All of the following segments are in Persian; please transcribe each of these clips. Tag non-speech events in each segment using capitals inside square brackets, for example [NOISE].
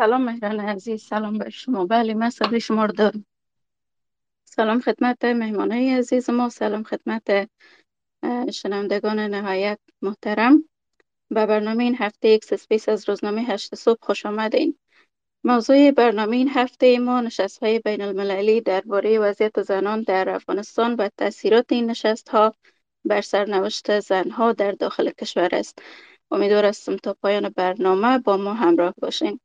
سلام مهران عزیز سلام بر شما. بله من صدای شما رو دارم. سلام خدمت مهمانای عزیز ما سلام خدمت شنوندگان نهایت محترم. به برنامه این هفته یک سپیس از روزنامه هشت صبح خوش آمدین. موضوع برنامه این هفته ما نشست های بین المللی درباره وضعیت زنان در افغانستان و تاثیرات این نشست ها بر سرنوشت زنها در داخل کشور است. امیدوار هستم تا پایان برنامه با ما همراه باشین.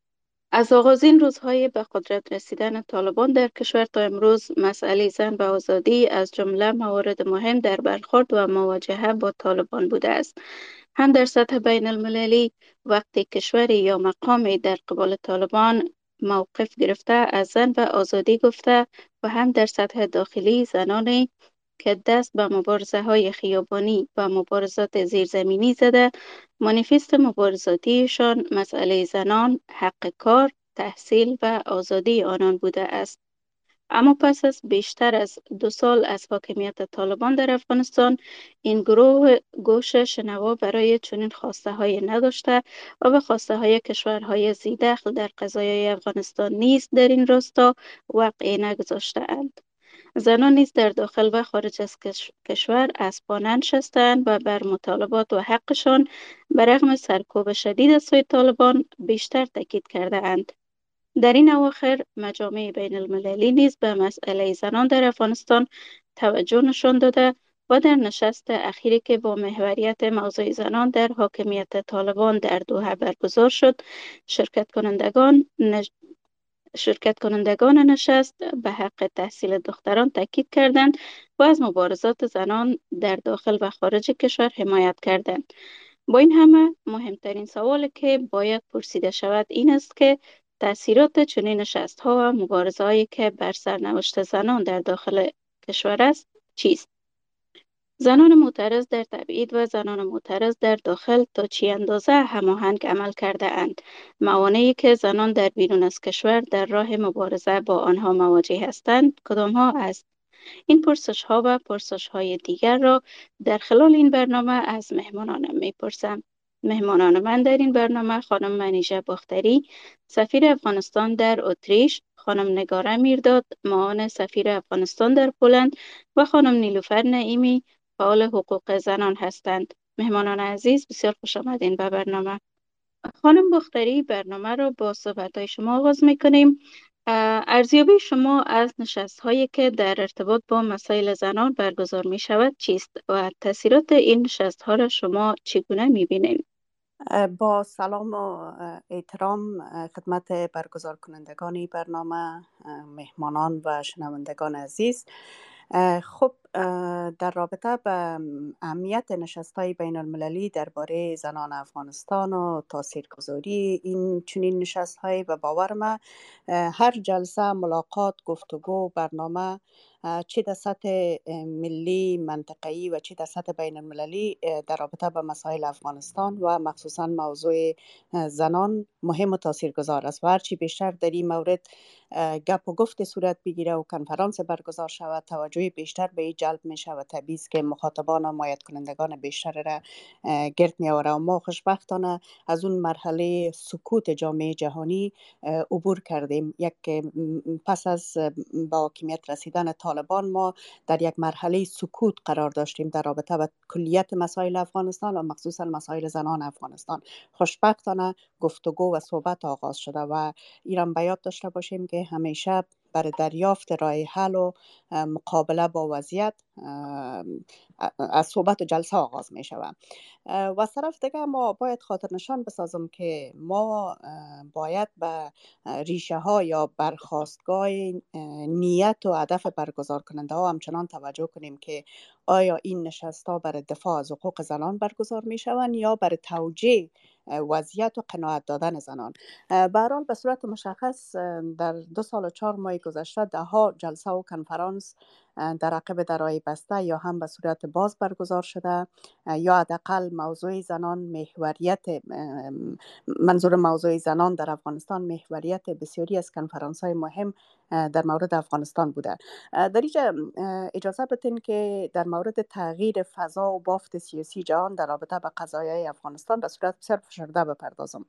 از آغازین روزهای به قدرت رسیدن طالبان در کشور تا امروز مسئله زن و آزادی از جمله موارد مهم در برخورد و مواجهه با طالبان بوده است. هم در سطح بین المللی وقتی کشوری یا مقامی در قبال طالبان موقف گرفته از زن و آزادی گفته و هم در سطح داخلی زنانی که دست به مبارزه های خیابانی و مبارزات زیرزمینی زده مانیفست مبارزاتیشان مسئله زنان، حق کار، تحصیل و آزادی آنان بوده است. اما پس از بیشتر از دو سال از حاکمیت طالبان در افغانستان این گروه گوش شنوا برای چنین خواسته های نداشته و به خواسته های کشورهای زیدخل در قضایای افغانستان نیز در این راستا وقعی نگذاشته اند. زنان نیز در داخل و خارج از کشور اسبانه نشستند و بر مطالبات و حقشان به رغم سرکوب شدید از سوی طالبان بیشتر تاکید کرده اند. در این اواخر مجامع بین المللی نیز به مسئله زنان در افغانستان توجه نشان داده و در نشست اخیری که با محوریت موضوع زنان در حاکمیت طالبان در دوحه برگزار شد شرکت کنندگان شرکت کنندگان نشست به حق تحصیل دختران تاکید کردند و از مبارزات زنان در داخل و خارج کشور حمایت کردند. با این همه مهمترین سوال که باید پرسیده شود این است که تاثیرات چنین نشست ها و مبارزه که بر سرنوشت زنان در داخل کشور است چیست؟ زنان معترض در تبعید و زنان معترض در داخل تا چی اندازه هماهنگ عمل کرده اند. موانعی که زنان در بیرون از کشور در راه مبارزه با آنها مواجه هستند کدام ها است این پرسش ها و پرسش های دیگر را در خلال این برنامه از مهمانانم می‌پرسم. مهمانان من در این برنامه خانم منیژه باختری سفیر افغانستان در اتریش خانم نگاره میرداد معاون سفیر افغانستان در پولند و خانم نیلوفر نعیمی فعال حقوق زنان هستند. مهمانان عزیز بسیار خوش آمدین به برنامه. خانم بختری برنامه را با صحبت شما آغاز می کنیم. ارزیابی شما از نشست هایی که در ارتباط با مسائل زنان برگزار می شود چیست و تاثیرات این نشست ها را شما چگونه می بینید؟ با سلام و احترام خدمت برگزار کنندگان برنامه مهمانان و شنوندگان عزیز خب در رابطه به اهمیت نشست های بین المللی درباره زنان افغانستان و تاثیرگذاری این چنین نشست های به باور ما هر جلسه ملاقات گفتگو برنامه چه در سطح ملی منطقه‌ای و چه در سطح بین المللی در رابطه به مسائل افغانستان و مخصوصا موضوع زنان مهم و تاثیرگذار است. و هرچی بیشتر در این مورد گپ و گفت صورت بگیره و کنفرانس برگزار شود توجه بیشتر به این جلب می شود. طبیعی که مخاطبان و مایت کنندگان بیشتر را گرد می آوره و ما خوشبختانه از اون مرحله سکوت جامعه جهانی عبور کردیم. یک پس از با حاکمیت رسیدن طالبان ما در یک مرحله سکوت قرار داشتیم در رابطه با کلیت مسائل افغانستان و مخصوصا مسائل زنان افغانستان. خوشبختانه گفتگو و صحبت آغاز شده و ایران بیاد داشته باشیم که همیشه برای دریافت راه حل و مقابله با وضعیت از صحبت و جلسه آغاز می شود و از طرف دیگه ما باید خاطر نشان بسازم که ما باید به ریشه ها یا برخواستگاه نیت و هدف برگزار کننده ها همچنان توجه کنیم که آیا این نشست ها برای دفاع از حقوق زنان برگزار می شوند یا برای توجیه وضعیت و قناعت دادن زنان. برحال به صورت مشخص در دو سال و چهار ماه گذشته ده ها جلسه و کنفرانس در عقب درای بسته یا هم به صورت باز برگزار شده یا حداقل موضوع زنان محوریت منظور موضوع زنان در افغانستان محوریت بسیاری از کنفرانس های مهم در مورد افغانستان بوده. در اینجا اجازه بدین که در مورد تغییر فضا و بافت سیاسی جهان در رابطه به قضایای افغانستان به صورت بسیار فشرده بپردازم.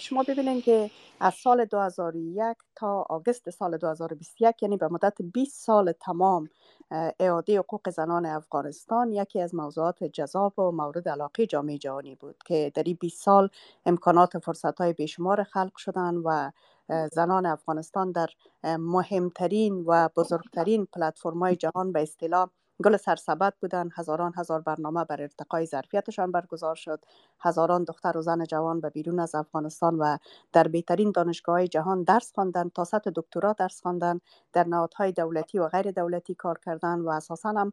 شما ببینید که از سال 2001 تا آگست سال 2021 یعنی به مدت 20 سال تمام اعاده حقوق زنان افغانستان یکی از موضوعات جذاب و مورد علاقه جامعه جهانی بود که در این 20 سال امکانات و فرصت های بیشمار خلق شدن و زنان افغانستان در مهمترین و بزرگترین پلتفرم های جهان به اصطلاح گل سرسبد بودن هزاران هزار برنامه بر ارتقای ظرفیتشان برگزار شد. هزاران دختر و زن جوان به بیرون از افغانستان و در بهترین دانشگاه جهان درس خواندن تا سطح دکترا درس خواندن در نهادهای دولتی و غیر دولتی کار کردن و اساسا هم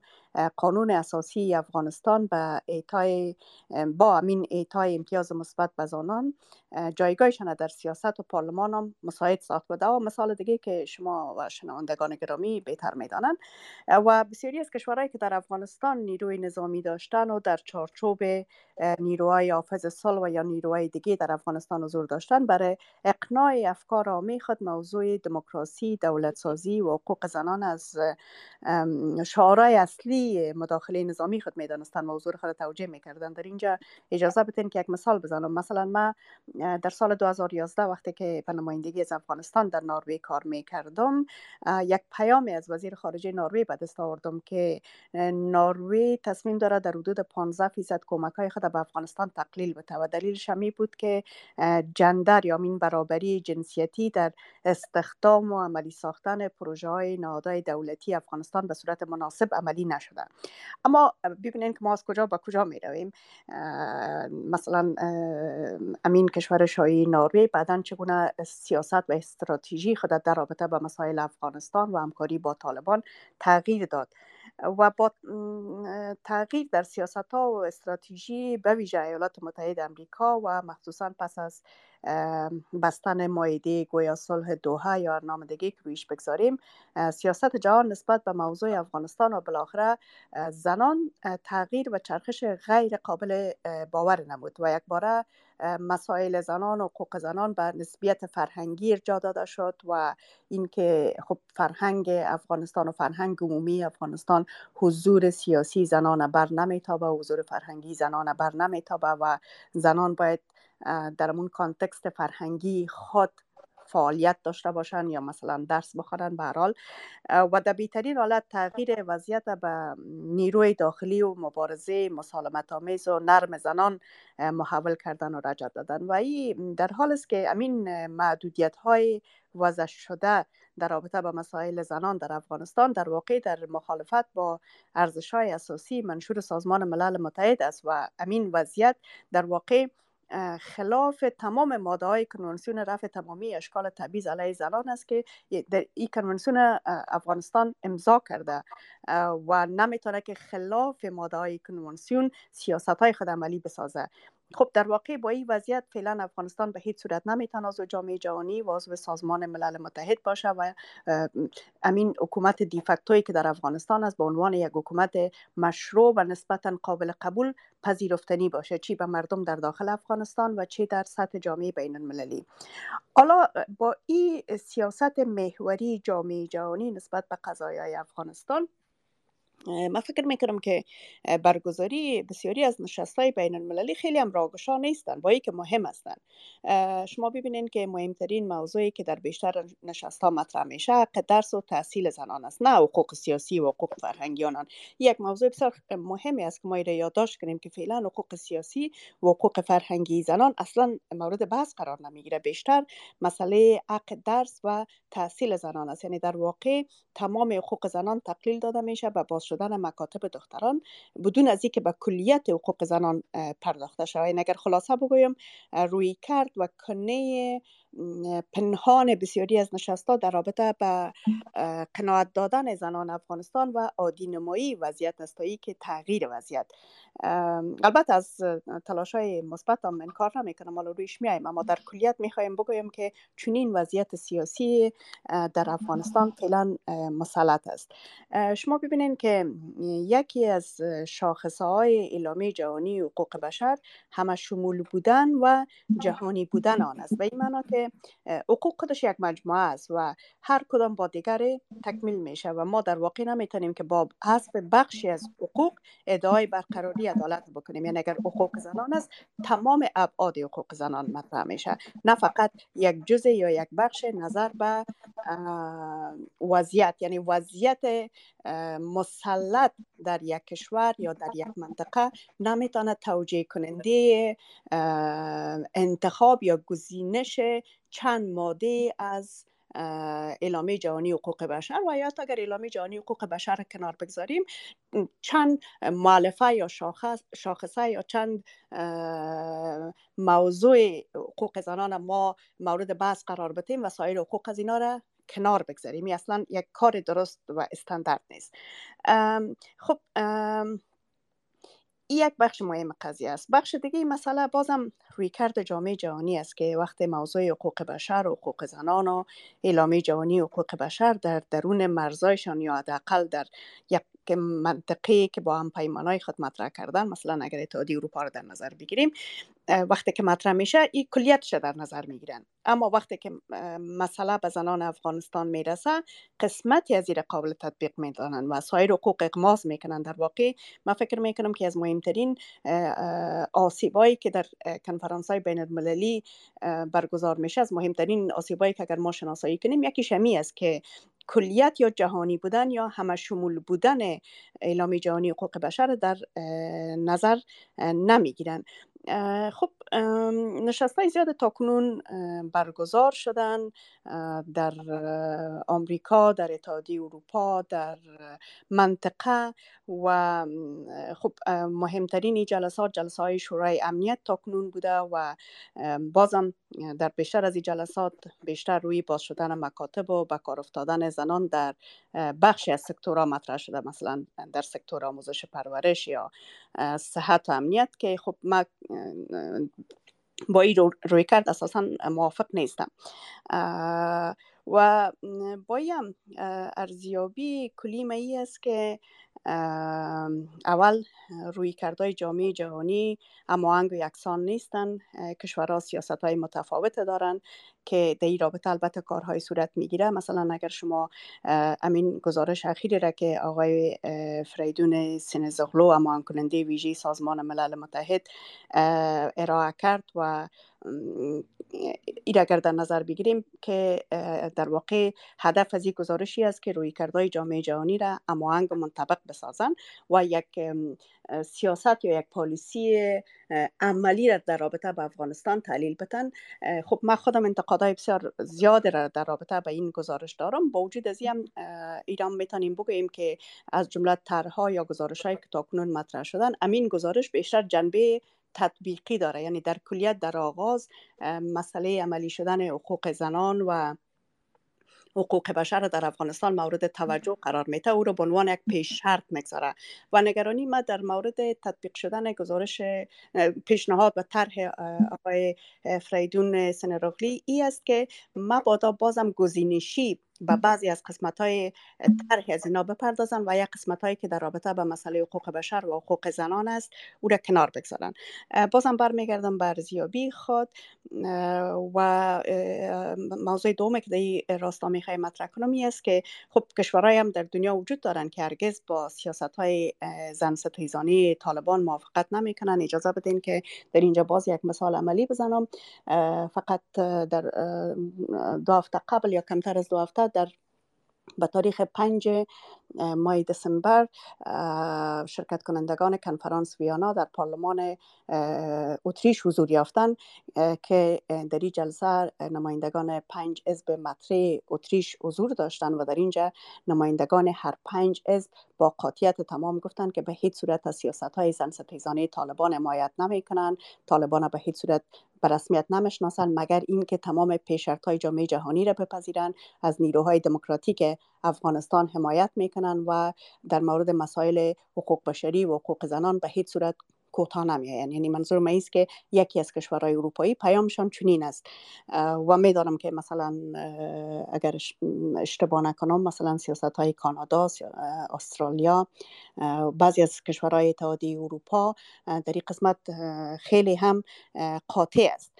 قانون اساسی افغانستان به ایتای با امین ایتای امتیاز مثبت به زنان جایگاهشان در سیاست و پارلمان هم مساعد ساخت و مثال دیگه که شما و شنوندگان گرامی بهتر می‌دانند. و بسیاری از کشورهایی که در افغانستان نیروی نظامی داشتن و در چارچوب نیروهای حافظ صلح و یا نیروهای دیگه در افغانستان حضور داشتن برای اقناع افکار عامی خود موضوع دموکراسی دولت سازی و حقوق زنان از شعارهای اصلی مداخله نظامی خود می‌دانستن. موضوع خود توجه می‌کردن. در اینجا اجازه بدین که یک مثال بزنم. مثلا ما در سال 2011 وقتی که به نمایندگی از افغانستان در نروژ کار می‌کردم یک پیامی از وزیر خارجه نروژ به دست آوردم که نروژ تصمیم داره در حدود 15 فیصد کمک های خود به افغانستان تقلیل بده و دلیلش همی بود که جندر یا مین برابری جنسیتی در استخدام و عملی ساختن پروژه های نهادهای دولتی افغانستان به صورت مناسب عملی نشده اما ببینید که ما از کجا به کجا می رویم مثلا امین کشور شاهی نروژ بعدا چگونه سیاست و استراتژی خود در رابطه با مسائل افغانستان و همکاری با طالبان تغییر داد؟ و با تغییر در سیاست ها و استراتژی به ویژه ایالات متحده امریکا و مخصوصا پس از بستن مایده گویا صلح دوحه یا نامدگی که رویش بگذاریم. سیاست جهان نسبت به موضوع افغانستان و بالاخره زنان تغییر و چرخش غیر قابل باور نمود و یک باره مسائل زنان و حقوق زنان به نسبیت فرهنگی جا داده شد و اینکه خب فرهنگ افغانستان و فرهنگ عمومی افغانستان حضور سیاسی زنان بر نمیتابه حضور فرهنگی زنان بر نمیتابه و زنان باید در اون کانتکست فرهنگی خود فعالیت داشته باشن یا مثلا درس بخورن به حال. و در بهترین حالت تغییر وضعیت به نیروی داخلی و مبارزه مسالمت آمیز و نرم زنان محول کردن و رجع دادن. و این در حال است که امین محدودیت های وضع شده در رابطه با مسائل زنان در افغانستان در واقع در مخالفت با ارزش های اساسی منشور سازمان ملل متحد است و امین وضعیت در واقع خلاف تمام ماده های کنونسیون رفع تمامی اشکال تبعیض علیه زنان است که در این کنونسیون افغانستان امضا کرده و نمی‌تونه که خلاف ماده های کنونسیون سیاست های خود عملی بسازه. خب در واقع با این وضعیت فعلا افغانستان به هیچ صورت نمی‌تونه عضو جامعه جهانی و عضو سازمان ملل متحد باشه و امین حکومت دیفکتوی که در افغانستان است به عنوان یک حکومت مشروع و نسبتا قابل قبول پذیرفتنی باشه چی؟ به مردم در داخل افغانستان و چی در سطح جامعه بین المللی حالا با این سیاست محوری جامعه جهانی نسبت به قضایای افغانستان من فکر می‌کنم که برگزاری بسیاری از نشست های بین المللی خیلی هم راگشا نیستن با که مهم هستند شما ببینید که مهمترین موضوعی که در بیشتر نشست ها مطرح میشه حق درس و تحصیل زنان است نه حقوق سیاسی و حقوق فرهنگی آنان یک موضوع بسیار مهمی است که ما را یادداشت کنیم که فعلا حقوق سیاسی و حقوق فرهنگی زنان اصلا مورد بحث قرار نمی‌گیره. بیشتر مسئله حق درس و تحصیل زنان است. یعنی در واقع تمام حقوق زنان تقلیل داده میشه به باز شدن مکاتب دختران بدون از اینکه به کلیت حقوق زنان پرداخته شود. اگر خلاصه بگویم روی کرد و کنه پنهان بسیاری از نشستا در رابطه به قناعت دادن زنان افغانستان و عادی نمایی وضعیت نستایی که تغییر وضعیت. البته از تلاش های مثبت هم انکار نمی‌کنم. حالا رویش میایم اما در کلیت می‌خوایم بگویم که چنین وضعیت سیاسی در افغانستان فعلا مسلط است. شما ببینید که یکی از شاخصه های اعلامیه جهانی حقوق بشر همه شمول بودن و جهانی بودن آن است. و این معنا که حقوق خودش یک مجموعه است و هر کدام با دیگر تکمیل میشه و ما در واقع نمی‌تونیم که با حسب بخشی از حقوق ادعای برقراری عدالت بکنیم. یعنی اگر حقوق زنان است تمام ابعاد حقوق زنان مطرح میشه. نه فقط یک جزء یا یک بخش نظر به وضعیت. یعنی وضعیت مسلط در یک کشور یا در یک منطقه نمی‌تونه توجیه کننده انتخاب یا گزینش چند ماده از اعلامیه جهانی حقوق بشر. و یا اگر اعلامیه جهانی حقوق بشر کنار بگذاریم چند معلفه یا شاخص شاخصه یا چند موضوع حقوق زنان ما مورد بحث قرار بدیم و سایر حقوق از اینا را کنار بگذاریم. اصلا یک کار درست و استاندارد نیست. خب این یک بخش مهم قضیه است. بخش دیگه این مسئله بازم رویکرد جامعه جهانی است که وقت موضوع حقوق بشر و حقوق زنان و اعلامیه جهانی حقوق بشر در درون مرزایشان یا حداقل در یک که منطقی که با هم های خود مطرح کردن مثلا اگر اتحادیه اروپا رو در نظر بگیریم وقتی که مطرح میشه این کلیتش در نظر می‌گیرن. اما وقتی که مسئله به زنان افغانستان می‌رسه قسمتی از این قابل تطبیق می‌دانند و سایر حقوق اقماز می‌کنن در واقع. من فکر می‌کنم که از مهمترین آسیبایی که در کنفرانس های بین المللی برگزار میشه از مهمترین آسیبایی که اگر ما شناسایی کنیم یکیش همی است که کلیت یا جهانی بودن یا همه شمول بودن اعلامی جهانی حقوق بشر در نظر نمی‌گیرن. خب نشست های زیاد تاکنون برگزار شدن در آمریکا در اتحادیه اروپا در منطقه و خب مهمترین جلسات جلسه های شورای امنیت تاکنون بوده و بازم در بیشتر از این جلسات بیشتر روی باز شدن مکاتب و به کار افتادن زنان در بخشی از سکتورها مطرح شده مثلا در سکتور آموزش پرورش یا صحت و امنیت که خب ما با این روی کرد اساسا موافق نیستم. و بایم ارزیابی کلی ای است که اول روی کردهای جامعه جهانی هماهنگ و یکسان نیستن. کشورها سیاست های متفاوت دارن که در این رابطه البته کارهای صورت می‌گیره. مثلا اگر شما امین گزارش اخیری را که آقای فریدون سنزغلو امان کننده ویژه سازمان ملل متحد ارائه کرد و این اگر در نظر بگیریم که در واقع هدف از این گزارشی است که روی کردهای جامعه جهانی را اماهنگ منطبق بسازن و یک سیاست یا یک پالیسی عملی را در رابطه با افغانستان تحلیل بتن. خب من خودم انتقادهای بسیار زیاد را در رابطه با این گزارش دارم. با وجود از این ایران می‌تونیم بگوییم که از جمله طرحها یا گزارش هایی که تاکنون مطرح شدن امین گزارش بیشتر جنبه تطبیقی داره. یعنی در کلیت در آغاز مسئله عملی شدن حقوق زنان و حقوق بشر در افغانستان مورد توجه قرار میده. او را به عنوان یک پیش شرط می‌گذاره و نگرانی ما در مورد تطبیق شدن گزارش پیشنهاد و طرح آقای فریدون سنروغلی ای است که مبادا بازم گزینشی و بعضی از قسمت های طرح از اینا بپردازن و یک قسمت هایی که در رابطه به مسئله حقوق بشر و حقوق زنان است او را کنار بگذارن. بازم برمیگردم بر ارزیابی خود و موضوع دومه که در راستا می‌خوای مطرح کنم است که خب کشورهای هم در دنیا وجود دارن که هرگز با سیاست های زن ستیزانی طالبان موافقت نمی‌کنن. اجازه بدین که در اینجا باز یک مثال عملی بزنم. فقط در دو هفته قبل یا کمتر از دو هفته در به تاریخ پنج ماه دسامبر شرکت کنندگان کنفرانس ویانا در پارلمان اتریش حضور یافتن که در این جلسه نمایندگان پنج حزب مطرح اتریش حضور داشتن و در اینجا نمایندگان هر پنج حزب با قاطیت تمام گفتند که به هیچ صورت از سیاست های زن طالبان حمایت نمی کنند طالبان به هیچ صورت به رسمیت نمی‌شناسند مگر اینکه تمام پیشرت های جامعه جهانی را بپذیرند از نیروهای دموکراتیک افغانستان حمایت می‌کنند و در مورد مسائل حقوق بشری و حقوق زنان به هیچ صورت کوتاه نمیآیند یعنی منظور من است که یکی از کشورهای اروپایی پیامشان چنین است. و می‌دانم که مثلا اگر اشتباه نکنم مثلا سیاست های کانادا استرالیا بعضی از کشورهای اتحادیه اروپا در این قسمت خیلی هم قاطع است.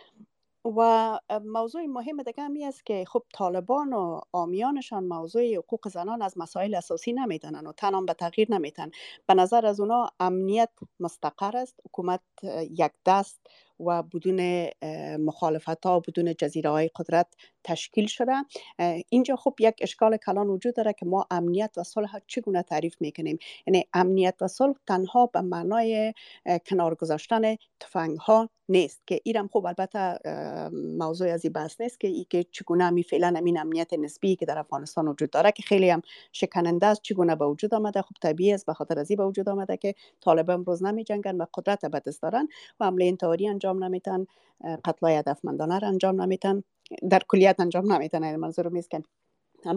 و موضوع مهم دیگه همی است که خب طالبان و آمیانشان موضوع حقوق زنان از مسائل اساسی نمی‌دانند و تنام به تغییر نمیتن. به نظر از اونا امنیت مستقر است حکومت یک دست و بدون مخالفت ها بدون جزیره های قدرت تشکیل شده اینجا خب یک اشکال کلان وجود داره که ما امنیت و صلح چگونه تعریف می‌کنیم؟ یعنی امنیت و صلح تنها به معنای کنار گذاشتن تفنگ ها نیست که ایرم خب البته موضوع از این بحث نیست که ای که چگونه می فعلا امین امنیت نسبی که در افغانستان وجود داره که خیلی هم شکننده است چگونه به وجود آمده؟ خب طبیعی است به خاطر از به وجود آمده که طالب امروز نمی جنگن و قدرت به دست دارن. و حمله انتحاری انجام نمیتن قتل هدفمندانه را انجام نمیتن در کلیت انجام نمیتن یعنی منظور نیست که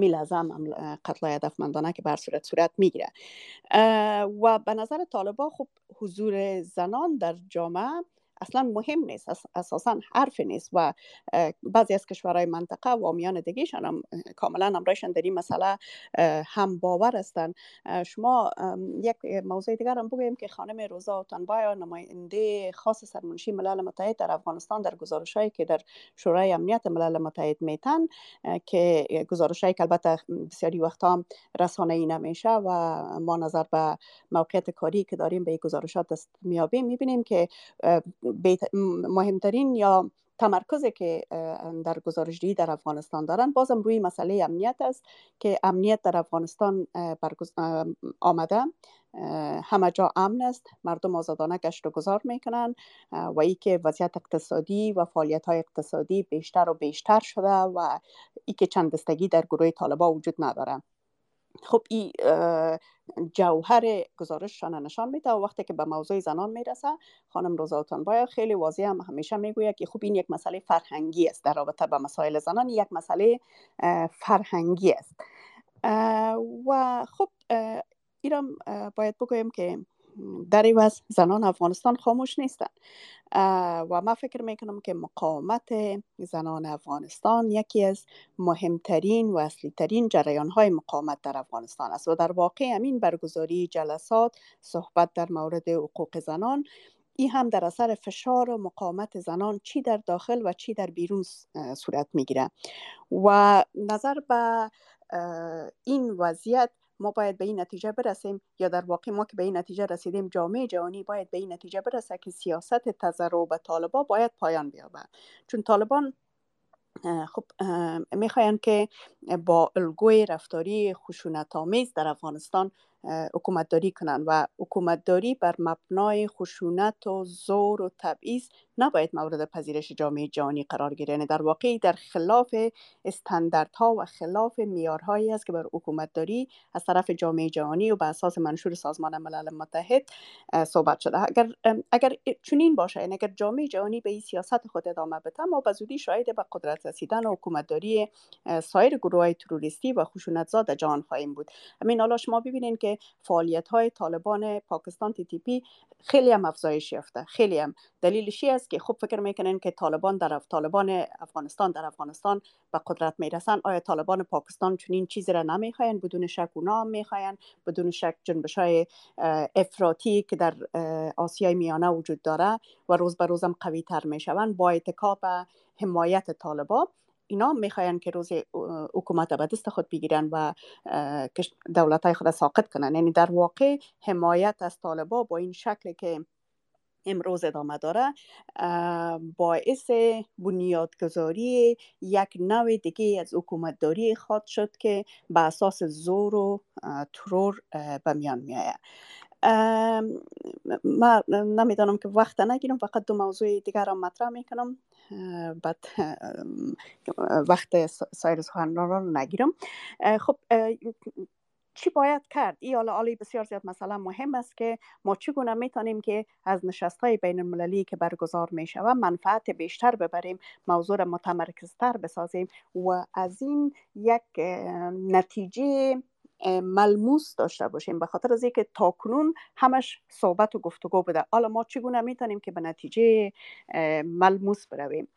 لحظه هم قتل هدفمندانه که بر صورت صورت می‌گیره. و به نظر طالبا خب حضور زنان در جامعه اصلا مهم نیست. اساسا حرف نیست و بعضی از کشورهای منطقه و آمیان دیگهشان هم کاملا امرایشان در این مسئله هم باور هستند. شما یک موضوع دیگر هم بگویم که خانم روزا اوتانبایا نماینده خاص سرمنشی ملل متحد در افغانستان در گزارش هایی که در شورای امنیت ملل متحد میتن که گزارش هایی که البته بسیاری وقت هم رسانه ای نمیشه و ما نظر به موقعیت کاری که داریم به این گزارشات دست میابیم می‌بینیم که مهمترین یا تمرکزی که در گزارشدهی در افغانستان دارن بازم روی مسئله امنیت است که امنیت در افغانستان آمده. همه جا امن است. مردم آزادانه گشت و گذار می‌کنن و ای که وضعیت اقتصادی و فعالیت های اقتصادی بیشتر و بیشتر شده و ای که چند دستگی در گروه طالبا وجود نداره. خب این جوهر گزارششان نشان میده. و وقتی که به موضوع زنان می‌رسه خانم روزاتان باید خیلی واضح هم همیشه می‌گوید که خب این یک مسئله فرهنگی است. در رابطه با مسائل زنان یک مسئله فرهنگی است. و خب ایران باید بگویم که در این زنان افغانستان خاموش نیستند و ما فکر می‌کنم که مقاومت زنان افغانستان یکی از مهمترین و اصلی ترین جریان های مقاومت در افغانستان است. و در واقع همین برگزاری جلسات صحبت در مورد حقوق زنان این هم در اثر فشار و مقاومت زنان چی در داخل و چی در بیرون صورت می‌گیره. و نظر به این وضعیت ما باید به این نتیجه برسیم یا در واقع ما که به این نتیجه رسیدیم جامعه جهانی باید به این نتیجه برسه که سیاست تذرع به طالبان باید پایان بیابه چون طالبان خب می‌خواین که با الگوی رفتاری خشونت آمیز در افغانستان حکومتداری کنند و حکومتداری بر مبنای خشونت و زور و تبعیض نباید مورد پذیرش جامعه جهانی قرار گیره. یعنی در واقع در خلاف استانداردها و خلاف میارهایی است که بر حکومتداری از طرف جامعه جهانی و به اساس منشور سازمان ملل متحد صحبت شده. اگر اگر چنین باشه یعنی اگر جامعه جهانی به این سیاست خود ادامه بده ما به زودی شاهد به قدرت رسیدن و حکومتداری سایر گروه های تروریستی و خشونتزا جهان خواهیم بود. همین حالا شما ببینید که فعالیت های طالبان پاکستان تی تی پی خیلی هم افزایش یافته خیلی هم. دلیلش است که خوب فکر می‌کنن که طالبان در طالبان افغانستان در افغانستان به قدرت می‌رسن. آیا طالبان پاکستان چنین چیزی را نمی‌خواین؟ بدون شک اونا هم می‌خواین. بدون شک جنبش های افراطی که در آسیای میانه وجود داره و روز به روزم قوی تر می‌شوند با اتکا به حمایت طالبان. اینا می‌خواین که روز حکومت به دست خود بگیرن و دولت های خود ساقط کنن. یعنی در واقع حمایت از طالبا با این شکل که امروز ادامه داره باعث بنیادگذاری یک نوع دیگه از حکومتداری خواد شد که به اساس زور و ترور به میان میآید. ما نمی‌دانم که وقت نگیرم فقط دو موضوع دیگر را مطرح می‌کنم. بعد وقت سایر سخنران را نگیرم. خب چی باید کرد؟ این حالا عالی بسیار زیاد مثلا مهم است که ما چگونه می‌تونیم که از نشست های بین المللی که برگزار می شود منفعت بیشتر ببریم موضوع را متمرکزتر بسازیم و از این یک نتیجه ملموس داشته باشیم. به خاطر از اینکه تاکنون همش صحبت و گفتگو بوده. حالا ما چگونه می‌تونیم که به نتیجه ملموس برویم؟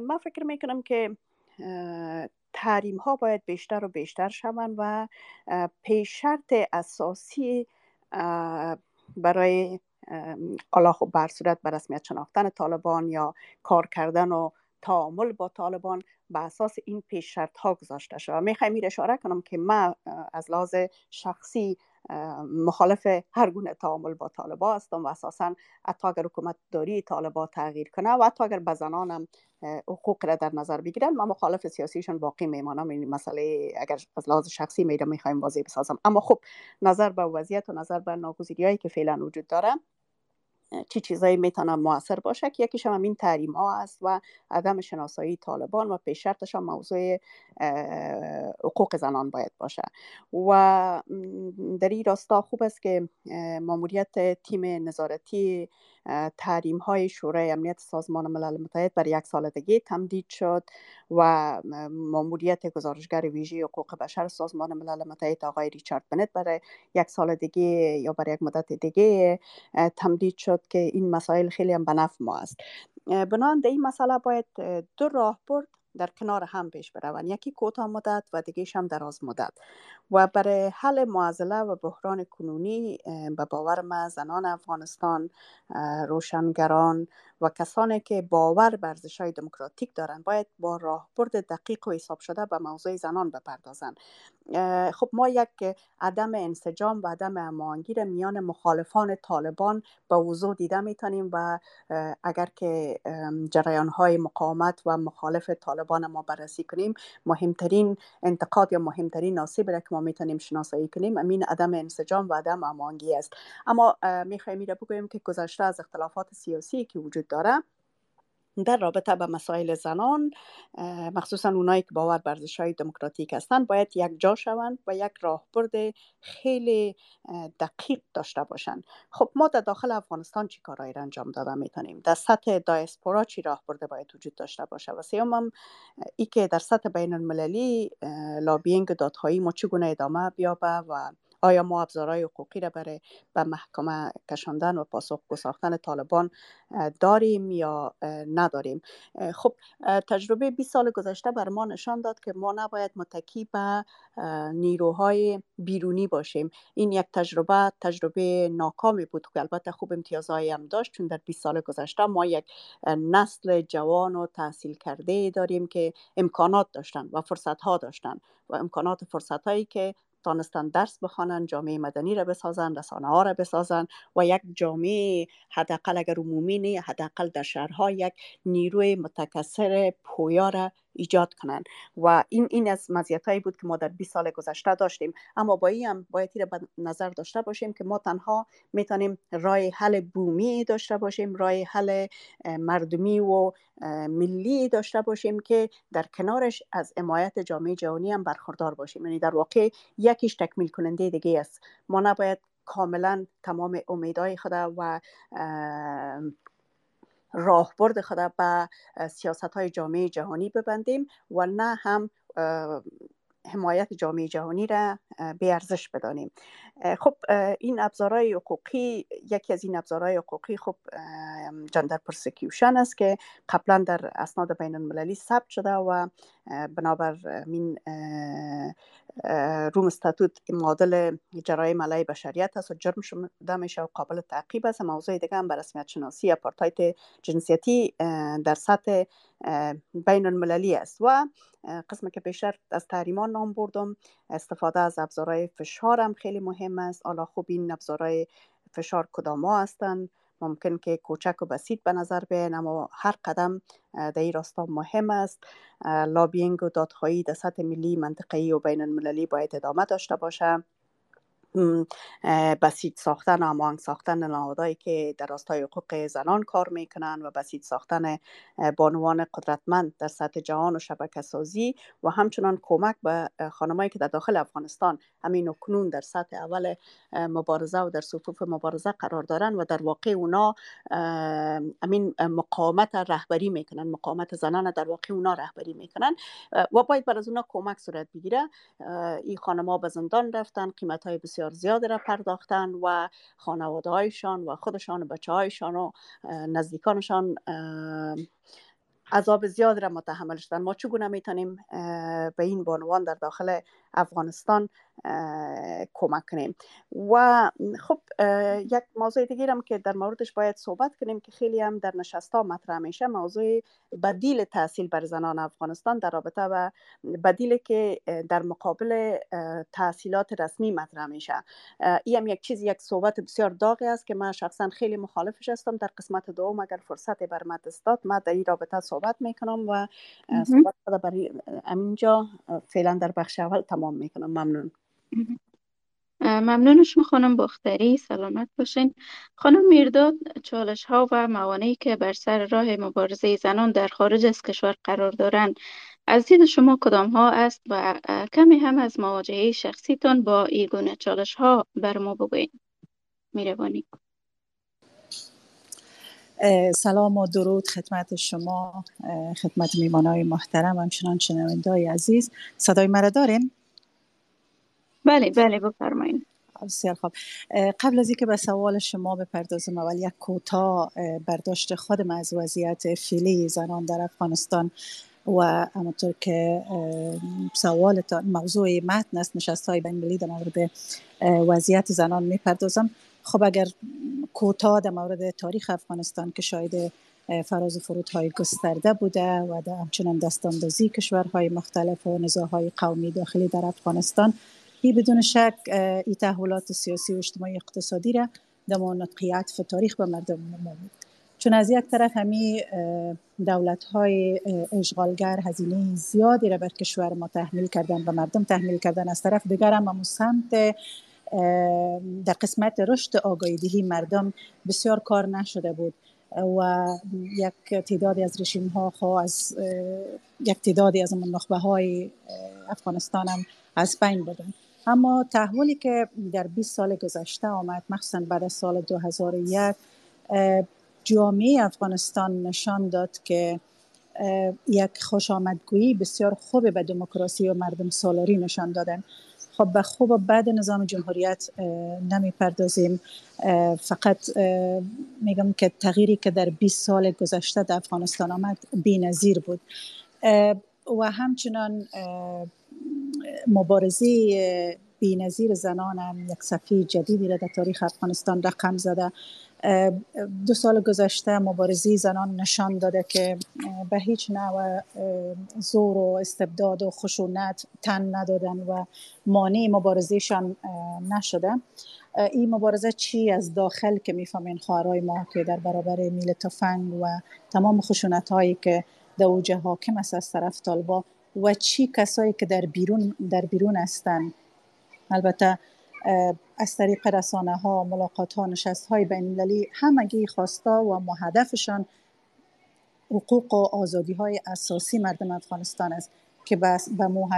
ما فکر می‌کنم که تحریم ها باید بیشتر و بیشتر شوند و پیش شرط اساسی برای الله خب بر صورت به رسمیت شناختن طالبان یا کار کردن و تعامل با طالبان به اساس این پیش شرط ها گذاشته شده می‌خوایم این اشاره کنم که من از لحاظ شخصی مخالف هر گونه تعامل با طالبا هستم و اساسا حتی اگر حکومت داری طالبا تغییر کنه و حتی اگر به زنانم حقوق را در نظر بگیرن ما مخالف سیاسیشون باقی میمانم. این مسئله اگر از لحاظ شخصی میره می‌خوایم واضح بسازم. اما خب نظر به وضعیت و نظر به ناگزیری هایی که فعلا وجود داره چی چیزایی می‌تونه موثر باشه که یکیش هم این تحریم ها است و عدم شناسایی طالبان و پیش شرطش هم موضوع حقوق زنان باید باشه. و در این راستا خوب است که ماموریت تیم نظارتی تحریم های شورای امنیت سازمان ملل متحد بر یک سال دیگه تمدید شد و ماموریت گزارشگر ویژه حقوق بشر سازمان ملل متحد آقای ریچارد بنت برای یک سال دیگه یا برای یک مدت دیگه تمدید شد که این مسائل خیلی هم به نفع ما است. بنان این مسئله باید دو راه برد. در کنار هم پیش بروند. یکی کوتاه مدت و دیگه هم دراز مدت. و برای حل معضله و بحران کنونی به باور ما زنان افغانستان روشنگران و کسانی که باور بر های دموکراتیک دارند باید با راهبرد دقیق و حساب شده به موضوع زنان بپردازند. خب ما یک عدم انسجام و عدم امانگیر میان مخالفان طالبان به وضوع دیده می‌تونیم و اگر که جریان های مقاومت و مخالف طالبان ما بررسی کنیم مهمترین انتقاد یا مهمترین ناصب را که ما می‌تونیم شناسایی کنیم امین عدم انسجام و عدم امانگی است. اما می‌خوایم میره بگویم که گذشته از اختلافات سیاسی که وجود داره در رابطه به مسائل زنان مخصوصا اونایی که باور بر های دموکراتیک هستند باید یک جا شوند و یک راهبرد خیلی دقیق داشته باشند. خب ما در داخل افغانستان چی کارهایی را انجام داده می‌تونیم؟ در سطح دایسپورا چی راهبرد باید وجود داشته باشه؟ و سیوم ای که در سطح بین المللی لابینگ دادخواهی ما چگونه ادامه بیابه و آیا ما ابزارهای حقوقی را برای به محکمه کشاندن و پاسخگو ساختن طالبان داریم یا نداریم؟ خب تجربه 20 سال گذشته بر ما نشان داد که ما نباید متکی به نیروهای بیرونی باشیم. این یک تجربه تجربه ناکامی بود که البته خوب امتیازهایی هم داشت چون در 20 سال گذشته ما یک نسل جوان و تحصیل کرده داریم که امکانات داشتن و فرصت ها داشتن و امکانات فرصت هایی که تانستن درس بخوانن جامعه مدنی را بسازن رسانه ها را بسازن و یک جامعه حداقل اگر عمومی نه حداقل در شهرها یک نیروی متکثر پویا را ایجاد کنن. و این این از مزیت بود که ما در 20 سال گذشته داشتیم. اما با این هم باید به نظر داشته باشیم که ما تنها می‌تونیم رای حل بومی داشته باشیم رای حل مردمی و ملی داشته باشیم که در کنارش از حمایت جامعه جهانی هم برخوردار باشیم. یعنی در واقع یکیش تکمیل کننده دیگه است. ما نباید کاملا تمام امیدهای خود و راهبرد خود به سیاست های جامعه جهانی ببندیم و نه هم حمایت جامعه جهانی را بی‌ارزش بدانیم. خب این ابزارهای حقوقی یکی از این ابزارهای حقوقی خب gender persecution است که قبلا در اسناد بین المللی ثبت شده و بنابر این Rome Statute معادل جرایم علیه بشریت است و جرم شده میشه و قابل تعقیب است. موضوع دیگه هم به رسمیت شناسی آپارتاید جنسیتی در سطح بین المللی است و قسم که بیشتر از تحریمان نام بردم استفاده از ابزارهای فشار هم خیلی مهم است. حالا خوب این ابزارهای فشار کدام هستند ممکن که کوچک و بسیط به نظر بیاین اما هر قدم در این راستا مهم است. لابینگ و دادخواهی در سطح ملی منطقه‌ای و بین المللی باید ادامه داشته باشه. بسیج ساختن و ساختن نهادهایی که در راستای حقوق زنان کار می‌کنن و بسیج ساختن بانوان قدرتمند در سطح جهان و شبکه سازی و همچنان کمک به خانمایی که در داخل افغانستان همین کنون در سطح اول مبارزه و در صفوف مبارزه قرار دارن و در واقع اونا همین مقاومت رهبری می‌کنن مقاومت زنان در واقع اونا رهبری می‌کنن و باید بر از اونا کمک صورت بگیره. این خانما به زندان رفتن قیمت های بسیار زیادی را پرداختن و خانواده هایشان و خودشان و بچه هایشان و نزدیکانشان عذاب زیاد را متحمل شدن. ما چگونه می‌تونیم به این بانوان در داخل افغانستان کمک کنیم. و خب یک موضوع دیگه هم که در موردش باید صحبت کنیم که خیلی هم در نشستا مطرح میشه. موضوع بدیل تحصیل بر زنان افغانستان در رابطه و بدیلی که در مقابل تحصیلات رسمی مطرح میشه. این هم یک چیز یک صحبت بسیار داغی است که من شخصا خیلی مخالفش هستم. در قسمت دوم اگر فرصت بر استاد من در این رابطه صحبت می‌کنم و صحبت برای همینجا فعلا در بخش اول تمام می‌کنم. ممنون. ممنون شما خانم باختری سلامت باشین. خانم میرداد چالش ها و موانعی که بر سر راه مبارزه زنان در خارج از کشور قرار دارند از دید شما کدام ها است و کمی هم از مواجهه شخصیتان با این گونه چالش ها بر ما بگوین میروانی. سلام و درود خدمت شما خدمت میمانای محترم همچنان شنوندای عزیز. صدای مرا دارین؟ بله بله بفرمایید بسیار خوب. قبل از اینکه به سوال شما بپردازم اول یک کوتاه برداشت خودم از وضعیت فعلی زنان در افغانستان و همونطور که سوالتان موضوع متن است نشست های بین در مورد وضعیت زنان می‌پردازم. خب اگر کوتاه در مورد تاریخ افغانستان که شاید فراز فرودهای گسترده بوده و همچنان دستاندازی کشورهای مختلف و نزاهای قومی داخلی در افغانستان این بدون شک این تحولات سیاسی و اجتماعی اقتصادی را در موقعیت و تاریخ به مردم نمود چون از یک طرف همی دولت های اشغالگر هزینه زیادی را بر کشور ما تحمیل کردن و مردم تحمیل کردن. از طرف دیگر هم سمت در قسمت رشد آگاهی مردم بسیار کار نشده بود و یک تعدادی از رژیم ها از یک تعدادی از نخبه های افغانستان هم از بین بودن اما تحولی که در 20 سال گذشته آمد مخصوصا بعد از سال 2001 جامعه افغانستان نشان داد که یک خوش آمدگویی بسیار خوب به دموکراسی و مردم سالاری نشان دادن. خب به خوب بعد نظام جمهوریت نمی پردازیم فقط میگم که تغییری که در 20 سال گذشته در افغانستان آمد بی نظیر بود. و همچنان مبارزه نظیر زنان هم یک صفحه جدیدی را در تاریخ افغانستان رقم زده. دو سال گذشته مبارزی زنان نشان داده که به هیچ نوع زور و استبداد و خشونت تن ندادن و مانع مبارزیشان نشده. این مبارزه چی از داخل که می‌فهمین خواهرای ما که در برابر میل تفنگ و تمام خشونت هایی که در اوجه حاکم است از طرف طالبا و چی کسایی که در بیرون در بیرون هستند البته از طریق رسانه ها ملاقات ها نشست های بین المللی همگی خواستا و مهدفشان حقوق و آزادی های اساسی مردم افغانستان است که به مو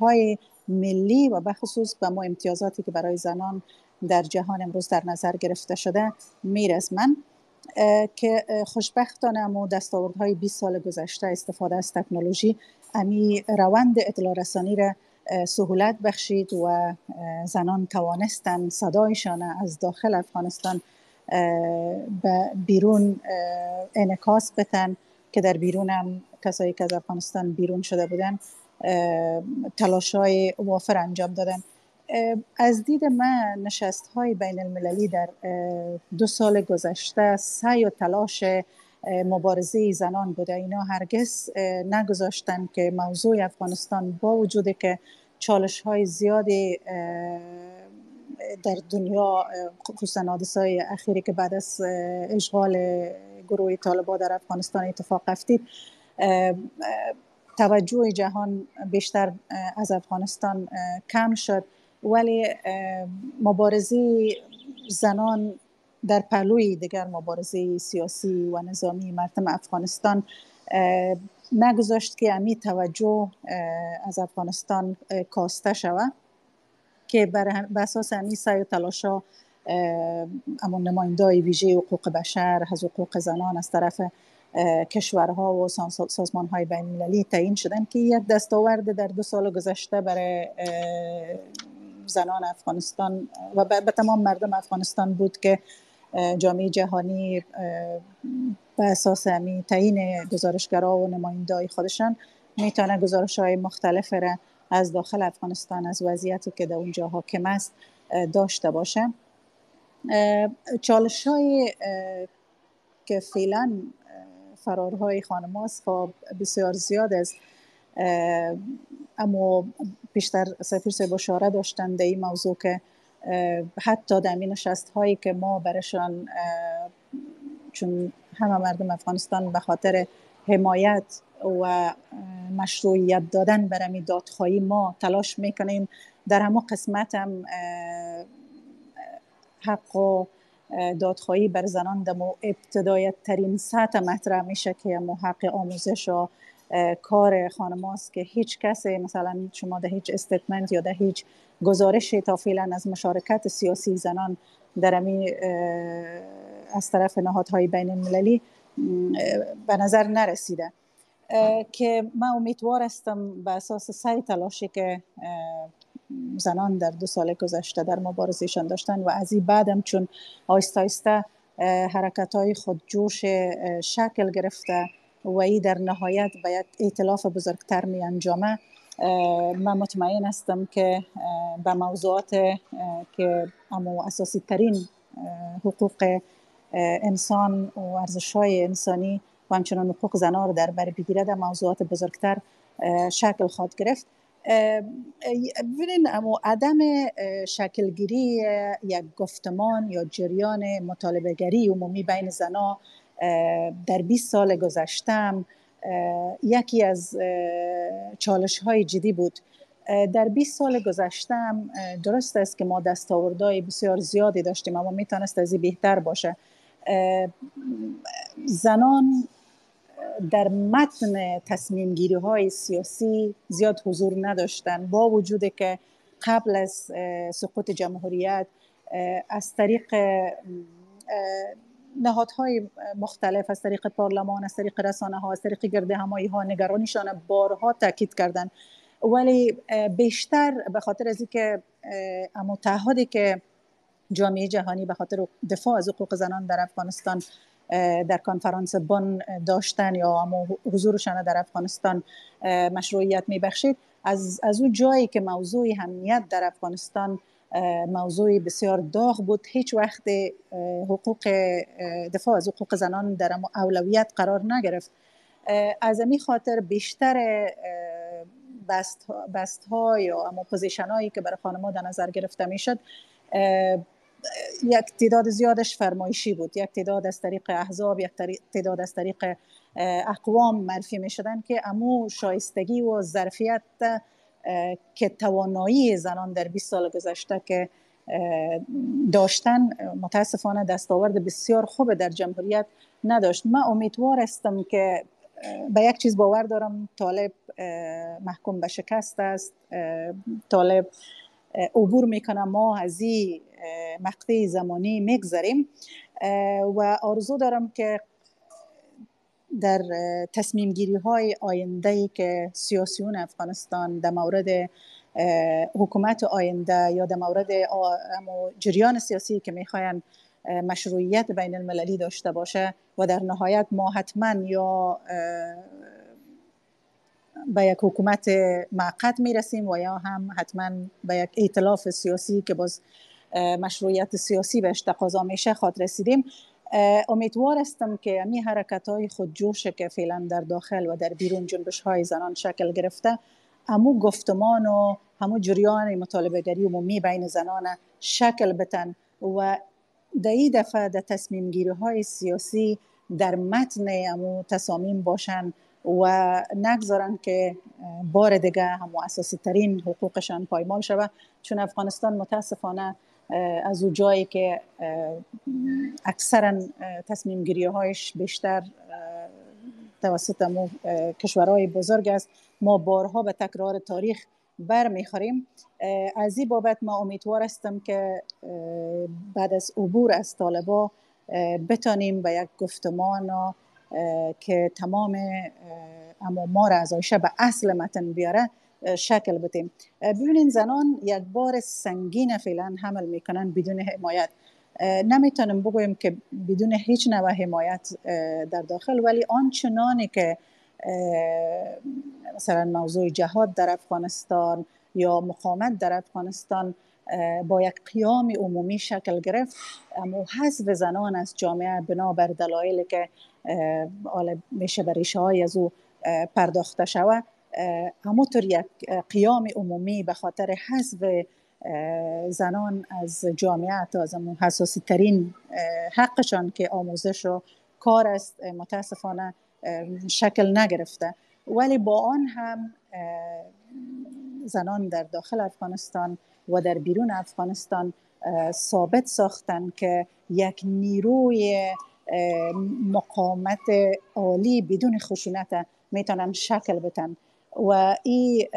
های ملی و بخصوص به مو امتیازاتی که برای زنان در جهان امروز در نظر گرفته شده میرسمن که خوشبختانه اما دستاوردهای 20 سال گذشته استفاده از تکنولوژی امی روند اطلاع رسانی را سهولت بخشید و زنان توانستن صدایشان از داخل افغانستان به بیرون انکاس بتن که در بیرون هم کسایی که از افغانستان بیرون شده بودن تلاش های وافر انجام دادن. از دید من نشست های بین المللی در دو سال گذشته سعی و تلاش مبارزه زنان بوده. اینا هرگز نگذاشتن که موضوع افغانستان با وجود که چالش های زیادی در دنیا خصوصا حادثه های اخیری که بعد از اشغال گروه طالبا در افغانستان اتفاق افتید توجه جهان بیشتر از افغانستان کم شد. ولی مبارزی زنان در پهلوی دیگر مبارزه سیاسی و نظامی مردم افغانستان نگذاشت که امی توجه از افغانستان کاسته شود که بر اساس امی سعی و تلاشا اما نماینده ویژه حقوق بشر از حقوق زنان از طرف کشورها و سازمان های بین المللی تعیین شدن که یک دستاورد در دو سال گذشته برای زنان افغانستان و به تمام مردم افغانستان بود که جامعه جهانی به اساس امی تعیین گزارشگرا و نماینده خودشان می‌تونه گزارش های مختلف را از داخل افغانستان از وضعیتی که در اونجا حاکم است داشته باشه. چالش های که فعلا فرارهای خانماست خب بسیار زیاد است. اما بیشتر سفیر سه بشاره داشتن در این موضوع که حتی در این نشست هایی که ما برشان چون همه مردم افغانستان به خاطر حمایت و مشروعیت دادن برمی دادخواهی ما تلاش می‌کنیم. در همه قسمت هم حق و دادخواهی بر زنان در ابتدایت ترین سطح مطرح میشه که حق آموزش و کار خانماست که هیچ کسی مثلا شما در هیچ استیتمنت یا در هیچ گزارشی تا فعلا از مشارکت سیاسی زنان در امی از طرف نهادهای بین المللی به نظر نرسیده. که من امیدوار هستم به اساس سعی تلاشی که زنان در دو سال گذشته در مبارزهشان داشتن و از این بعدم چون آیسته آیسته حرکت های خود جوش شکل گرفته و ای در نهایت به یک ایتلاف بزرگتر می انجامه. من مطمئن هستم که به موضوعات که اما اساسی ترین حقوق انسان و ارزش های انسانی و همچنان حقوق زنان رو در بر بگیره در موضوعات بزرگتر شکل خواهد گرفت. ببینین اما عدم شکلگیری یک گفتمان یا جریان مطالبه گری عمومی بین زنا در 20 سال گذشتم یکی از چالش های جدی بود. در 20 سال گذشتم درست است که ما دستاوردهای بسیار زیادی داشتیم اما می‌تونست از بهتر باشه. زنان در متن تصمیم گیری های سیاسی زیاد حضور نداشتن با وجود که قبل از سقوط جمهوریت از طریق نهادهای مختلف از طریق پارلمان از طریق رسانه ها از طریق گرده همایی ها نگرانیشان بارها تاکید کردن. ولی بیشتر به خاطر از اینکه اما تعهدی که جامعه جهانی به خاطر دفاع از حقوق زنان در افغانستان در کنفرانس بن داشتن یا اما حضورشان در افغانستان مشروعیت میبخشید از, از اون جایی که موضوع همیت در افغانستان موضوع بسیار داغ بود. هیچ وقت حقوق دفاع از حقوق زنان در اولویت قرار نگرفت. از امی خاطر بیشتر بست, پست ها یا امو position هایی که برای خانمها در نظر گرفته می‌شد یک تعداد زیادش فرمایشی بود. یک تعداد از طریق احزاب یک تعداد از طریق اقوام معرفی می شدن که امو شایستگی و ظرفیت که توانایی زنان در 20 سال گذشته که داشتن متاسفانه دستاورد بسیار خوب در جمهوریت نداشت. من امیدوار هستم که به یک چیز باور دارم طالب محکوم به شکست است. طالب عبور می‌کنه ما از این مقطع زمانی می‌گذاریم و آرزو دارم که در تصمیم گیری های آینده که سیاسیون افغانستان در مورد حکومت آینده یا در مورد جریان سیاسی که می‌خواین مشروعیت بین المللی داشته باشه و در نهایت ما حتما یا به یک حکومت معقد می‌رسیم و یا هم حتما به یک ایتلاف سیاسی که باز مشروعیت سیاسی بهش تقاضا میشه خواد رسیدیم. امیدوار هستم که می حرکت های خود جوش که فعلا در داخل و در بیرون جنبش های زنان شکل گرفته همو گفتمان و همو جریان مطالبه گری عمومی بین زنان شکل بتن و در این دفعه در تصمیم گیری های سیاسی در متن امو تصامیم باشن و نگذارن که بار دیگه هم اساسی ترین حقوقشان پایمال شود چون افغانستان متاسفانه از او جایی که اکثرا تصمیم گیری هایش بیشتر توسط کشورهای بزرگ است. ما بارها به تکرار تاریخ بر می‌خوریم از این بابت ما امیدوار هستم که بعد از عبور از طالبا بتانیم به یک گفتمان که تمام اما ما را از آیشه به اصل متن بیاره. شکل بدیم. ببینین زنان یک بار سنگین فعلا حمل می‌کنن بدون حمایت. نمی‌تونم بگویم که بدون هیچ نوع حمایت در داخل ولی آنچنانی که مثلا موضوع جهاد در افغانستان یا مقاومت در افغانستان با یک قیام عمومی شکل گرفت. اما حذف زنان از جامعه بنابر دلایلی که میشه به ریشه های از او پرداخته شود. همونطور یک قیام عمومی به خاطر حذف زنان از جامعه تا از حساسی ترین حقشان که آموزش و کار است متاسفانه شکل نگرفته. ولی با آن هم زنان در داخل افغانستان و در بیرون افغانستان ثابت ساختن که یک نیروی مقاومت عالی بدون خشونت می‌تونن شکل بتن و این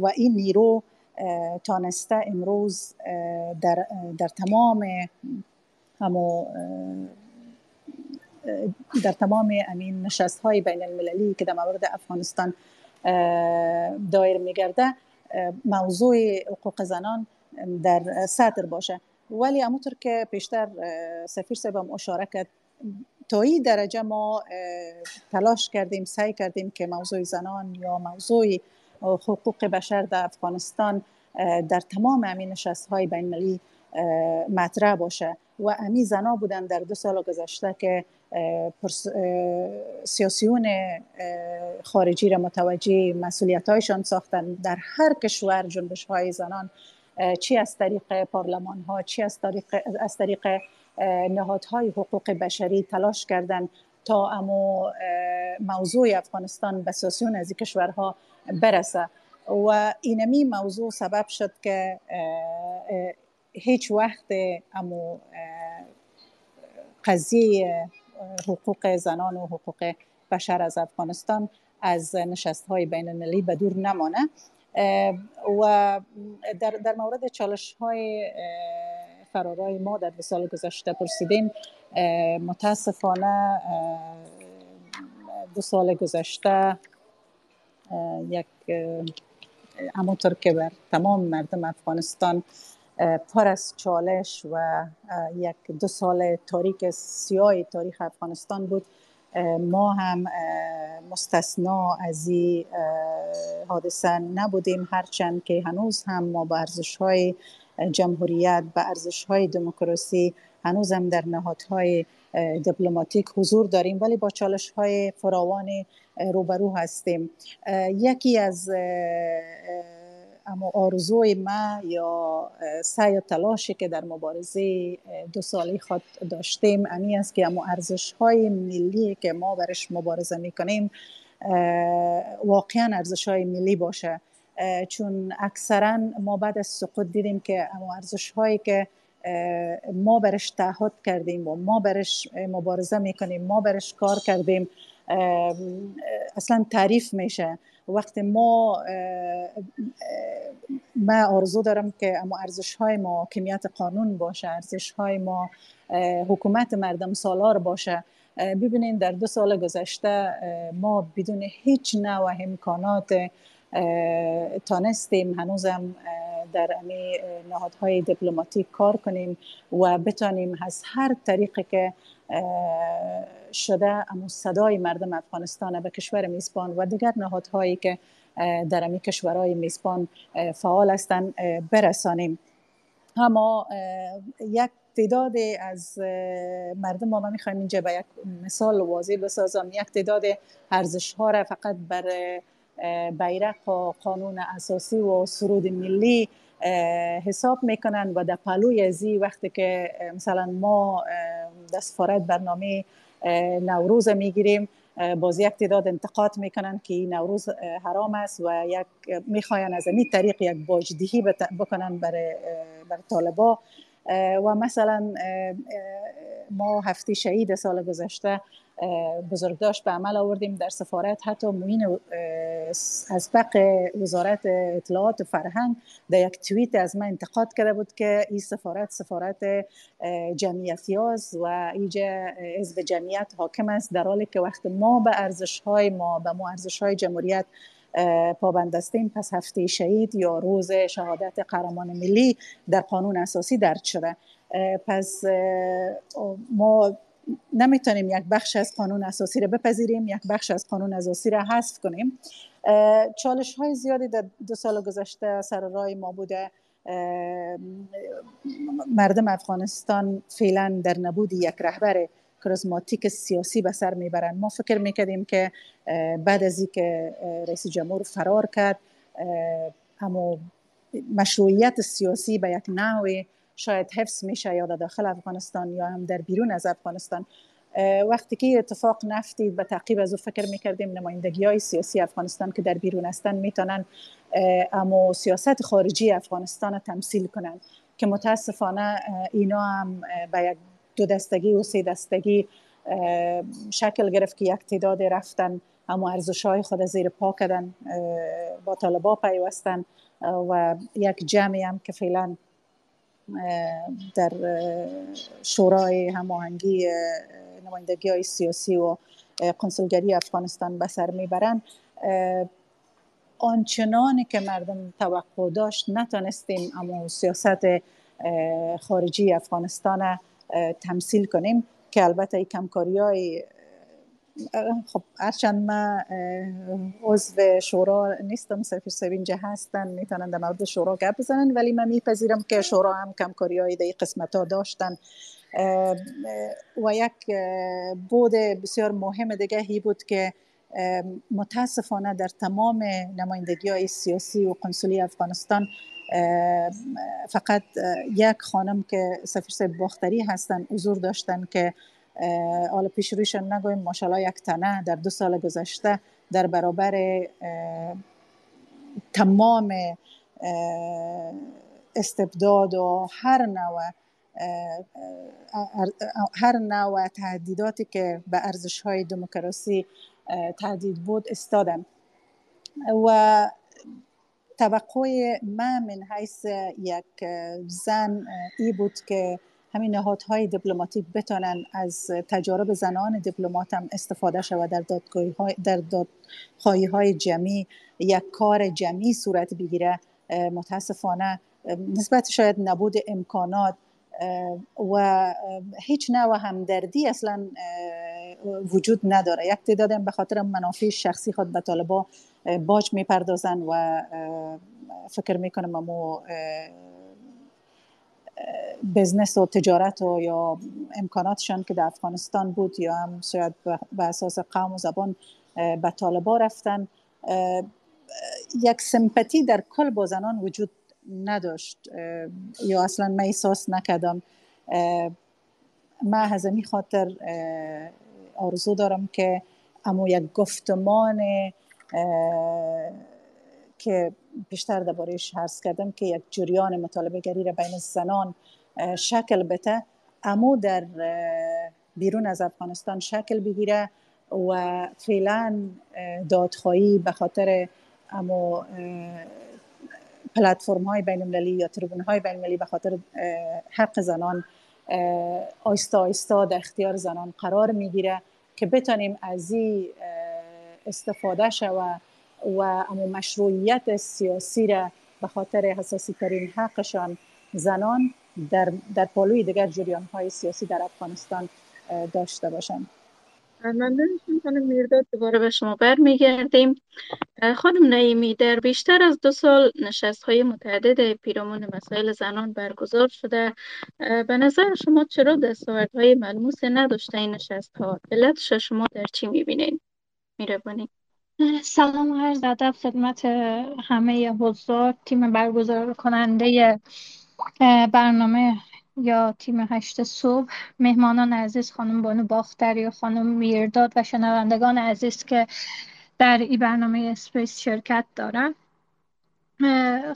و این نیرو تانسته امروز در, در تمام همو در تمام امین نشست های بین المللی که در مورد افغانستان دایر میگرده موضوع حقوق زنان در سطر باشه. ولی همونطور که پیشتر سفیر صاحب اشاره کرد تا این درجه ما تلاش کردیم سعی کردیم که موضوع زنان یا موضوع حقوق بشر در افغانستان در تمام امین نشست های بین مطرح باشه. و امی زنا بودن در دو سال گذشته که سیاسیون خارجی را متوجه مسئولیت هایشان ساختن. در هر کشور جنبش های زنان چی از طریق پارلمان ها چی از طریق, از طریق نهادهای حقوق بشری تلاش کردن تا امو موضوع افغانستان به سیاسیون از کشورها برسه. و اینمی موضوع سبب شد که هیچ وقت امو قضیه حقوق زنان و حقوق بشر از افغانستان از نشست های بین المللی به دور نمانه. و در, در مورد چالش های فرارای ما در سال گذشته پرسیدین متاسفانه دو سال گذشته یک همونطور که بر تمام مردم افغانستان پر از چالش و یک دو سال تاریک سیاه تاریخ افغانستان بود. ما هم مستثنا از این حادثه نبودیم. هرچند که هنوز هم ما به ارزش جمهوریت به ارزش های دموکراسی هنوز هم در نهادهای دیپلماتیک حضور داریم ولی با چالش های فراوان روبرو هستیم. یکی از اما آرزوی ما یا سعی و تلاشی که در مبارزه دو سالی خود داشتیم امی است که اما ارزش های ملی که ما برش مبارزه می‌کنیم واقعا ارزش های ملی باشه. چون اکثرا ما بعد از سقوط دیدیم که اما ارزش هایی که ما برش تعهد کردیم و ما برش مبارزه می‌کنیم ما برش کار کردیم اصلا تعریف میشه. وقتی ما ما آرزو دارم که اما ارزش های ما کمیت قانون باشه ارزش های ما حکومت مردم سالار باشه ببینید در دو سال گذشته ما بدون هیچ نوع امکانات تانستیم هنوزم در امی نهادهای دیپلماتیک کار کنیم و بتانیم از هر طریقی که شده اما صدای مردم افغانستان به کشور میزبان و دیگر نهادهایی که در امی کشورهای میزبان فعال هستند برسانیم. اما یک تعداد از مردم ما می‌خوایم اینجا به یک مثال واضح بسازم یک تعداد ارزش ها را فقط بر بیرق و قانون اساسی و سرود ملی حساب می‌کنن و در پلوی ازی وقتی که مثلا ما دستفارت برنامه نوروز می‌گیریم باز یک تعداد انتقاد می‌کنن که این نوروز حرام است و یک می‌خواین از این طریق یک باجدهی بکنن برای بر طالبا. و مثلا ما هفته شهید سال گذشته بزرگداشت به عمل آوردیم در سفارت. حتی موین از بق وزارت اطلاعات و فرهنگ در یک توییت از من انتقاد کرده بود که این سفارت سفارت جمعیت یاز و اینجا حزب جمعیت حاکم است. در حالی که وقت ما به ارزش های ما به ما ارزش های جمهوریت پابند هستیم پس هفته شهید یا روز شهادت قهرمان ملی در قانون اساسی درد شده. پس ما نمی‌تونیم یک بخش از قانون اساسی را بپذیریم یک بخش از قانون اساسی را حذف کنیم. چالش های زیادی در دو سال گذشته سر رای ما بوده. مردم افغانستان فعلا در نبود یک رهبر کرزماتیک سیاسی به سر می‌برند. ما فکر می‌کردیم که بعد از اینکه رئیس جمهور فرار کرد اما مشروعیت سیاسی به یک نوع شاید حفظ میشه یا در داخل افغانستان یا هم در بیرون از افغانستان. وقتی که اتفاق نفتید به تعقیب از او فکر می‌کردیم نمایندگی های سیاسی افغانستان که در بیرون هستند می‌تونن اما سیاست خارجی افغانستان تمثیل کنند که متاسفانه اینا هم به یک دو دستگی و سه دستگی شکل گرفت که یک تعداد رفتن اما ارزش های خود زیر پا کردن با طالبا پیوستن و یک جمعی هم که فعلا در شورای هماهنگی نمایندگی های سیاسی و کنسولگری افغانستان به سر می‌برند. آنچنانی که مردم توقع داشت نتانستیم اما سیاست خارجی افغانستان تمثیل کنیم که البته ای کمکاری های خب هرچند من عضو شورا نیستم سفیر سوینجا هستن می‌تونن در مورد شورا گپ بزنن ولی من میپذیرم که شورا هم کمکاری های در قسمت ها داشتن و یک بود بسیار مهم دیگه هی بود که متاسفانه در تمام نمایندگی های سیاسی و قنصلی افغانستان فقط یک خانم که سفیر باختری هستن حضور داشتن که حالا پیش رویشان نگویم ماشاءالله یک تنه در دو سال گذشته در برابر تمام استبداد و هر نوع هر نوع تهدیداتی که به ارزش های دموکراسی تهدید بود استادن و توقع من من حیث یک زن ای بود که همین نهادهای دیپلماتیک بتانن از تجارب زنان دیپلمات هم استفاده شود. در دادگاهی های در دادخواهی های جمعی یک کار جمعی صورت بگیره. متاسفانه نسبت شاید نبود امکانات و هیچ نوع همدردی اصلا وجود نداره. یک تعداد به خاطر منافع شخصی خود به طالبا باج می‌پردازن و فکر می‌کنم اما بزنس و تجارت و یا امکاناتشان که در افغانستان بود یا هم شاید به اساس قوم و زبان به طالبا رفتن یک سمپتی در کل با زنان وجود نداشت یا اصلا من احساس نکردم. من از خاطر آرزو دارم که اما یک گفتمان که بیشتر دربارهش حرس کردم که یک جریان مطالبه گری را بین زنان شکل بده. اما در بیرون از افغانستان شکل بگیره و فعلا دادخواهی به خاطر اما پلتفرم های بین المللی یا تربون های بین المللی به خاطر حق زنان آیستا آیستا در اختیار زنان قرار می‌گیره که بتانیم از این استفاده شود و اما مشروعیت سیاسی را به خاطر حساسی ترین حقشان زنان در, در پالوی دیگر جریان های سیاسی در افغانستان داشته باشند. ممنونشون خانم میرداد دوباره به شما برمیگردیم. خانم نعیمی در بیشتر از دو سال نشست های متعدد پیرامون مسائل زنان برگزار شده. به نظر شما چرا های ملموس نداشته این نشست ها علتش شما در چی می‌بینین؟ میربانی سلام عرض ادب خدمت همه حضار تیم برگزار کننده برنامه یا تیم هشت صبح. مهمانان عزیز خانم بانو باختری و خانم میرداد و شنوندگان عزیز که در این برنامه اسپیس شرکت دارن.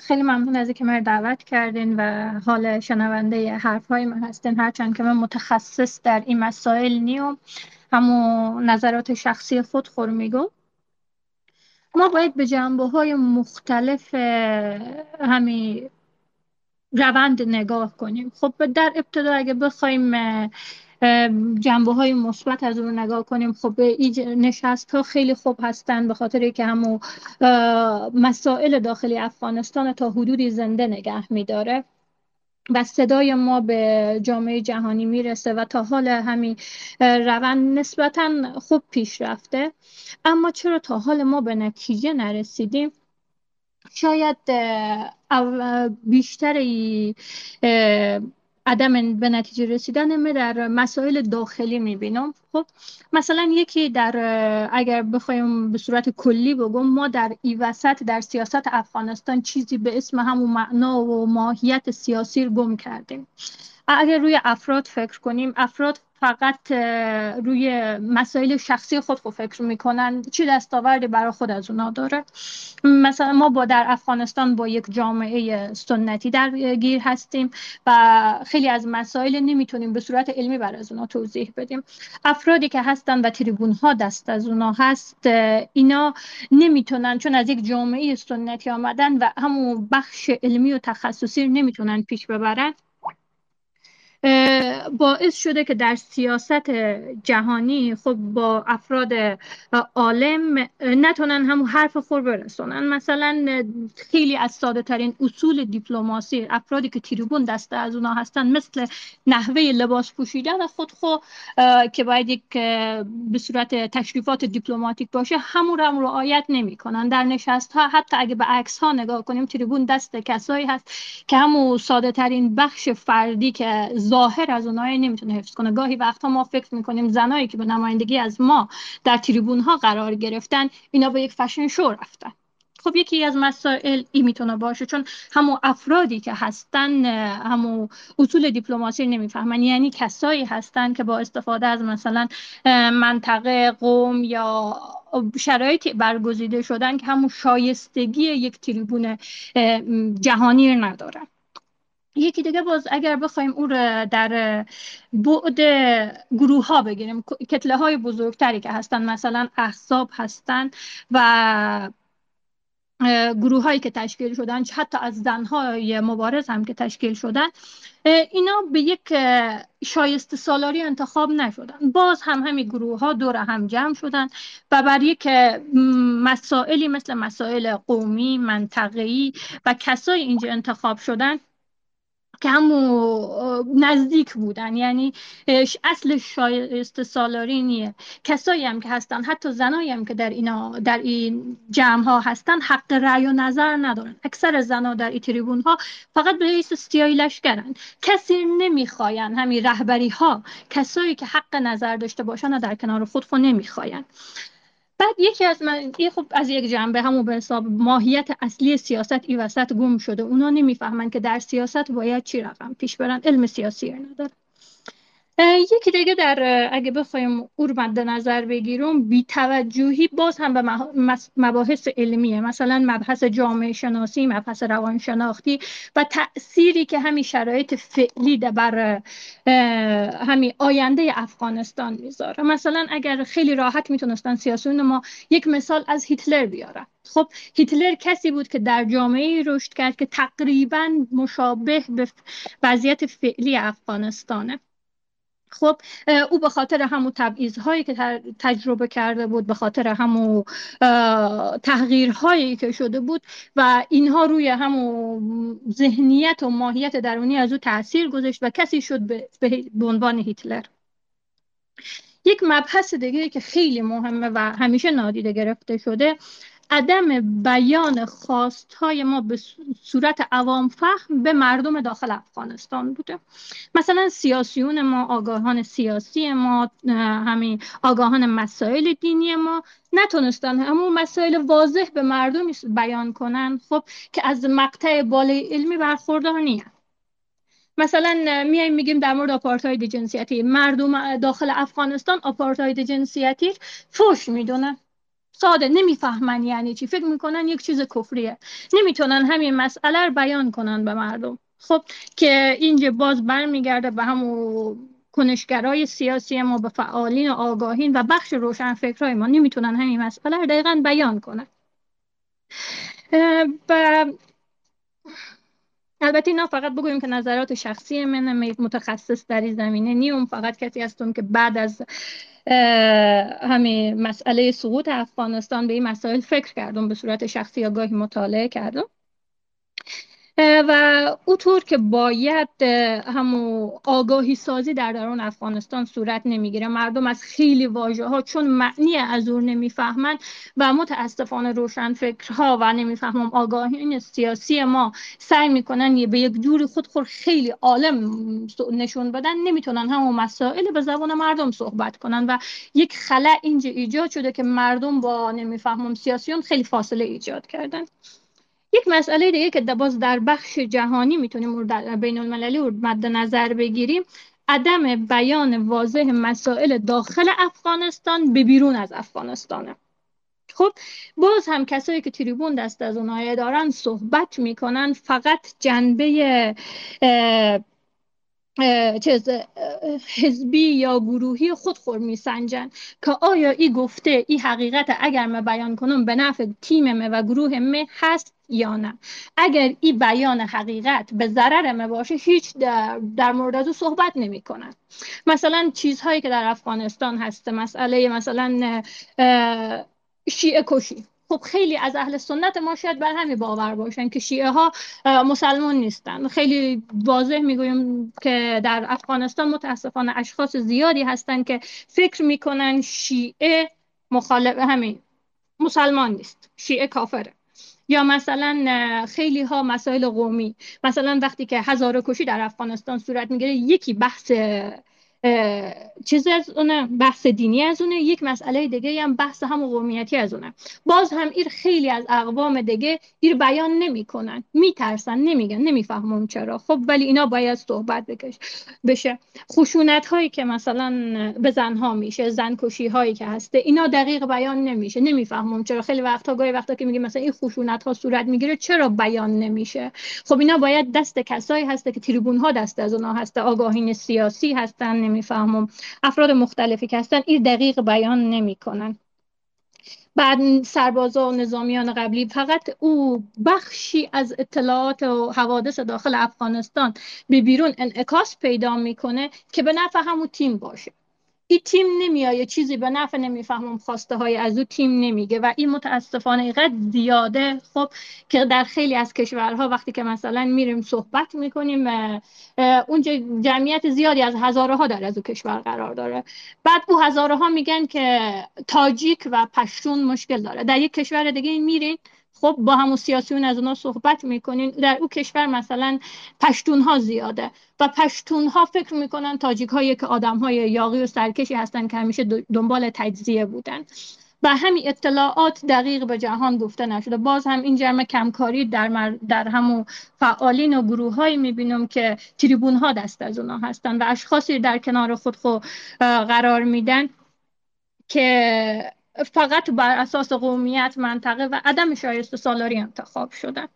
خیلی ممنون از اینکه من دعوت کردین و حال شنونده حرف های من هستین. هرچند که من متخصص در این مسائل نیم همو نظرات شخصی خود خور میگو ما باید به جنبه های مختلف همین روند نگاه کنیم. خب در ابتدا اگه بخوایم جنبه های مثبت از اون نگاه کنیم خب این نشست ها خیلی خوب هستن به خاطر که همو مسائل داخلی افغانستان تا حدودی زنده نگه میداره. و صدای ما به جامعه جهانی می‌رسه و تا حال همین روند نسبتا خوب پیش رفته. اما چرا تا حال ما به نتیجه نرسیدیم؟ شاید بیشتر عدم به نتیجه رسیدن ما در مسائل داخلی می‌بینم. خب مثلا یکی در اگر بخوایم به صورت کلی بگم ما در ای وسط در سیاست افغانستان چیزی به اسم همون معنا و ماهیت سیاسی گم کردیم. اگر روی افراد فکر کنیم افراد فقط روی مسائل شخصی خود خود فکر می‌کنن. چی دستاوردی برای خود از اونا داره؟ مثلا ما با در افغانستان با یک جامعه سنتی درگیر هستیم و خیلی از مسائل نمی‌تونیم به صورت علمی بر از اونا توضیح بدیم. افرادی که هستن و تریبون ها دست از اونا هست اینا نمی‌تونن چون از یک جامعه سنتی آمدن و همون بخش علمی و تخصصی نمی‌تونن پیش ببرن. باعث شده که در سیاست جهانی خب با افراد عالم نتونن هم حرف خور برسونن. مثلا خیلی از ساده ترین اصول دیپلماسی افرادی که تریبون دسته از اونا هستن مثل نحوه لباس پوشیدن خود خو که باید یک به صورت تشریفات دیپلماتیک باشه همون هم رعایت نمی‌کنن. در نشست ها حتی اگه به عکس ها نگاه کنیم تریبون دست کسایی هست که همون ساده ترین بخش فردی که ظاهر از اونایی نمی‌تونه حفظ کنه. گاهی وقتا ما فکر می‌کنیم زنایی که به نمایندگی از ما در تریبون ها قرار گرفتن اینا به یک فشن شو رفتن. خب یکی از مسائل این می‌تونه باشه چون همو افرادی که هستن همو اصول دیپلماسی نمی‌فهمن. یعنی کسایی هستن که با استفاده از مثلا منطقه قوم یا شرایطی برگزیده شدن که همون شایستگی یک تریبون جهانی ندارن. یکی دیگه باز اگر بخوایم او رو در بعد گروه ها بگیریم کتله های بزرگتری که هستن مثلا احزاب هستن و گروه هایی که تشکیل شدن حتی از زنهای مبارز هم که تشکیل شدن اینا به یک شایسته سالاری انتخاب نشدن. باز هم همین گروه ها دور هم جمع شدن و بر یک مسائلی مثل مسائل قومی منطقه‌ای و کسای اینجا انتخاب شدن که نزدیک بودن. یعنی اصل شایسته سالاری نیه. کسایی هم که هستن حتی زنایی هم که در اینا در این جمع ها هستن حق رأی و نظر ندارن. اکثر زنا در این تریبون ها فقط به رئیس سیایی لشکرن. کسی نمی‌خواین همین رهبری ها کسایی که حق نظر داشته باشن در کنار خود خود نمی‌خواین. بعد یکی از من خب از یک جنبه همون به حساب ماهیت اصلی سیاست ای وسط گم شده. اونا نمی‌فهمن که در سیاست باید چی رقم؟ پیش برن علم سیاسی نداره یکی دیگه در اگه بخوایم او مد نظر بگیرم بی توجهی باز هم به مباحث علمیه. مثلا مبحث جامعه شناسی مبحث روانشناختی و تأثیری که همین شرایط فعلی بر همین آینده افغانستان می‌ذاره. مثلا اگر خیلی راحت می‌تونستن سیاسیون ما یک مثال از هیتلر بیارن. خب هیتلر کسی بود که در جامعه رشد کرد که تقریبا مشابه به وضعیت فعلی افغانستانه. خب او به خاطر همون هایی که تجربه کرده بود به خاطر همون تغییرهایی که شده بود و اینها روی همون ذهنیت و ماهیت درونی از او تاثیر گذاشت و کسی شد به عنوان هیتلر. یک مبحث دیگه که خیلی مهمه و همیشه نادیده گرفته شده عدم بیان خواستهای ما به صورت عوام فهم به مردم داخل افغانستان بوده. مثلا سیاسیون ما آگاهان سیاسی ما همین آگاهان مسائل دینی ما نتونستن همون مسائل واضح به مردم بیان کنن خب که از مقطع بالای علمی برخوردار نیست مثلا میایم میگیم در مورد آپارتاید جنسیتی مردم داخل افغانستان آپارتاید جنسیتی فوش می‌دونن. ساده نمی‌فهمن یعنی چی. فکر می‌کنن یک چیز کفریه. نمی‌تونن همین مسئله رو بیان کنن به مردم. خب که اینجا باز برمیگرده به همون کنشگرای سیاسی ما به فعالین و آگاهین و بخش روشن فکرهای ما. نمی‌تونن همین مسئله رو دقیقا بیان کنن. و البته اینا فقط بگویم که نظرات شخصی من متخصص در این زمینه نیم فقط کسی هستم که بعد از همین مسئله سقوط افغانستان به این مسائل فکر کردم به صورت شخصی یا گاهی مطالعه کردم. و طور که باید همو آگاهی سازی در درون افغانستان صورت نمی‌گیره. مردم از خیلی واژه ها چون معنی از اون نمی‌فهمن و متاسفانه روشن فکرها و نمی‌فهمم آگاهی سیاسی ما سعی می‌کنن به یک جوری خود خیلی عالم نشون بدن نمی‌تونن همون مسائل به زبان مردم صحبت کنن و یک خلع اینجا ایجاد شده که مردم با نمی‌فهمم سیاسیون خیلی فاصله ایجاد کردن. یک مسئله دیگه که باز در بخش جهانی می‌تونیم بین المللی مد نظر بگیریم عدم بیان واضح مسائل داخل افغانستان به بیرون از افغانستانه. خب باز هم کسایی که تریبون دست از اونها دارن صحبت می‌کنن فقط جنبه چیز حزبی یا گروهی خود خور میسنجن. که آیا ای گفته ای حقیقت اگر ما بیان کنم به نفع تیم و گروه ما هست یا نه؟ اگر ای بیان حقیقت به ضرر ما باشه هیچ در, در مورد از او صحبت نمی کنن. مثلا چیزهایی که در افغانستان هست مسئله مثلا شیعه کشی. خب خیلی از اهل سنت ما شاید بر همین باور باشن که شیعه ها مسلمان نیستن. خیلی واضح می‌گویم که در افغانستان متاسفانه اشخاص زیادی هستن که فکر می‌کنن شیعه مخالف همین مسلمان نیست شیعه کافره. یا مثلا خیلی ها مسائل قومی مثلا وقتی که هزار کشی در افغانستان صورت می‌گیره یکی بحث چیز از اونه بحث دینی از اونه یک مسئله دیگه هم بحث هم قومیتی از اونه. باز هم ایر خیلی از اقوام دیگه ایر بیان نمی‌کنن میترسن نمیگن نمی‌فهمم چرا. خب ولی اینا باید صحبت بکش بشه. خشونت هایی که مثلا به زنها میشه زن کشی هایی که هسته اینا دقیق بیان نمیشه نمی‌فهمم چرا. خیلی وقتا گاهی وقتا که میگیم مثلا این خشونت ها صورت می‌گیره چرا بیان نمیشه؟ خب اینا باید دست کسایی هسته که تریبون ها دست از اونها هسته آگاهین سیاسی هستن نمی‌فهمم افراد مختلفی که هستن این دقیق بیان نمی‌کنن. بعد سربازا و نظامیان قبلی فقط او بخشی از اطلاعات و حوادث داخل افغانستان به بیرون انعکاس پیدا می‌کنه که به نفع همون تیم باشه. این تیم نمیایه چیزی به نفع نمی‌فهمم خواسته های از او تیم نمیگه و این متاسفانه اینقدر زیاده. خب که در خیلی از کشورها وقتی که مثلا میریم صحبت می‌کنیم اونجا جمعیت زیادی از هزاره ها در از او کشور قرار داره. بعد او هزاره ها میگن که تاجیک و پشتون مشکل داره. در یک کشور دیگه میرین خب با همون سیاسیون از اونا صحبت می‌کنین در او کشور مثلا پشتون ها زیاده و پشتون ها فکر می‌کنن تاجیک هایی که آدم های یاقی و سرکشی هستن که همیشه دنبال تجزیه بودن. و همین اطلاعات دقیق به جهان گفته نشده. باز هم این جرم کمکاری در, مر... در همون فعالین و گروه هایی می‌بینم که تریبون ها دست از اونا هستن و اشخاصی در کنار خود خود قرار میدن که فقط بر اساس قومیت منطقه و عدم شایسته سالاری انتخاب شدن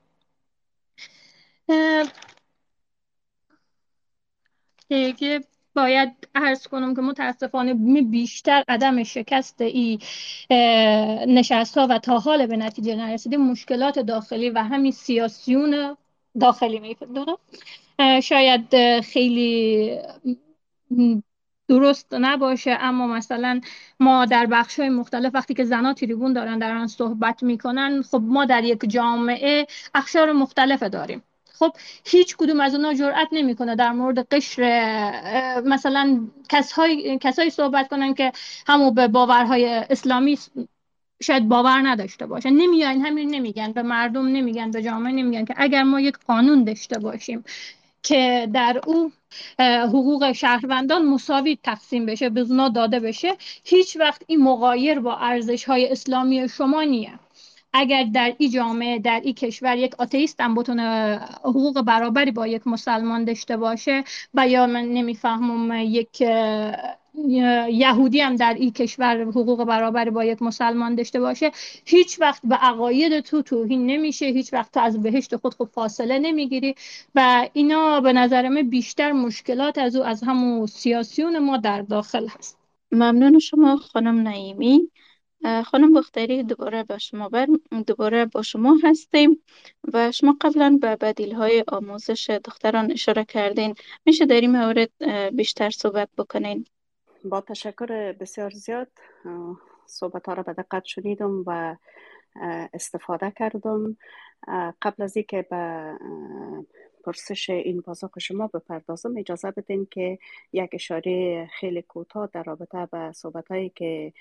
دیگه باید عرض کنم که متاسفانه بیشتر عدم شکست ای نشست ها و تا حال به نتیجه نرسیده مشکلات داخلی و همین سیاسیون داخلی میفته شاید خیلی درست نباشه اما مثلا ما در بخش های مختلف وقتی که زنها تریبون دارن در آن صحبت می‌کنن خب ما در یک جامعه اخشار مختلف داریم. خب هیچ کدوم از اونها جرئت نمی‌کنه در مورد قشر مثلا کسایی کسایی صحبت کنن که همو به باورهای اسلامی شاید باور نداشته باشن نمیاین همین نمیگن به مردم نمیگن به جامعه نمیگن که اگر ما یک قانون داشته باشیم که در او حقوق شهروندان مساوی تقسیم بشه به داده بشه هیچ وقت این مقایر با ارزش های اسلامی شما نیه. اگر در این جامعه در این کشور یک آتیست هم بتونه حقوق برابری با یک مسلمان داشته باشه و یا من نمی‌فهمم یک یهودی هم در این کشور حقوق برابری با یک مسلمان داشته باشه. هیچ وقت به عقاید تو توهین نمیشه. هیچ وقت تو از بهشت خود خود فاصله نمی‌گیری. و اینا به نظر من بیشتر مشکلات از او از همون سیاسیون ما در داخل هست. ممنون شما خانم نعیمی. خانم بختری دوباره با شما بر دوباره با شما هستیم و شما قبلا به بدیل های آموزش دختران اشاره کردین. میشه در این مورد بیشتر صحبت بکنین؟ با تشکر بسیار زیاد صحبت ها را به دقت شنیدم و استفاده کردم. قبل از اینکه به پرسش این پاسخ شما بپردازم اجازه بدین که یک اشاره خیلی کوتاه در رابطه به صحبت هایی که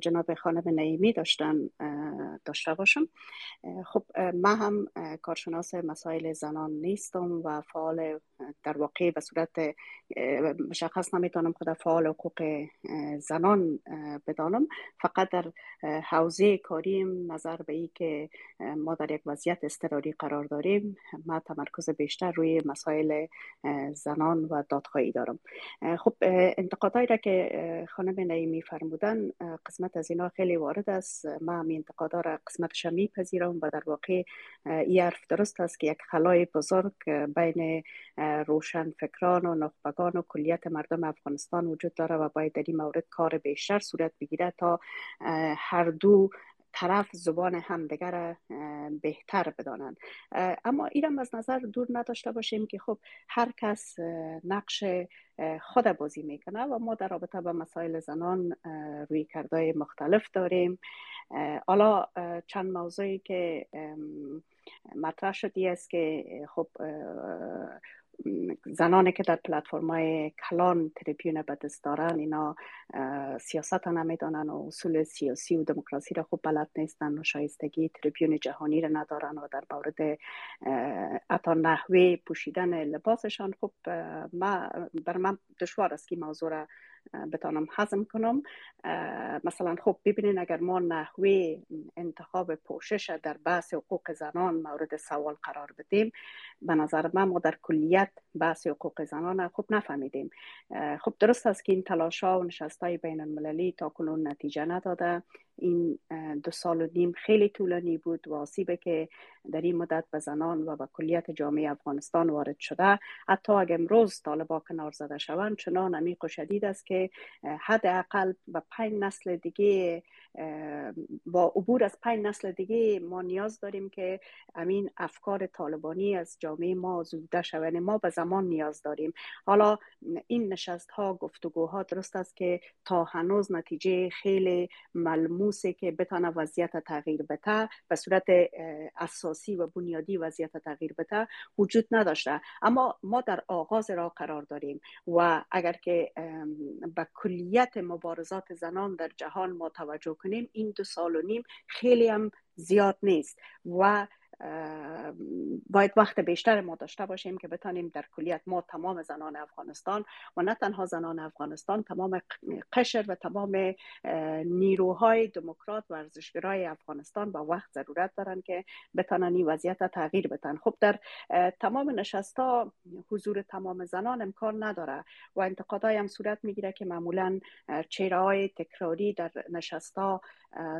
جناب خانم نعیمی داشتن داشته باشم. خب من هم کارشناس مسائل زنان نیستم و فعال در واقع به صورت مشخص نمی‌تونم خود فعال حقوق زنان بدانم. فقط در حوزه کاریم نظر به ای که ما در یک وضعیت استراری قرار داریم ما تمرکز بیشتر روی مسائل زنان و دادخواهی دارم. خب انتقادهایی را که خانم نعیمی فرمودن قسمت از اینا خیلی وارد است ما هم انتقادا را قسمتش میپذیرم و در واقع این حرف درست است که یک خلای بزرگ بین روشن فکران و نخبگان و کلیت مردم افغانستان وجود داره و باید در این مورد کار بیشتر صورت بگیره تا هر دو طرف زبان همدیگر بهتر بدانند. اما ایرم از نظر دور نداشته باشیم که خب هر کس نقش خود بازی می‌کنه و ما در رابطه با مسائل زنان روی کردهای مختلف داریم. حالا چند موضوعی که مطرح شدی است که خب زنانی که در پلتفرم های کلان تریبیون به دست دارن اینا سیاست نمی‌دانن و اصول سیاسی و دموکراسی را خوب بلد نیستن و شایستگی تریبیون جهانی را ندارن و در مورد اتا نحوه پوشیدن لباسشان خب ما بر من دشوار است که موضوع را بتانم حزم کنم. مثلا خب ببینین اگر ما نحوه انتخاب پوشش در بحث حقوق زنان مورد سوال قرار بدیم به نظر من ما در کلیت بحث حقوق زنان خوب نفهمیدیم. خب درست است که این تلاش ها و نشست های بین المللی تا کنون نتیجه نداده. این دو سال و نیم خیلی طولانی بود و آسیبه که در این مدت به زنان و به کلیت جامعه افغانستان وارد شده. حتی اگر امروز طالبا کنار زده شوند چنان عمیق و شدید است که حداقل به پنج نسل دیگه با عبور از پنج نسل دیگه ما نیاز داریم که امین افکار طالبانی از جامعه ما زوده شود. یعنی ما به زمان نیاز داریم. حالا این نشست ها گفتگوها درست است که تا هنوز نتیجه خیلی ملموسه که بتانه وضعیت تغییر بده. به صورت اساسی و بنیادی وضعیت تغییر بده وجود نداشته. اما ما در آغاز را قرار داریم و اگر که به کلیت مبارزات زنان در جهان ما توجه کنیم این دو سال و نیم خیلی هم زیاد نیست. و باید وقت بیشتر ما داشته باشیم که بتانیم در کلیت ما تمام زنان افغانستان و نه تنها زنان افغانستان تمام قشر و تمام نیروهای دموکرات و ارزشگرای افغانستان با وقت ضرورت دارن که بتانن این وضعیت تغییر بدن. خب در تمام نشستا حضور تمام زنان امکان نداره و انتقادای هم صورت می‌گیره که معمولا چهره های تکراری در نشستا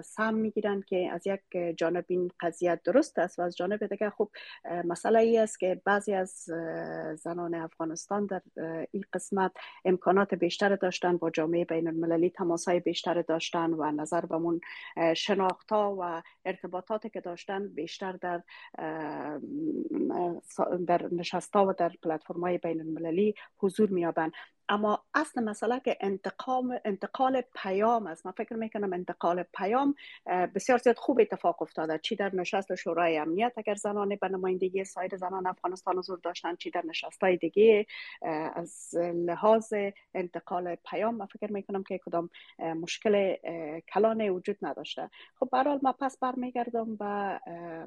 سم می‌گیرن که از یک جانب این قضیت درست است و از جانب دیگه خب مسئله ای است که بعضی از زنان افغانستان در این قسمت امکانات بیشتر داشتن با جامعه بین المللی تماسای بیشتر داشتن و نظر بمون شناختا و ارتباطاتی که داشتن بیشتر در در نشستا و در پلتفرم های بین المللی حضور میابن اما اصل مسئله که انتقام انتقال پیام است. من فکر می‌کنم انتقال پیام بسیار زیاد خوب اتفاق افتاده. چی در نشست شورای امنیت؟ اگر زنان به نمایندگی سایر زنان افغانستان حضور داشتن چی در نشست های دیگه از لحاظ انتقال پیام من فکر می‌کنم که کدام مشکل کلانه وجود نداشته. خب برحال ما پس برمیگردم به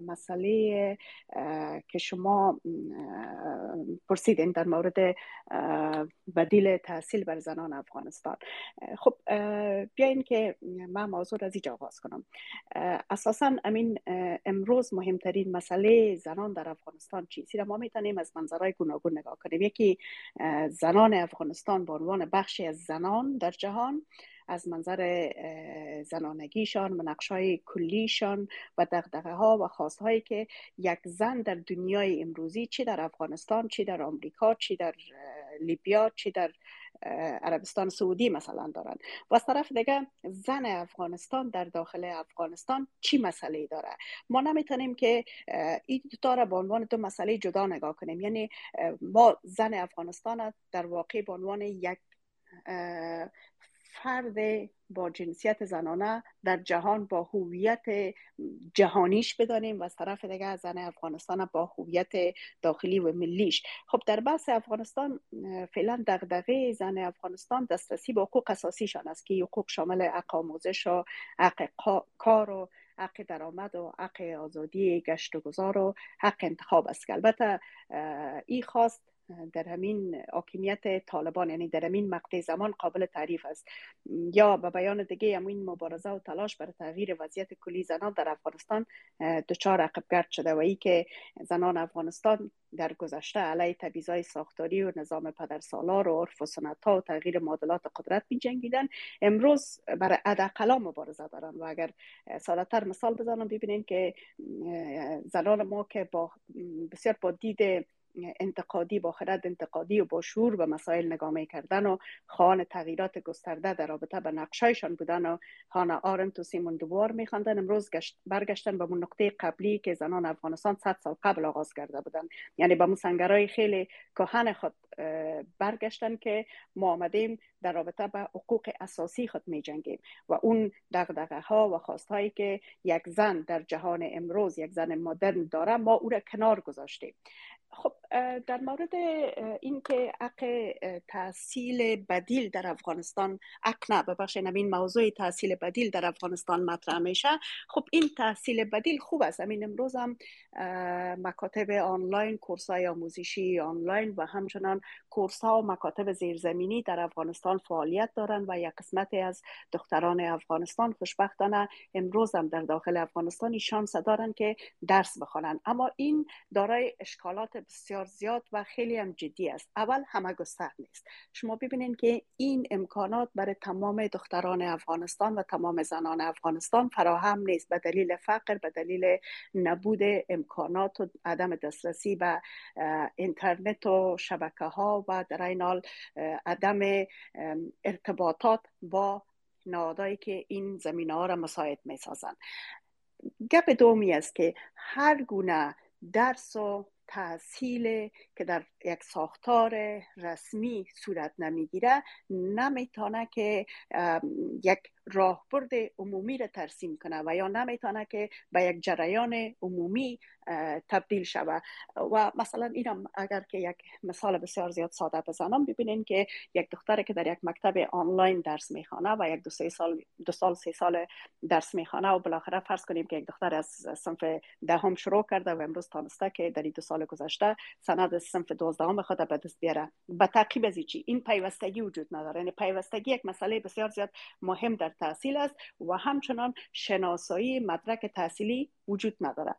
مسئله که شما پرسیدین در مورد بدیل تحصیل بر زنان افغانستان. خب بیاین که من موضوع از اینجا آغاز کنم. اساسا امین امروز مهمترین مسئله زنان در افغانستان چیزی را ما می‌تونیم از منظرهای گوناگون نگاه کنیم. یکی زنان افغانستان به عنوان بخشی از زنان در جهان از منظر زنانگیشان و نقشای کلیشان و دقدقه ها و خواست هایی که یک زن در دنیای امروزی چی در افغانستان چی در آمریکا چی در لیبیا چی در عربستان سعودی مثلا دارن. و از طرف دیگه زن افغانستان در داخل افغانستان چی مسئله داره؟ ما نمی‌تونیم که این دوتا را به عنوان دو مسئله جدا نگاه کنیم. یعنی ما زن افغانستان در واقع به عنوان یک فرد با جنسیت زنانه در جهان با هویت جهانیش بدانیم و از طرف دیگه زن افغانستان با هویت داخلی و ملیش. خب در بحث افغانستان فعلا دغدغه زن افغانستان دسترسی به حقوق اساسیشان است که حقوق شامل حق آموزش و حق کار و حق درآمد و حق آزادی گشت و گذار و حق انتخاب است. که البته این خواست در همین حاکمیت طالبان یعنی در همین مقطع زمان قابل تعریف است. یا به بیان دیگه همین مبارزه و تلاش برای تغییر وضعیت کلی زنان در افغانستان دچار عقبگرد شده و ای که زنان افغانستان در گذشته علیه تبعیضای ساختاری و نظام پدرسالار و عرف و سنت ها و تغییر معادلات قدرت می جنگیدن امروز برای ادقلا مبارزه دارن و اگر سادتر مثال بزنم ببینین که زنان ما که با بسیار با دید انتقادی با خرد انتقادی و با شور به مسائل نگاه کردن و خواهان تغییرات گسترده در رابطه به نقشایشان بودن و هانا آرنت و سیمون دوبار میخواندن. امروز گشت برگشتن به اون نقطه قبلی که زنان افغانستان 100 سال قبل آغاز کرده بودن یعنی به مسنگرهای خیلی کهن خود برگشتن که ما آمدیم در رابطه به حقوق اساسی خود می جنگیم و اون دغدغه ها و خواست هایی که یک زن در جهان امروز یک زن مدرن داره ما او را کنار گذاشتیم. خب در مورد اینکه حق تحصیل بدیل در افغانستان حق نه ببخشید این موضوع تحصیل بدیل در افغانستان مطرح میشه. خب این تحصیل بدیل خوب است. همین امروز هم مکاتب آنلاین کورس های آموزشی آنلاین و همچنان کورس ها و مکاتب زیرزمینی در افغانستان فعالیت دارند و یک قسمتی از دختران افغانستان خوشبختانه امروز هم در داخل افغانستان شانس دارند که درس بخوانند اما این دارای اشکالات بسیار زیاد و خیلی هم جدی است. اول همه گستر نیست. شما ببینید که این امکانات برای تمام دختران افغانستان و تمام زنان افغانستان فراهم نیست. به دلیل فقر به دلیل نبود امکانات و عدم دسترسی به اینترنت و شبکه ها و در این حال عدم ارتباطات با نهادهایی که این زمینه ها را مساعد می سازند گپ دومی است که هر گونه درس و تحصیل که در یک ساختار رسمی صورت نمی‌گیره نمی‌تونه که یک راهبرد عمومی را ترسیم کنه و یا نمی‌تونه که به یک جریان عمومی تبدیل شود و مثلا اینم اگر که یک مثال بسیار زیاد ساده بزنم ببینین که یک دختر که در یک مکتب آنلاین درس می‌خوانه و یک دو سه سال دو سال سه سال درس می‌خوانه و بالاخره فرض کنیم که یک دختر از صنف دهم شروع کرده و امروز تانسته که در این دو سال گذشته سند صنف دوازدهم خود به دست بیاره. به تعقیب از چی؟ این پیوستگی وجود نداره. یعنی پیوستگی یک مسئله بسیار زیاد مهم در تحصیل است و همچنان شناسایی مدرک تحصیلی وجود نداره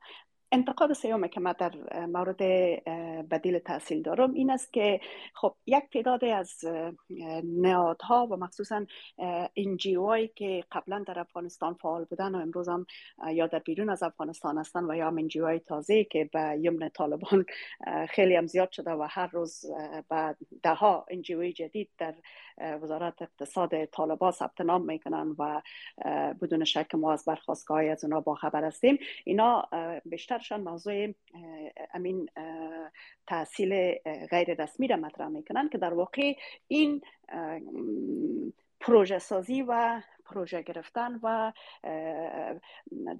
انتقاد سیومه که من در مورد بدیل تحصیل دارم این است که خب یک تعداد از نهادها و مخصوصا انجیوهایی که قبلا در افغانستان فعال بودن و امروز هم یا در بیرون از افغانستان هستن و یا هم انجیوهای تازه که به یمن طالبان خیلی هم زیاد شده و هر روز به ده ها انجیوهای جدید در وزارت اقتصاد طالبان ثبت نام می‌کنن و بدون شک ما از برخواستگاه از اونا با خبر هستیم. اینا بیشتر بیشترشان موضوع امین تحصیل غیر رسمی را مطرح می‌کنن که در واقع این پروژه سازی و پروژه گرفتن و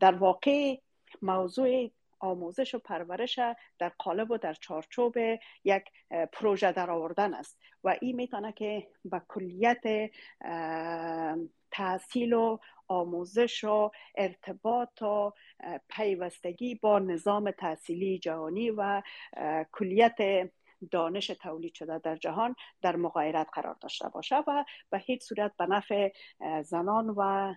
در واقع موضوع آموزش و پرورش در قالب و در چارچوب یک پروژه در آوردن است. و این می‌تونه که به کلیت تحصیل و آموزش و ارتباط و پیوستگی با نظام تحصیلی جهانی و کلیت دانش تولید شده در جهان در مغایرت قرار داشته باشه و به هیچ صورت به نفع زنان و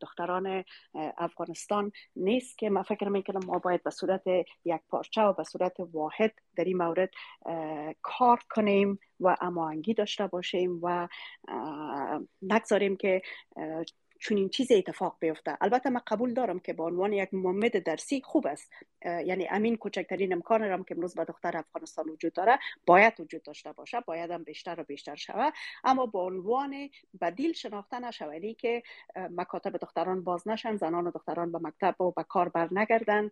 دختران افغانستان نیست که من فکر می‌کنم ما باید به صورت یک پارچه و به صورت واحد در این مورد کار کنیم و امانگی داشته باشیم و نگذاریم که چنین چیز اتفاق بیفته. البته من قبول دارم که به عنوان یک محمد درسی خوب است. یعنی امین کوچکترین امکان رم که امروز به دختر افغانستان وجود داره باید وجود داشته باشه باید هم بیشتر و بیشتر شود. اما به عنوان بدیل شناخته نشود. که مکاتب دختران باز نشن زنان و دختران به مکتب و به کار بر نگردن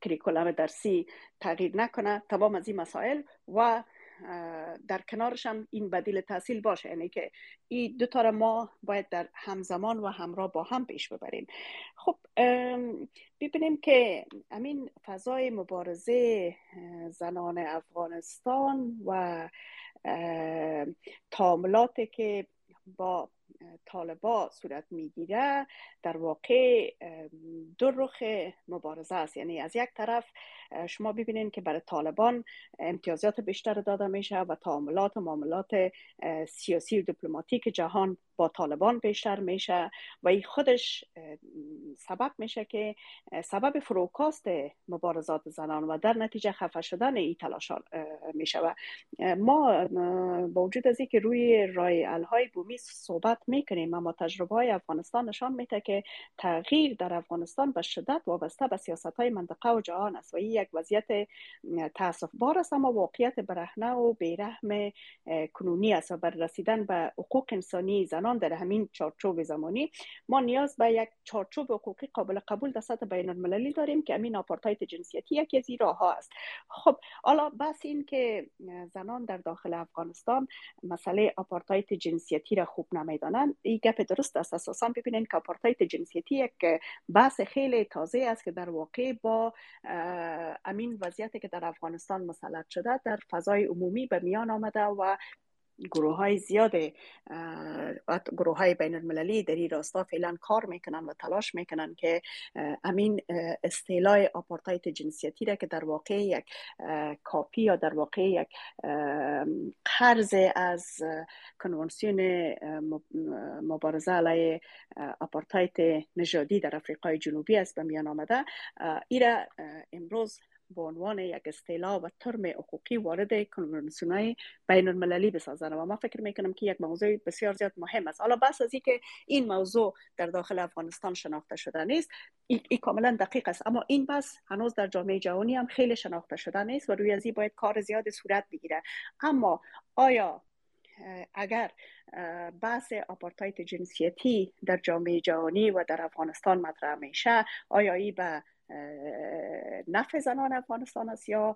کریکولم درسی تغییر نکنه تمام از این مسائل و در کنارش هم این بدیل تحصیل باشه یعنی که این دو تا ما باید در همزمان و همراه با هم پیش ببریم. خب ببینیم که همین فضای مبارزه زنان افغانستان و تعاملاتی که با طالبا صورت می‌گیره در واقع دو رخ مبارزه است. یعنی از یک طرف شما ببینید که برای طالبان امتیازات بیشتر داده میشه و تعاملات و معاملات سیاسی و دیپلماتیک جهان با طالبان بیشتر میشه و این خودش سبب میشه که سبب فروکاست مبارزات زنان و در نتیجه خفه شدن این تلاشان میشه و ما با وجود از که روی رای الهای بومی صحبت می‌کنیم اما تجربه های افغانستان نشان میده که تغییر در افغانستان به شدت وابسته به سیاست های منطقه و جهان است و این یک وضعیت تاسف بار است اما واقعیت برهنه و بیرحم کنونی است و برای رسیدن به حقوق انسانی زنان در همین چارچوب زمانی. ما نیاز به یک چارچوب حقوقی قابل قبول در سطح بین المللی داریم که امین آپارتاید جنسیتی یکی از راه ها است. خب حالا بحث این که زنان در داخل افغانستان مسئله آپارتاید جنسیتی را خوب نمی‌دانند. این گپ درست است. اساسا ببینید که آپارتاید جنسیتی یک بحث خیلی تازه است که در واقع با امین وضعیتی که در افغانستان مسلط شده در فضای عمومی به میان آمده و گروه های زیاد گروه های بین المللی در این راستا فعلا کار می‌کنن و تلاش می‌کنن که امین استیلای آپارتایت جنسیتی را که در واقع یک کاپی یا در واقع یک قرض از کنوانسیون مبارزه علیه آپارتایت نژادی در افریقای جنوبی است به میان آمده ایره امروز به عنوان یک اصطلاح و ترم حقوقی وارد کنوانسیون های بین المللی بسازن و ما فکر می‌کنم که یک موضوع بسیار زیاد مهم است. حالا بس از که این موضوع در داخل افغانستان شناخته شده نیست این ای کاملا دقیق است. اما این بس هنوز در جامعه جهانی هم خیلی شناخته شده نیست و روی از باید کار زیاد صورت بگیره. اما آیا اگر بحث آپارتایت جنسیتی در جامعه جهانی و در افغانستان مطرح میشه آیا ای به نفع زنان افغانستان است یا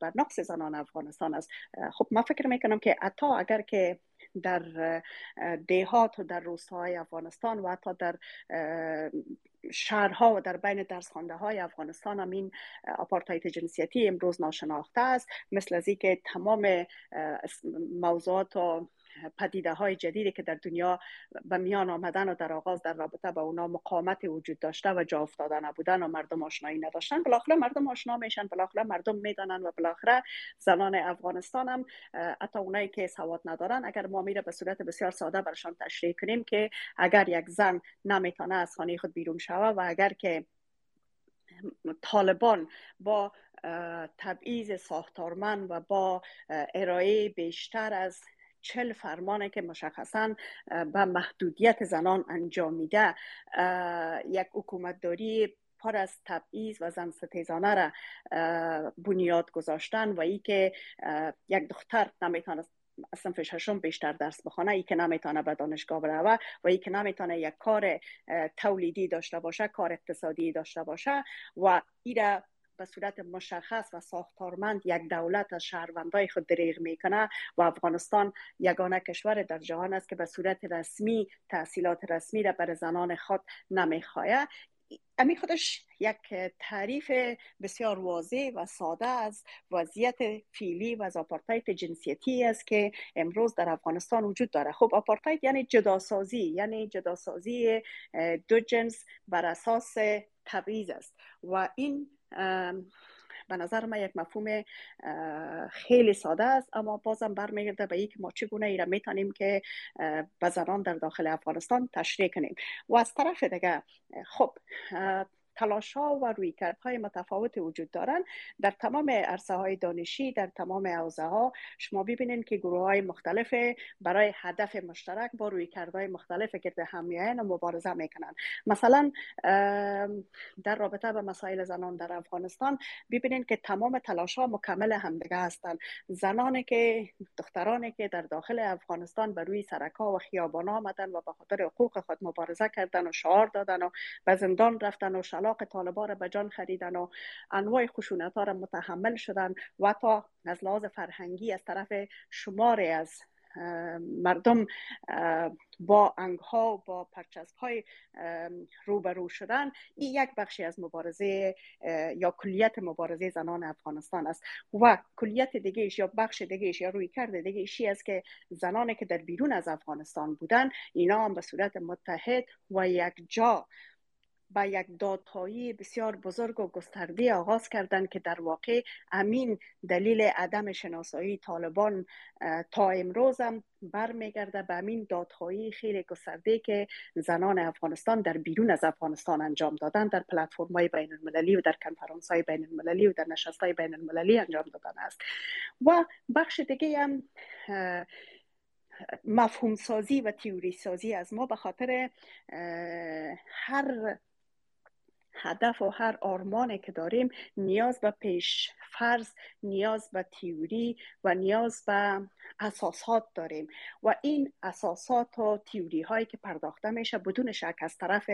بر نقص زنان افغانستان است. خب من فکر می‌کنم که حتی اگر که در دهات و در روستاهای افغانستان و حتی در شهرها و در بین درس خانده های افغانستان هم این آپارتایت جنسیتی امروز ناشناخته است مثل از که تمام موضوعات و پدیده های جدیدی که در دنیا به میان آمدن و در آغاز در رابطه با اونا مقامت وجود داشته و جا افتاده نبودن و مردم آشنایی نداشتن بالاخره مردم آشنا میشن بالاخره مردم می‌دانن و بالاخره زنان افغانستان هم حتی اونایی که سواد ندارن اگر ما میره به صورت بسیار ساده برشان تشریح کنیم که اگر یک زن نمی‌تونه از خانه خود بیرون شود و اگر که طالبان با تبعیض ساختارمند و با ارائه بیشتر از چل فرمانه که مشخصا به محدودیت زنان انجام میده. یک حکومتداری پر از تبعیض و زن ستیزانه را بنیاد گذاشتن و ای که یک دختر نمی‌تونه از صنف ششم بیشتر درس بخونه ای که نمی‌تونه به دانشگاه بروه و ای که نمی‌تونه یک کار تولیدی داشته باشه کار اقتصادی داشته باشه و ایره به صورت مشخص و ساختارمند یک دولت از شهروندای خود دریغ می‌کنه و افغانستان یگانه کشور در جهان است که به صورت رسمی تحصیلات رسمی را بر زنان خود نمی‌خواهه امی خودش یک تعریف بسیار واضح و ساده از وضعیت فعلی و از آپارتاید جنسیتی است که امروز در افغانستان وجود داره. خب آپارتاید یعنی جداسازی یعنی جداسازی دو جنس بر اساس تبعیض است و این به نظر من یک مفهوم خیلی ساده است اما بازم برمیگرده به اینکه ما چگونه ای را می‌تونیم که به زنان در داخل افغانستان تشریح کنیم. و از طرف دیگه خب تلاش ها و روی های متفاوت وجود دارند در تمام عرصه های دانشی در تمام حوزه ها شما ببینید که گروه های مختلف برای هدف مشترک با روی های مختلف گرد هم و مبارزه می‌کنن. مثلا در رابطه به مسائل زنان در افغانستان ببینید که تمام تلاش ها مکمل همدیگه هستند زنانی که دخترانی که در داخل افغانستان بر روی سرکا و خیابان آمدن و به خاطر حقوق خود مبارزه کردن و شعار دادن و به زندان رفتن و طلاق طالبا را به جان خریدن و انواع خشونت ها را متحمل شدن و تا از لحاظ فرهنگی از طرف شماری از مردم با انگ ها و با پرچسب های روبرو شدن این یک بخشی از مبارزه یا کلیت مبارزه زنان افغانستان است. و کلیت دیگه یا بخش دیگه یا روی کرده دیگه ایشی است که زنانی که در بیرون از افغانستان بودن اینا هم به صورت متحد و یک جا به یک دادهایی بسیار بزرگ و گسترده آغاز کردند که در واقع امین دلیل عدم شناسایی طالبان تا امروز هم برمیگرده به امین دادهایی خیلی گسترده که زنان افغانستان در بیرون از افغانستان انجام دادن در پلتفرم های بین المللی و در کنفرانس های بین المللی و در نشست های بین المللی انجام دادن است. و بخش دیگه هم مفهوم سازی و تیوری سازی از ما به خاطر هر هدف و هر آرمانی که داریم نیاز به پیش فرض نیاز به تیوری و نیاز به اساسات داریم. و این اساسات و تیوری هایی که پرداخته میشه بدون شک از طرف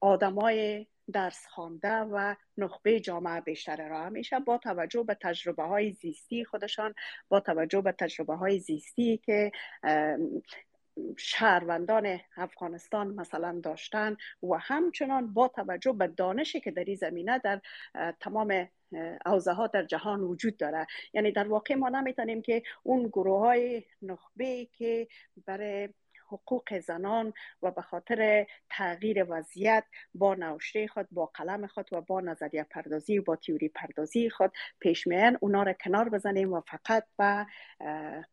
آدمای درس خوانده و نخبه جامعه بیشتر را میشه. با توجه به تجربه های زیستی خودشان با توجه به تجربه های زیستی که شهروندان افغانستان مثلا داشتن و همچنان با توجه به دانشی که در این زمینه در تمام حوزه ها در جهان وجود داره. یعنی در واقع ما نمی‌تونیم که اون گروه های نخبه که برای حقوق زنان و به خاطر تغییر وضعیت با نوشته خود با قلم خود و با نظریه پردازی و با تیوری پردازی خود پیش میان. اونا را کنار بزنیم و فقط به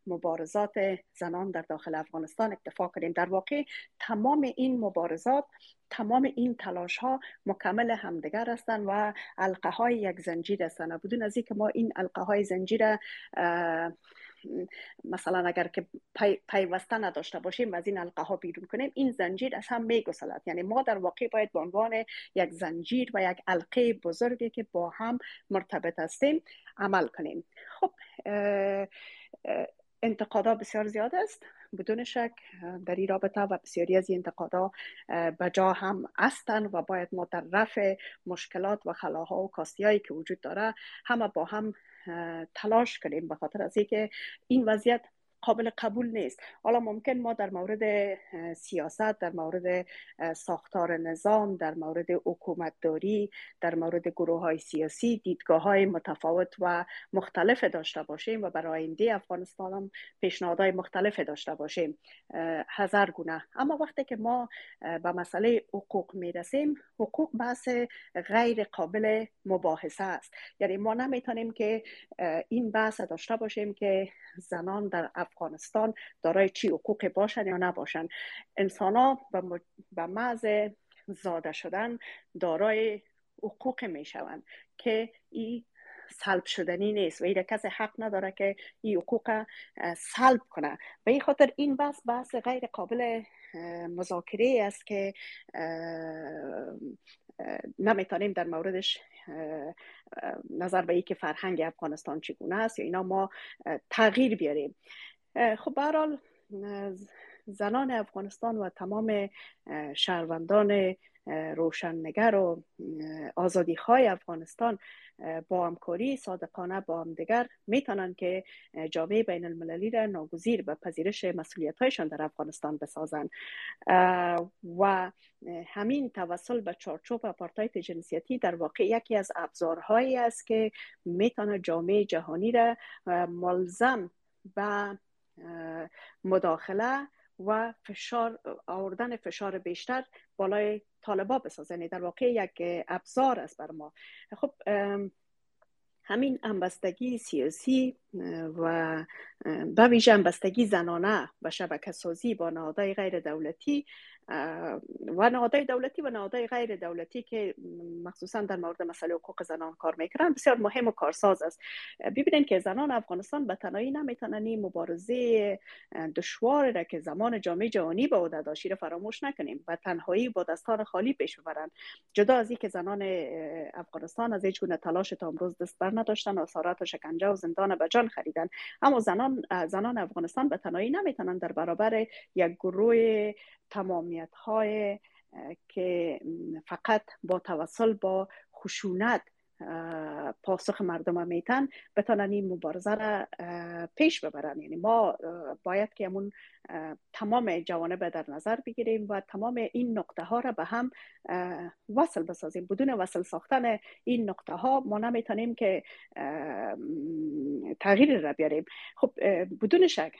مبارزات زنان در داخل افغانستان اکتفا کنیم. در واقع تمام این مبارزات تمام این تلاش ها مکمل همدیگر هستند و علقه های یک زنجیر هستند بدون از اینکه ما این علقه های زنجیر مثلا اگر که پی، پیوسته نداشته باشیم و از این حلقه ها بیرون کنیم این زنجیر از هم میگسلد. یعنی ما در واقع باید به عنوان یک زنجیر و یک حلقه بزرگی که با هم مرتبط هستیم عمل کنیم. خب انتقادا بسیار زیاد است. بدون شک در این رابطه و بسیاری از این انتقادا به جا هم هستند و باید ما در رفع مشکلات و خلاها و کاستیایی که وجود داره همه با هم تلاش کنیم. به خاطر از اینکه این وضعیت قابل قبول نیست. حالا ممکن ما در مورد سیاست در مورد ساختار نظام در مورد حکومتداری در مورد گروه های سیاسی دیدگاه های متفاوت و مختلف داشته باشیم و برای آینده افغانستان هم پیشنهادهای مختلف داشته باشیم. هزار گونه اما وقتی که ما به مسئله حقوق می‌رسیم حقوق بحث غیر قابل مباحثه است. یعنی ما نمی‌تونیم که این بحث داشته باشیم که زنان در افغانستان دارای چی حقوق باشن یا نباشن. انسان ها به محض زاده شدن دارای حقوق می شوند که این سلب شدنی نیست و این کسی حق نداره که این حقوق سلب کنه. به این خاطر این بحث بحث غیر قابل مذاکره است که نمی‌تونیم در موردش نظر به که فرهنگ افغانستان چگونه است یا اینا ما تغییر بیاریم. خب برحال زنان افغانستان و تمام شهروندان روشننگر و آزادی های افغانستان با همکاری صادقانه با هم دیگر می‌تونن که جامعه بین المللی را ناگزیر به پذیرش مسئولیت هایشان در افغانستان بسازن و همین توسل به چارچوب اپارتایت جنسیتی در واقع یکی از ابزارهایی است که می‌تونه جامعه جهانی را ملزم به مداخله و فشار آوردن فشار بیشتر بالای طالبا بسازه یعنی در واقع یک ابزار است بر ما. خب همین همبستگی سیاسی و به ویژه همبستگی زنانه و شبکه سازی با نهادهای غیر دولتی و نهادهای دولتی و نهادهای غیر دولتی که مخصوصا در مورد مسئله حقوق زنان کار می‌کنن بسیار مهم و کارساز است. ببینید که زنان افغانستان به تنهایی نمی‌تونن مبارزه دشوار را که زمان جامعه جهانی به عهده داشتی را فراموش نکنیم و تنهایی با دستان خالی پیش ببرن. جدا از که زنان افغانستان از هیچ گونه تلاش تا امروز دست بر نداشتن آثارات و شکنجه و زندان به جان خریدن. اما زنان زنان افغانستان به تنهایی نمی‌تونن در برابر یک گروه تمامیت های که فقط با توسل با خشونت پاسخ مردم میتن بتانن این مبارزه را پیش ببرن. یعنی ما باید که همون تمام جوانب در نظر بگیریم و تمام این نقطه ها را به هم وصل بسازیم. بدون وصل ساختن این نقطه ها ما نمی‌تونیم که تغییر را بیاریم. خب بدون شک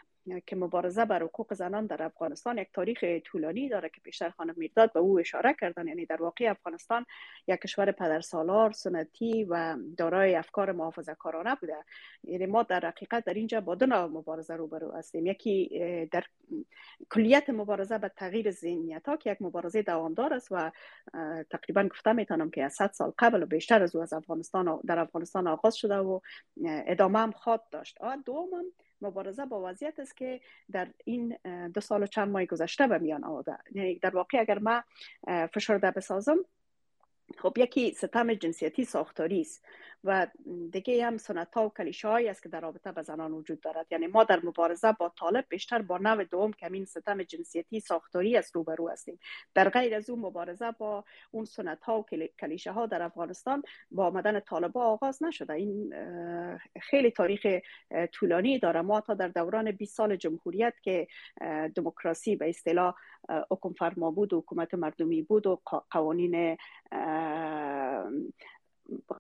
که مبارزه بر حقوق زنان در افغانستان یک تاریخ طولانی داره که پیشتر خانم میرداد به او اشاره کردن. یعنی در واقع افغانستان یک کشور پدرسالار سنتی و دارای افکار محافظه کارانه بوده. یعنی ما در حقیقت در اینجا با دو نوع مبارزه روبرو هستیم. یکی در کلیت مبارزه به تغییر ذهنیت ها که یک مبارزه دوامدار است و تقریبا گفته می‌تونم که از 100 سال قبل و بیشتر از او از افغانستان در افغانستان آغاز شده و ادامه هم خواد داشت. دوم مبارزه با وضعیت است که در این دو سال و چند ماه گذشته به میان آمده یعنی در واقع اگر ما فشرده بسازم خب یکی ستم جنسیتی ساختاری است و دیگه هم سنت ها و کلیشه هایی است که در رابطه به زنان وجود دارد. یعنی ما در مبارزه با طالب بیشتر با نوع دوم که این ستم جنسیتی ساختاری است روبرو هستیم. در غیر از اون مبارزه با اون سنت ها و کلیشه ها در افغانستان با آمدن طالب آغاز نشده. این خیلی تاریخ طولانی داره. ما تا در دوران 20 سال جمهوریت که دموکراسی به اصطلاح حکم فرما بود و حکومت مردمی بود و قوانین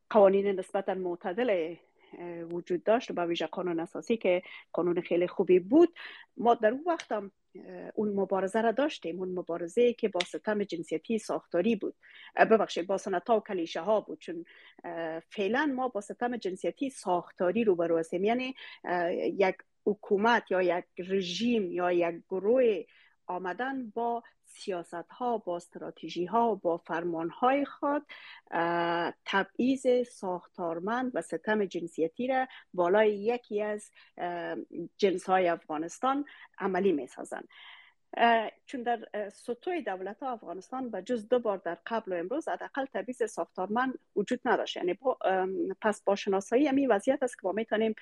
قوانین نسبتا معتدل وجود داشت با ویژه قانون اساسی که قانون خیلی خوبی بود. ما در اون وقت هم اون مبارزه را داشتیم اون مبارزه که با ستم جنسیتی ساختاری بود. ببخشید با سنتا و کلیشه ها بود چون فعلا ما با ستم جنسیتی ساختاری روبرو هستیم. یعنی یک حکومت یا یک رژیم یا یک گروه آمدن با سیاست ها با استراتژی ها با فرمان های خود تبعیض ساختارمند و ستم جنسیتی را بالای یکی از جنس های افغانستان عملی می سازند چون در سطوح دولت افغانستان و جز دو بار در قبل و امروز حداقل تبعیض ساختارمند وجود نداشت. یعنی پس با شناسایی همین وضعیت است که ما می‌تونیم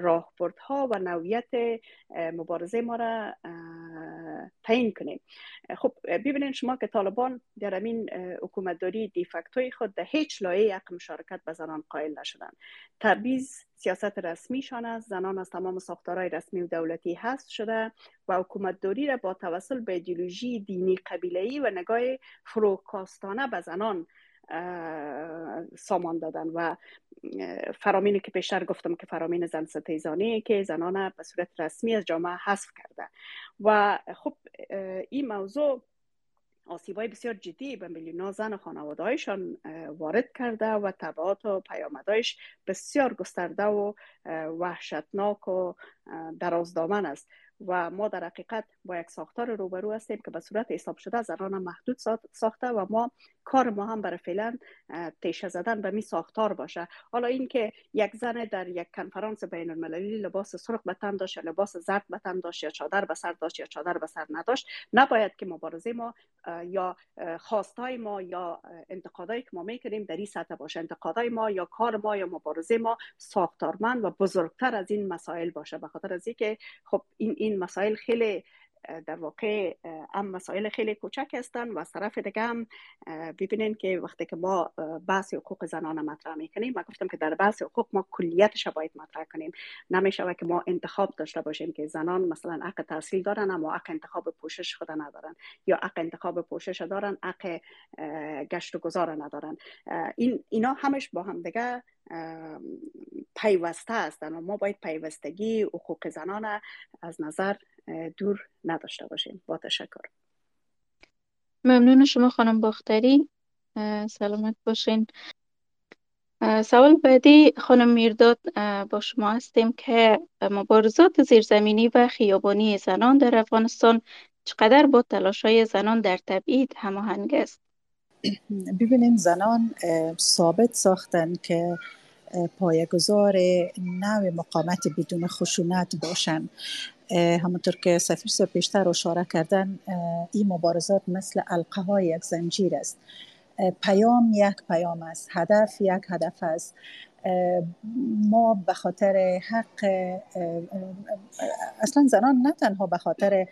راهبردها و نوعیت مبارزه ما را تعیین کنیم. خب ببینید شما که طالبان در همین حکومتداری دیفکتوی خود در هیچ لایه یک مشارکت به زنان قائل نشدن تبعیض سیاست رسمیشان است. زنان از تمام ساختارهای رسمی و دولتی حذف شده و حکومتداری را با توسل به ایدئولوژی دینی قبیله‌ای و نگاه فروکاستانه به زنان سامان دادن و فرامینی که پیشتر گفتم که فرامین زن ستیزانی که زنان به صورت رسمی از جامعه حذف کرده. و خب این موضوع های بسیار جدی به میلیون زن و خانوادهایشان وارد کرده و تبعات و پیامدهایش بسیار گسترده و وحشتناک و درازدامن است. و ما در حقیقت با یک ساختار روبرو هستیم که به صورت حساب شده زنان محدود ساخته و ما کار ما هم برای فعلا تیشه زدن به می ساختار باشه. حالا اینکه یک زن در یک کنفرانس بین المللی لباس سرخ به تن داشت لباس زرد به تن داشت یا چادر به سر داشت یا چادر به سر نداشت نباید که مبارزه ما یا خواستای ما یا انتقادایی که ما می‌کنیم در این سطح باشه. انتقادای ما یا کار ما یا مبارزه ما ساختارمند و بزرگتر از این مسائل باشه. به خاطر از اینکه خب این این مسائل خیلی در واقع هم مسائل خیلی کوچک هستن و از طرف دیگه هم ببینین که وقتی که ما بحث حقوق زنان مطرح می‌کنیم ما گفتم که در بحث حقوق ما کلیتش باید مطرح کنیم. نمیشه که ما انتخاب داشته باشیم که زنان مثلا حق تحصیل دارن اما حق انتخاب پوشش خود ندارن یا حق انتخاب پوشش دارن حق گشت و گذار ندارن. این اینا همش با هم دیگه پیوسته هستن و ما باید پیوستگی حقوق زنان از نظر دور نداشته باشیم با تشکر. ممنون شما خانم باختری. سلامت باشین. سوال بعدی خانم میرداد با شما هستیم که مبارزات زیرزمینی و خیابانی زنان در افغانستان چقدر با تلاش های زنان در تبعید هماهنگ است؟ [CLEARS THROAT] ببینین زنان ثابت ساختن که پایگذار نوع مقامت بدون خشونت باشن. همونطور که سفیر صاحب بیشتر اشاره کردن این مبارزات مثل القه های یک زنجیر است. پیام یک پیام است هدف یک هدف است. ما به خاطر حق اصلا زنان نه تنها به خاطر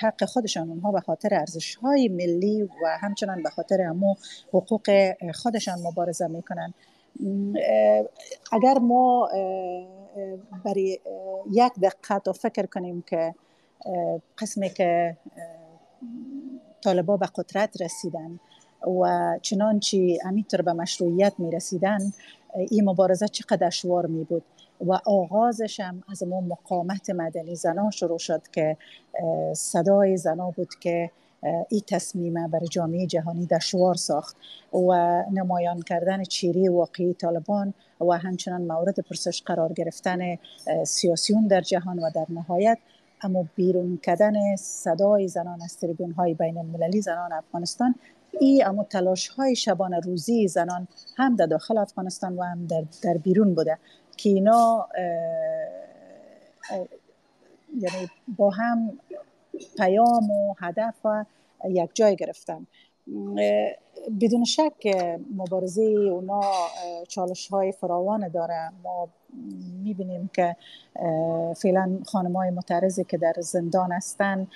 حق خودشان اونها به خاطر ارزش های ملی و همچنان به خاطر امو حقوق خودشان مبارزه می‌کنن. اگر ما برای یک دقیقه فکر کنیم که قسمی که طالبا به قدرت رسیدن و چنانچه امیتر به مشروعیت می رسیدن این مبارزه چقدر دشوار می بود و آغازش هم از ما مقامت مدنی زنان شروع شد که صدای زنا بود که این تصمیم بر جامعه جهانی دشوار ساخت و نمایان کردن چیری واقعی طالبان و همچنان مورد پرسش قرار گرفتن سیاسیون در جهان و در نهایت اما بیرون کردن صدای زنان از تریبون های بین المللی زنان افغانستان ای اما تلاش های شبان روزی زنان هم در داخل افغانستان و هم در, در بیرون بوده که اینا یعنی با هم پیام و هدف و یک جای گرفتن. بدون شک مبارزه اونا چالش های فراوان داره. ما می‌بینیم که فعلا خانم های که در زندان هستن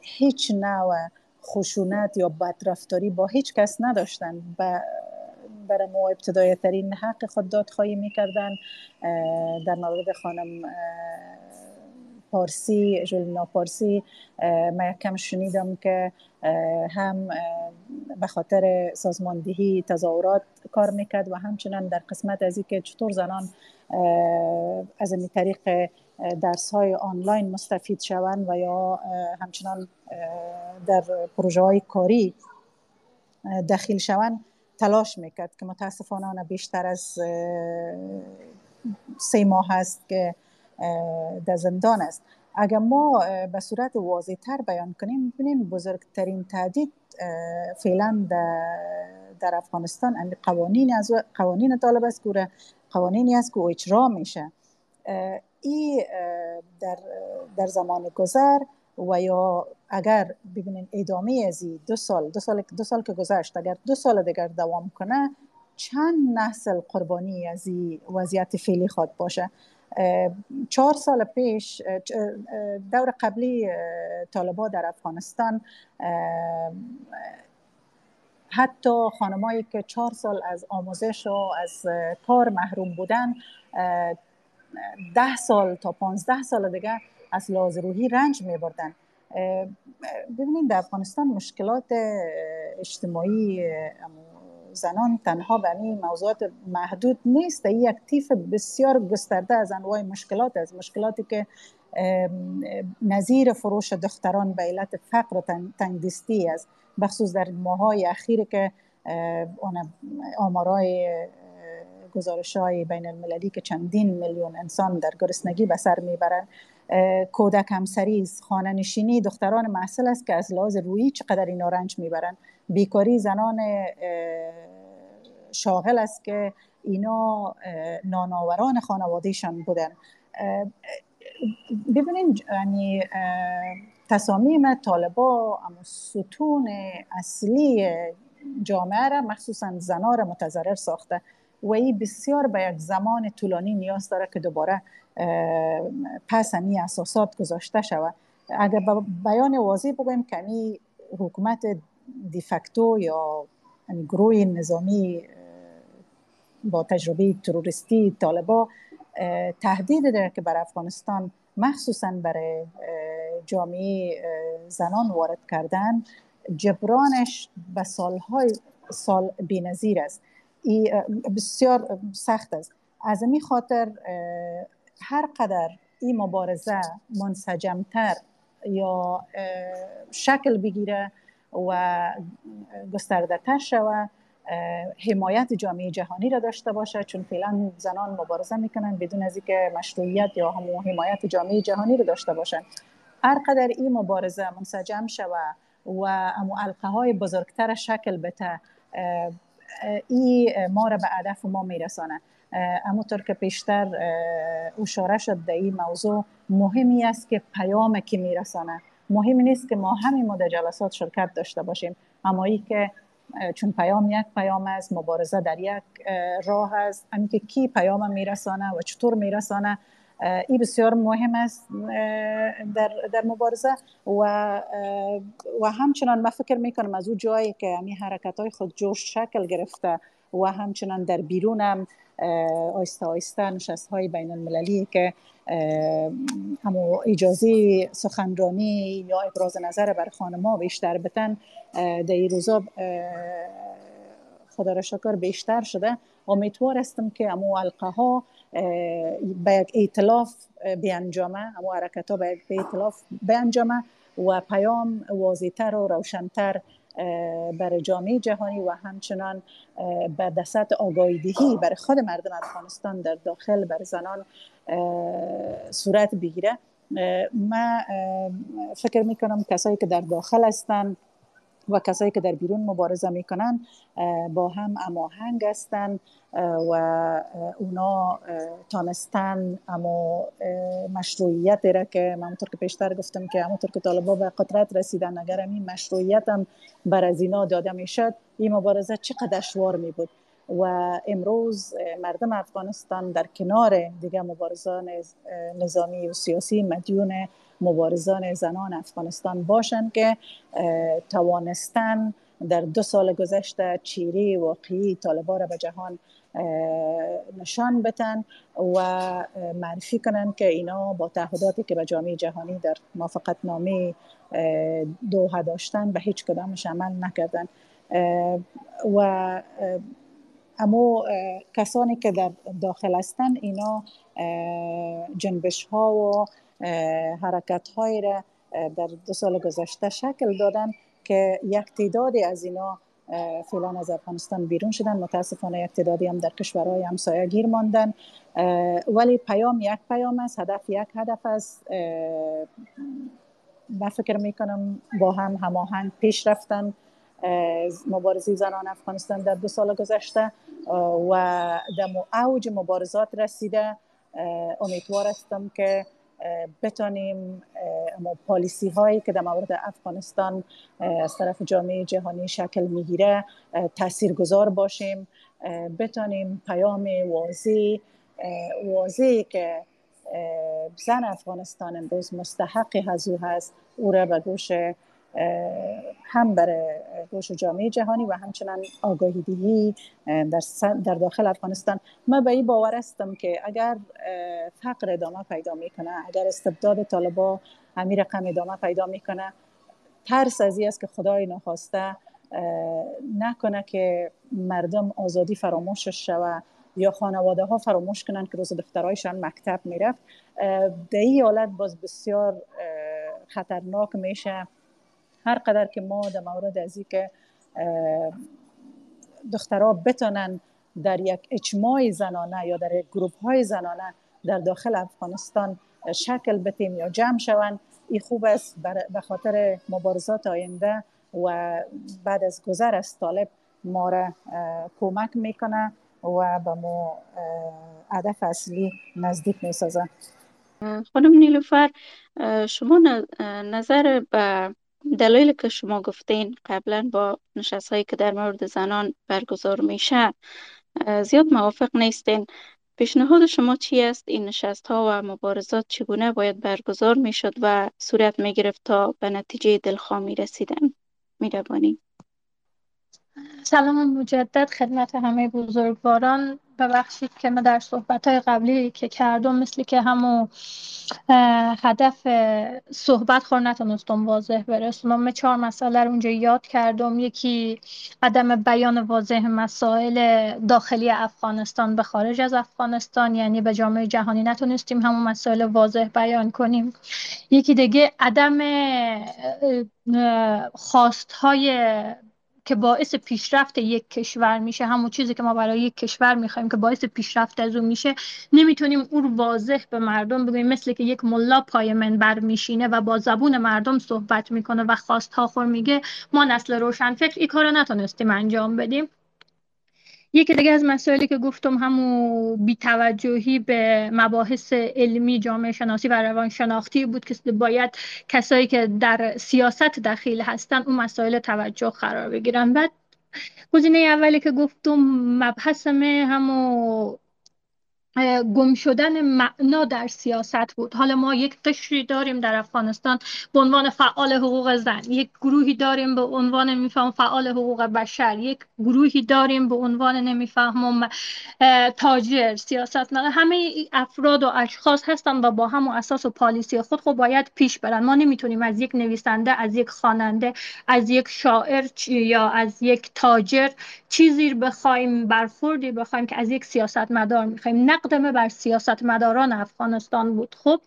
هیچ نوع خشونت یا بدرفتاری با هیچ کس نداشتن. برای ما ابتدایی ترین حق خود دادخواهی می‌کردن در مورد خانم پارسی جولینا پارسی من کم شنیدم که هم به خاطر سازماندهی تظاهرات کار می‌کرد و همچنان در قسمت از که چطور زنان از این طریق درس های آنلاین مستفید شوند و یا همچنان در پروژه های کاری دخیل شوند تلاش می‌کرد که متاسفانه بیشتر از سه ماه هست که در زندان است. اگر ما به صورت واضح تر بیان کنیم ببینیم بزرگترین تهدید فعلا در افغانستان قوانین از قوانین طالب است که قوانینی است که اجرا میشه. ای در, در زمان گذر و یا اگر ببینیم ادامه از دو سال دو سال دو سال که گذشت اگر دو سال دیگر دوام کنه چند نسل قربانی از وضعیت فعلی خود باشه. چهار سال پیش دور قبلی طالبا در افغانستان حتی خانمایی که چهار سال از آموزش و از کار محروم بودن ده سال تا پانزده سال دیگه از لحاظ روحی رنج می بردن ببینید در افغانستان مشکلات اجتماعی زنان تنها به این موضوعات محدود نیست. یک تیف بسیار گسترده از انواع مشکلات است. مشکلاتی که نظیر فروش دختران به علت فقر و تنگدستی است. بخصوص در ماهای اخیر که آمارای گزارش های بین المللی که چندین میلیون انسان در گرسنگی به سر می‌برند کودک همسری خانه نشینی دختران محصل است که از لحاظ رویی چقدر اینا رنج می‌برند. بیکاری زنان شاغل است که اینا ناناوران خانوادهشان بودن. ببینید یعنی تصامیم طالبا اما ستون اصلی جامعه را مخصوصا زنان را متضرر ساخته. و این بسیار به یک زمان طولانی نیاز داره که دوباره پس همی اساسات گذاشته شود. اگر بیان واضح بگویم که حکومت دیفکتو یا گروه نظامی با تجربه تروریستی طالبا تهدید داره که بر افغانستان مخصوصا برای جامعه زنان وارد کردن جبرانش به سالهای سال بینظیر است بسیار سخت است از این خاطر هر قدر این مبارزه منسجمتر یا شکل بگیره و گسترده تر شود حمایت جامعه جهانی را داشته باشه چون فعلا زنان مبارزه می‌کنن بدون از اینکه مشروعیت یا همو حمایت جامعه جهانی را داشته باشن هر قدر این مبارزه منسجم شوه و امو علقه های بزرگتر شکل بته ای ما را به هدف ما میرسانه. همونطور که پیشتر اشاره شد در این موضوع مهمی است که پیام که میرسانه. مهم نیست که ما همین مدت جلسات شرکت داشته باشیم. اما ای که چون پیام یک پیام است مبارزه در یک راه است. همین که کی پیام میرسانه و چطور میرسانه این بسیار مهم است در, در مبارزه. و, و همچنان من فکر می‌کنم از او جایی که همین حرکت های خود جوش شکل گرفته و همچنان در بیرون هم آیسته آیسته نشست های بین المللی که همو اجازه سخنرانی یا ابراز نظر بر خانما بیشتر بتن در روزا خدا را شکر بیشتر شده. امیدوار هستم که امو علقه ها به یک ایتلاف بیانجامه امو حرکت ها به یک ایتلاف بیانجامه و پیام واضحتر و روشنتر برای جامعه جهانی و همچنان به دست آگاهی برای خود مردم افغانستان در داخل بر زنان صورت بگیره. من فکر می‌کنم کسایی که در داخل هستند و کسایی که در بیرون مبارزه می‌کنن با هم اماهنگ هستند و اونا تانستن. اما مشروعیت را که همونطور که پیشتر گفتم که همونطور که طالبا به قدرت رسیدن اگر این مشروعیت هم بر از اینا داده می‌شد این مبارزه چقدر دشوار می بود و امروز مردم افغانستان در کنار دیگه مبارزان نظامی و سیاسی مدیون مبارزان زنان افغانستان باشند که توانستن در دو سال گذشته چیری واقعی طالبا را به جهان نشان بتن و معرفی کنن که اینا با تعهداتی که به جامعه جهانی در موافقت نامه دوها داشتن به هیچ کدامش عمل نکردن. و اما کسانی که در داخل هستند اینا جنبش ها و حرکت های را در دو سال گذشته شکل دادن که یک تعدادی از اینا فعلا از افغانستان بیرون شدن. متاسفانه یک تعدادی هم در کشورهای همسایه گیر ماندن. ولی پیام یک پیام است هدف یک هدف است. من فکر می‌کنم با هم هماهنگ پیش رفتن. مبارزی زنان افغانستان در دو سال گذشته و در اوج مبارزات رسیده. امیدوار هستم که بتانیم پالیسی هایی که در مورد افغانستان از طرف جامعه جهانی شکل می‌گیره تاثیرگذار باشیم. بتانیم پیام واضح واضحی که زن افغانستان امروز مستحق هزو هست او را به گوش هم برای گوش جامعه جهانی و همچنان آگاهی دهی در, در داخل افغانستان. من به این باور هستم که اگر فقر ادامه پیدا می‌کنه اگر استبداد طالبا همین رقم ادامه پیدا می‌کنه ترس از است که خدای نخواسته نکنه که مردم آزادی فراموشش شوه یا خانواده ها فراموش کنن که روز دخترهایشان مکتب می‌رفت. در این حالت باز بسیار خطرناک میشه. هر قدر که ما در مورد از که دخترها بتانن در یک اجماع زنانه یا در یک گروپ های زنانه در داخل افغانستان شکل بتیم یا جمع شوند این خوب است به خاطر مبارزات آینده و بعد از گذر از طالب ما را کمک می‌کنه و به ما هدف اصلی نزدیک می‌سازه. خانم نیلوفر شما نظر به دلایل که شما گفتین قبلا با نشست هایی که در مورد زنان برگزار میشه زیاد موافق نیستین. پیشنهاد شما چی است؟ این نشست ها و مبارزات چگونه باید برگزار می شد و صورت می گرفت تا به نتیجه دلخواهی رسیدن می سلام مجدد خدمت همه بزرگواران. ببخشید که من در صحبت قبلی که کردم مثل که همون هدف صحبت خور نتونستم واضح برسونم. چهار مسئله رو اونجا یاد کردم. یکی عدم بیان واضح مسائل داخلی افغانستان به خارج از افغانستان یعنی به جامعه جهانی نتونستیم همون مسائل واضح بیان کنیم. یکی دیگه عدم خواست های که باعث پیشرفت یک کشور میشه همون چیزی که ما برای یک کشور می‌خوایم که باعث پیشرفت از اون میشه. نمی‌تونیم اون واضح به مردم بگوییم مثل که یک ملا پای منبر میشینه و با زبون مردم صحبت می‌کنه و خواست خور میگه ما نسل روشنفکر این کارو نتونستیم انجام بدیم. یکی دیگه از مسائلی که گفتم همو بیتوجهی به مباحث علمی جامعه شناسی و روان شناختی بود که باید کسایی که در سیاست دخیل هستن اون مسائل توجه قرار بگیرن. بعد گزینه اولی که گفتم مبحث همو گم شدن معنا در سیاست بود. حالا ما یک قشری داریم در افغانستان به عنوان فعال حقوق زن. یک گروهی داریم به عنوان نمیفهم فعال حقوق بشر. یک گروهی داریم به عنوان نمی‌فهمم تاجر سیاست نه همه افراد و اشخاص هستن و با هم و اساس و پالیسی خود خب باید پیش برن. ما نمی‌تونیم از یک نویسنده از یک خواننده از یک شاعر یا از یک تاجر چیزی بخوایم برخوردی بخوایم که از یک سیاست مدار می‌خوایم نقدمه بر سیاست مداران افغانستان بود. خب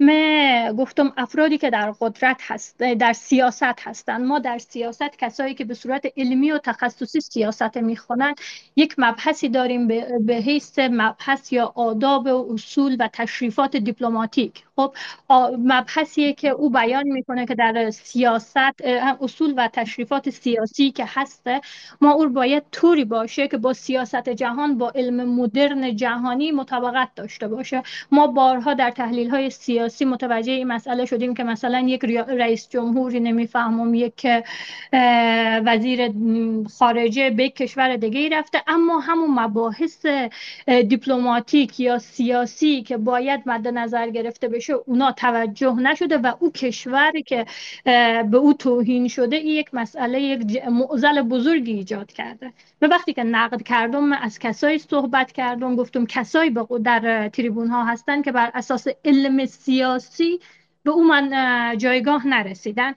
من گفتم افرادی که در قدرت هست در سیاست هستند. ما در سیاست کسایی که به صورت علمی و تخصصی سیاست می‌خونن یک مبحثی داریم به حیث مبحث یا آداب و اصول و تشریفات دیپلماتیک. خب مبحثیه که او بیان می‌کنه که در سیاست اصول و تشریفات سیاسی که هسته ما او باید طوری باشه که با سیاست جهان با علم مدرن جهانی مطابقت داشته باشه. ما بارها در تحلیل های سیاسی متوجه این مسئله شدیم که مثلا یک رئیس جمهوری نمی‌فهمم یک وزیر خارجه به کشور دیگه رفته. اما همون مباحث دیپلماتیک یا سیاسی که باید مد نظر گرفته بشه اونا توجه نشده و او کشوری که به او توهین شده این یک مسئله یک معضل بزرگی ایجاد کرده. و وقتی که نقد کردم از کسایی صحبت کردم گفتم کسایی در تریبون ها هستن که بر اساس علم سیاسی به او من جایگاه نرسیدن.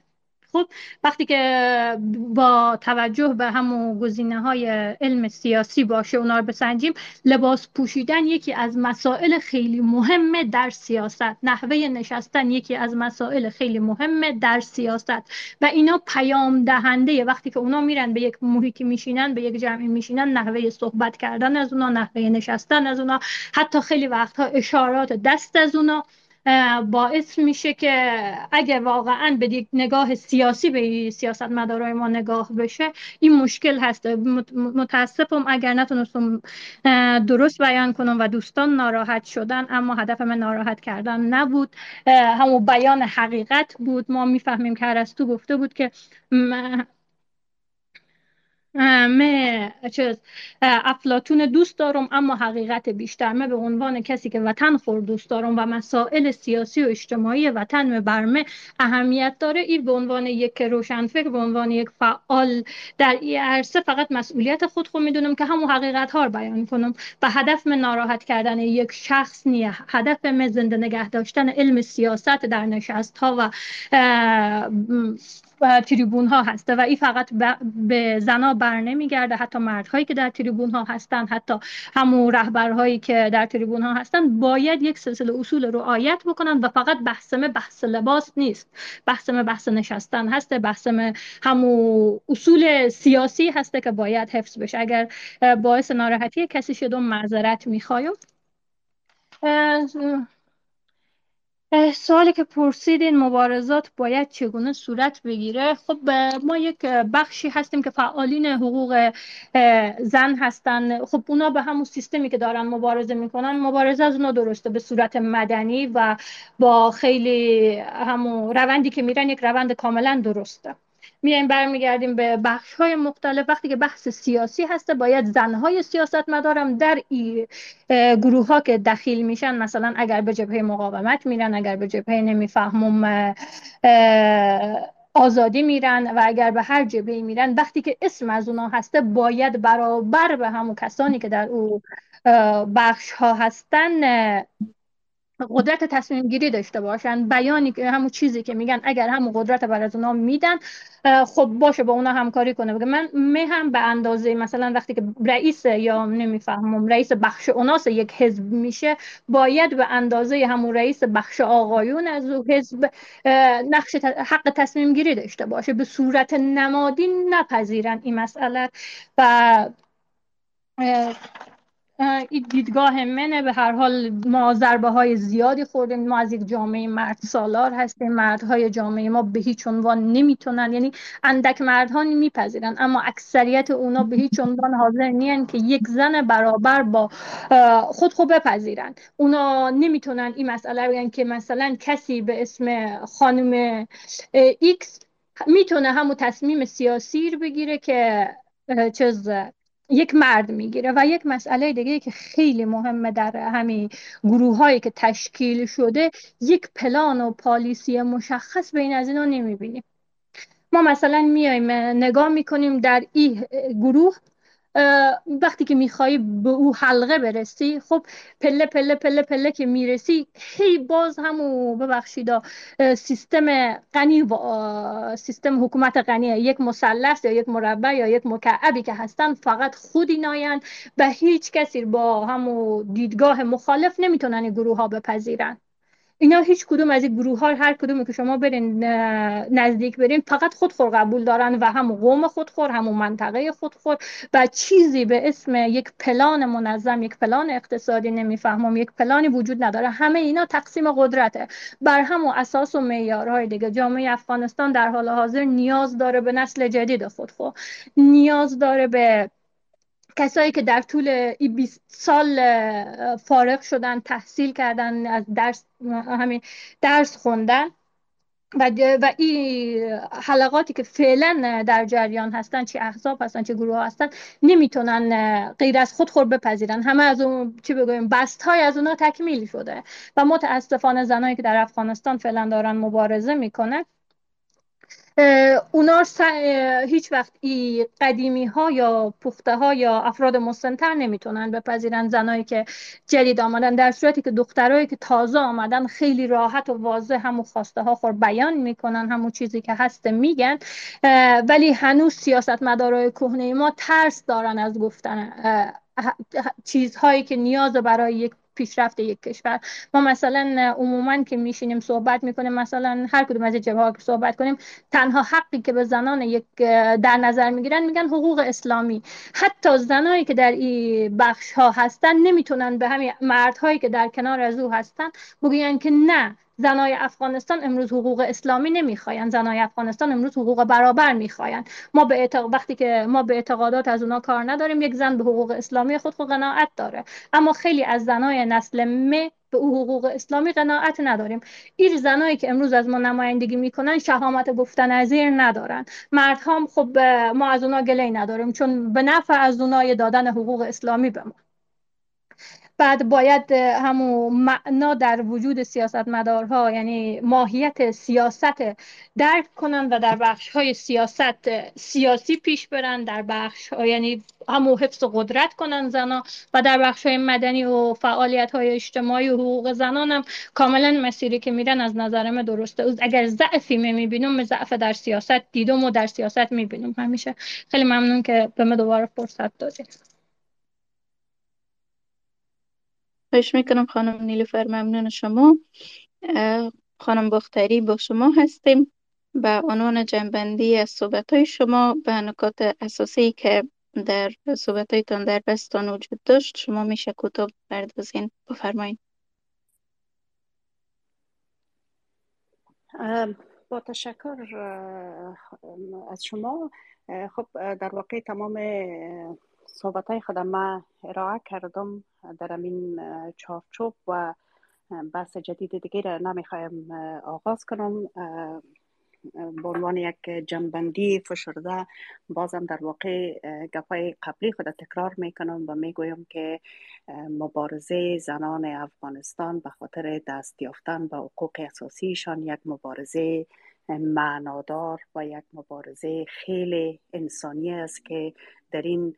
خب وقتی که با توجه به همون گزینه های علم سیاسی باشه اونا رو بسنجیم لباس پوشیدن یکی از مسائل خیلی مهمه در سیاست. نحوه نشستن یکی از مسائل خیلی مهمه در سیاست. و اینا پیام دهنده وقتی که اونا میرن به یک محیطی میشینن به یک جمعی میشینن نحوه صحبت کردن از اونا نحوه نشستن از اونا حتی خیلی وقتها اشارات دست از اونا. باعث میشه که اگر واقعا به نگاه سیاسی به سیاست مدارای ما نگاه بشه این مشکل هست. متاسفم اگر نتونستم درست بیان کنم و دوستان ناراحت شدن اما هدف من ناراحت کردن نبود. همون بیان حقیقت بود. ما می‌فهمیم که ارسطو گفته بود که من چیز افلاتون دوست دارم اما حقیقت بیشتر. من به عنوان کسی که وطن خور دوست دارم و مسائل سیاسی و اجتماعی وطن برمه اهمیت داره. این به عنوان یک روشنفکر به عنوان یک فعال در این عرصه فقط مسئولیت خود خود می‌دونم که همون حقیقت ها رو بیان کنم. و هدف من ناراحت کردن یک شخص نیه. هدف من زنده نگه داشتن علم سیاست در نشست ها و تریبون ها هسته و این فقط به زنا بر نمیگرده. حتی مردهایی که در تریبون ها هستن حتی همون رهبرهایی که در تریبون ها هستن باید یک سلسله اصول رعایت بکنن و فقط بحثمه بحث لباس نیست. بحثمه بحث نشستن هسته بحثمه همون اصول سیاسی هسته که باید حفظ بشه. اگر باعث ناراحتی کسی شدم معذرت می‌خوایم سوالی که پرسیدین مبارزات باید چگونه صورت بگیره؟ خب ما یک بخشی هستیم که فعالین حقوق زن هستن. خب اونا به همون سیستمی که دارن مبارزه می‌کنن مبارزه از اونا درسته به صورت مدنی و با خیلی همون روندی که میرن یک روند کاملا درسته. میایم برمیگردیم به بخش های مختلف. وقتی که بحث سیاسی هسته باید زنهای سیاست مدارم در این گروه ها که دخیل میشن مثلا اگر به جبهه مقاومت میرن اگر به جبهه نمی‌فهمم آزادی میرن و اگر به هر جبهه میرن وقتی که اسم از اونا هسته باید برابر به همون کسانی که در او بخش ها هستن قدرت تصمیم گیری داشته باشن. بیانی که همون چیزی که میگن اگر همون قدرت بر از اونا میدن خب باشه با اونا همکاری کنه. بگه من می هم به اندازه مثلا وقتی که رئیس یا نمی‌فهمم رئیس بخش اوناس یک حزب میشه باید به اندازه همون رئیس بخش آقایون از او حزب نقش حق تصمیم گیری داشته باشه. به صورت نمادی نپذیرن این مسئله. و این دیدگاه منه. به هر حال ما ضربه های زیادی خوردیم. ما از یک جامعه مرد سالار هستیم. مردهای جامعه ما به هیچ عنوان نمی‌تونن. یعنی اندک مردها میپذیرن. اما اکثریت اونا به هیچ عنوان حاضر نیان که یک زن برابر با خود خود بپذیرن. اونا نمی‌تونن این مسئله بگن که مثلا کسی به اسم خانم ایکس می‌تونه همون تصمیم سیاسی بگیره که چیز یک مرد می‌گیره و یک مسئله دیگه که خیلی مهمه در همین گروه هایی که تشکیل شده یک پلان و پالیسی مشخص بین از اینا نمی‌بینیم. ما مثلا میایم نگاه می‌کنیم در این گروه وقتی که میخوایی به او حلقه برسی خب پله پله پله پله که می‌رسی هی باز همو ببخشید سیستم غنی سیستم حکومت غنی یک مثلث یا یک مربع یا یک مکعبی که هستن فقط خودی ناین و هیچ کسی با همو دیدگاه مخالف نمی‌تونن گروه ها بپذیرن. اینا هیچ کدوم از این گروه ها هر کدومی که شما برین نزدیک برین فقط خودخور قبول دارن و هم قوم خودخور هم منطقه خودخور و چیزی به اسم یک پلان منظم یک پلان اقتصادی نمی‌فهمم یک پلانی وجود نداره. همه اینا تقسیم قدرته. بر همون اساس و معیارهای دیگه. جامعه افغانستان در حال حاضر نیاز داره به نسل جدید خودخور نیاز داره به کسایی که در طول 20 سال فارغ شدن تحصیل کردن از درس همین درس خوندن و, و این حلقاتی که فعلا در جریان هستن چه احزاب هستن چه گروه هستن نمی‌تونن غیر از خود خود بپذیرن. همه از اون چی بگویم بست های از اونها تکمیل شده و متاسفانه زنایی که در افغانستان فعلا دارن مبارزه می‌کنن اونا هیچ وقت ای قدیمی ها یا پخته ها یا افراد مسنتر نمی‌تونن بپذیرن زنایی که جدید آمدن در صورتی که دخترایی که تازه آمدن خیلی راحت و واضح همو خواسته ها خور بیان می‌کنن همو چیزی که هست میگن. ولی هنوز سیاست مدارای کهنه ما ترس دارن از گفتن چیزهایی که نیاز برای یک پیشرفت یک کشور. ما مثلا عموما که میشینیم صحبت می‌کنیم مثلا هر کدوم از جبهه که صحبت کنیم تنها حقی که به زنان یک در نظر می‌گیرن میگن حقوق اسلامی. حتی زنایی که در این بخش ها هستن نمی‌تونن به همین مردهایی که در کنار از او هستن بگوین که نه زنای افغانستان امروز حقوق اسلامی نمی‌خواین. زنای افغانستان امروز حقوق برابر می‌خواین. ما به اعتقاد وقتی که ما به اعتقادات از اونا کار نداریم یک زن به حقوق اسلامی خود خود قناعت داره. اما خیلی از زنای نسل م به او حقوق اسلامی قناعت نداریم. این زنایی که امروز از ما نمایندگی می‌کنن شهامت گفتن نظیر ندارن. مردها خب ما از اونا گله نداریم چون به نفع از اونای دادن حقوق اسلامی به ما. بعد باید همون معنا در وجود سیاستمدارها یعنی ماهیت سیاست درک کنن و در بخش های سیاست سیاسی پیش برن در بخش یعنی همو حفظ قدرت کنن زنا و در بخش های مدنی و فعالیت های اجتماعی و حقوق زنان هم کاملا مسیری که میرن از نظر من درسته. اگر ضعفی می‌بینم ضعف در سیاست دیدم و در سیاست می‌بینم همیشه خیلی ممنون که به من دوباره فرصت دادید. خواهش می‌کنم خانم نیلوفر ممنون شما. خانم بختری با شما هستیم به عنوان جنبندی از صحبت های شما به نکات اساسی که در صحبت هایتان در بستان وجود داشت شما میشه کتاب بردازین بفرمایید با تشکر از شما. خب در واقع تمام صحبت های خودم ما ارائه کردم در این چارچوب و بحث جدید دیگه را نمی‌خوایم آغاز کنم. به عنوان یک جنبندی فشرده بازم در واقع گپای قبلی خود تکرار می‌کنم و می‌گویم که مبارزه زنان افغانستان به خاطر دست یافتن به حقوق اساسیشان یک مبارزه معنادار و یک مبارزه خیلی انسانی است که در این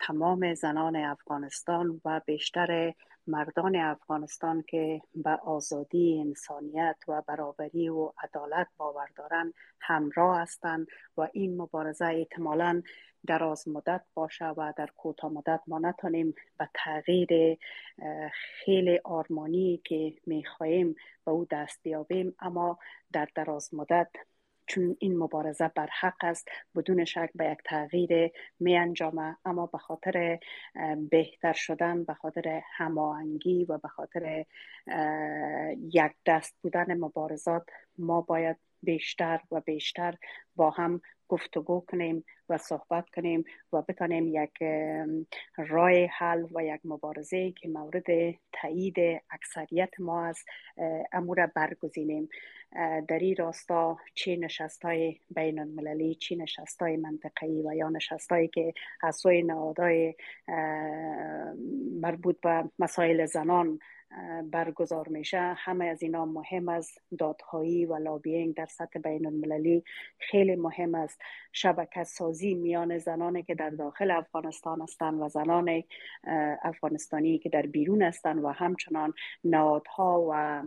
تمام زنان افغانستان و بیشتر مردان افغانستان که به آزادی انسانیت و برابری و عدالت باور دارند همراه هستند و این مبارزه احتمالا دراز مدت باشه و در کوتاه مدت ما نتونیم به تغییر خیلی آرمانی که می‌خواهیم به او دست بیابیم. اما در دراز مدت چون این مبارزه بر حق است بدون شک به یک تغییر می انجامه اما به خاطر بهتر شدن به خاطر هماهنگی و به خاطر یک دست بودن مبارزات ما باید بیشتر و بیشتر با هم گفتگو کنیم و صحبت کنیم و بتانیم یک رای حل و یک مبارزه که مورد تایید اکثریت ما است امور برگزینیم. در این راستا چه نشست های بین المللی چه نشست های منطقه‌ای و یا نشست هایی که از سوی نهادهای مربوط به مسائل زنان برگزار میشه. همه از اینا مهم است. دادهایی و لابینگ در سطح بین المللی خیلی مهم است. شبکه سازی میان زنانی که در داخل افغانستان هستند و زنان افغانستانی که در بیرون هستند و همچنان نهادها و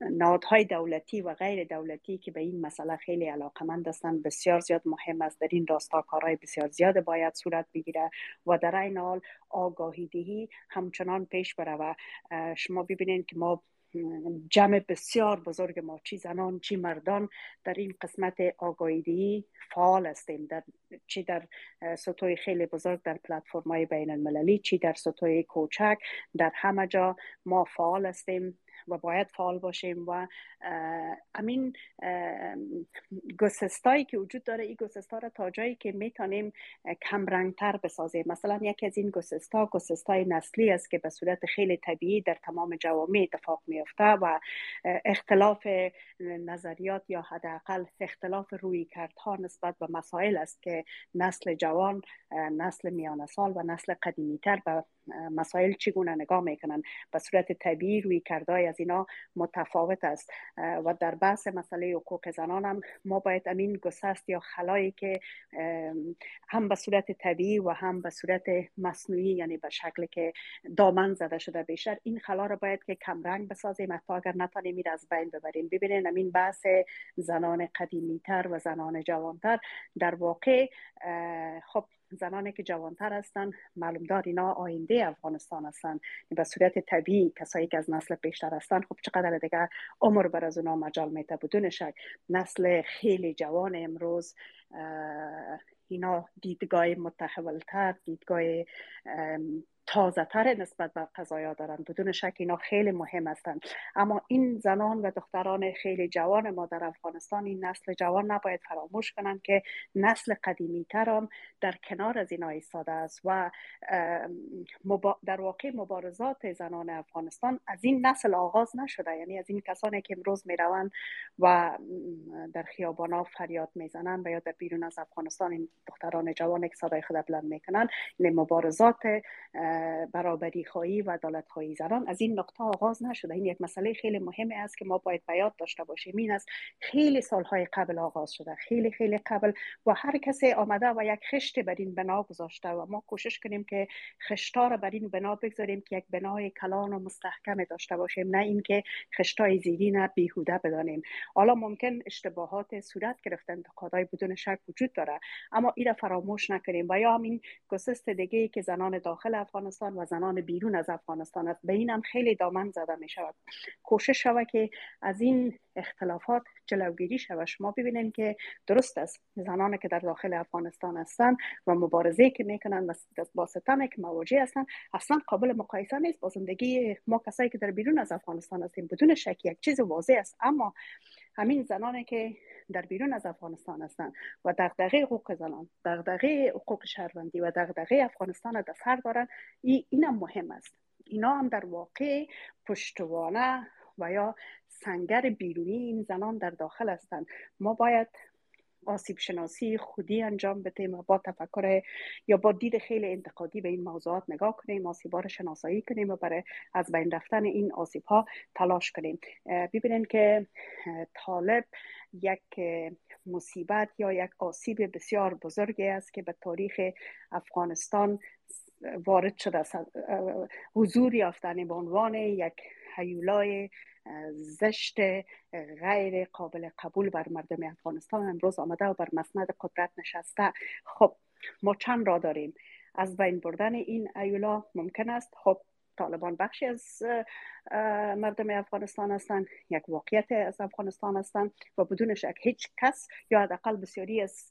نهادهای دولتی و غیر دولتی که به این مسئله خیلی علاقمند هستند بسیار زیاد مهم است. در این راستا کارهای بسیار زیاد باید صورت بگیره و در این حال آگاهی دهی همچنان پیش بره و شما ببینید که ما جمع بسیار بزرگ ما چی زنان چی مردان در این قسمت آگاهی فعال هستیم. در چی در سطوح خیلی بزرگ در پلتفرم های بین المللی چی در سطوح کوچک در همه جا ما فعال هستیم. و باید فعال باشیم و امین گسستایی که وجود داره این گسستا را تا جایی که می‌تونیم کم رنگتر بسازیم. مثلا یکی از این گسستا گسستای نسلی است که به صورت خیلی طبیعی در تمام جوامع اتفاق میفته و اختلاف نظریات یا حداقل اختلاف روی کردها نسبت به مسائل است که نسل جوان نسل میان سال و نسل قدیمی تر به مسائل چگونه نگاه می‌کنن. به صورت طبیعی روی کردهای از اینا متفاوت است. و در بحث مسئله حقوق زنان هم ما باید امین گسست یا خلایی که هم به صورت طبیعی و هم به صورت مصنوعی یعنی به شکل که دامن زده شده بیشتر این خلا رو باید که کمرنگ بسازیم. حتی اگر نتانیم میره از بین ببریم. ببینین امین بحث زنان قدیمی تر و زنان جوانتر در واقع خب زنانی که جوانتر هستن معلوم دار اینا آینده افغانستان هستن. به صورت طبیعی کسایی که از نسل بیشتر هستن خب چقدر دیگه عمر بر از اونا مجال میته بدون شک نسل خیلی جوان امروز اینا دیدگاه متحولتر دیدگاه تازه تر نسبت به قضایا دارند بدون شک اینا خیلی مهم هستند اما این زنان و دختران خیلی جوان ما در افغانستان این نسل جوان نباید فراموش کنند که نسل قدیمی تر در کنار از اینا ایستاده است و در واقع مبارزات زنان افغانستان از این نسل آغاز نشده. یعنی از این کسانی که امروز می‌روند و در خیابانا فریاد می‌زنند و یا در بیرون از افغانستان این دختران جوان که صدای خود بلند می‌کنند این مبارزات برابری خواهی و عدالت خواهی. زنان از این نقطه آغاز نشده. این یک مسئله خیلی مهمی است که ما باید بیاد داشته باشیم. این است خیلی سالهای قبل آغاز شده. خیلی خیلی قبل و هر کسی آمده و یک خشت بر این بنا گذاشته و ما کوشش کنیم که خشتا را بر این بنا بگذاریم که یک بنای کلان و مستحکم داشته باشیم. نه اینکه خشتای زیرین بیهوده بدانیم. حالا ممکن اشتباهات صورت گرفت. انتقادهای بدون شک وجود داره. اما این را فراموش نکنیم. و یا همین گسست دیگه که زنان داخل افغانستان و زنان بیرون از افغانستان است. به اینم خیلی دامن زده می شود. کوشش شود که از این اختلافات جلوگیری شود. شما ببینید که درست است. زنانی که در داخل افغانستان هستند و مبارزه که می‌کنن و با ستم که مواجه هستند اصلا قابل مقایسه نیست. با زندگی ما کسایی که در بیرون از افغانستان هستیم بدون شک یک چیز واضح است. اما همین زنانی که در بیرون از افغانستان هستند و دغدغه حقوق زنان دغدغه حقوق شهروندی و دغدغه افغانستان در سر دارن این هم مهم است. اینا هم در واقع پشتوانه و یا سنگر بیرونی این زنان در داخل هستند ما باید آسیب شناسی خودی انجام بدیم و با تفکر یا با دید خیلی انتقادی به این موضوعات نگاه کنیم آسیب رو شناسایی کنیم و برای از بین رفتن این آسیب ها تلاش کنیم. ببینید که طالب یک مصیبت یا یک آسیب بسیار بزرگی است که به تاریخ افغانستان وارد شده حضور یافتن به عنوان یک هیولای زشت غیر قابل قبول بر مردم افغانستان. امروز آمده و بر مسند قدرت نشسته. خب ما چند را داریم؟ از بین بردن این ایولا ممکن است؟ خب طالبان بخشی از مردم افغانستان هستند. یک واقعیت از افغانستان هستند و بدون شک هیچ کس یا حداقل بسیاری از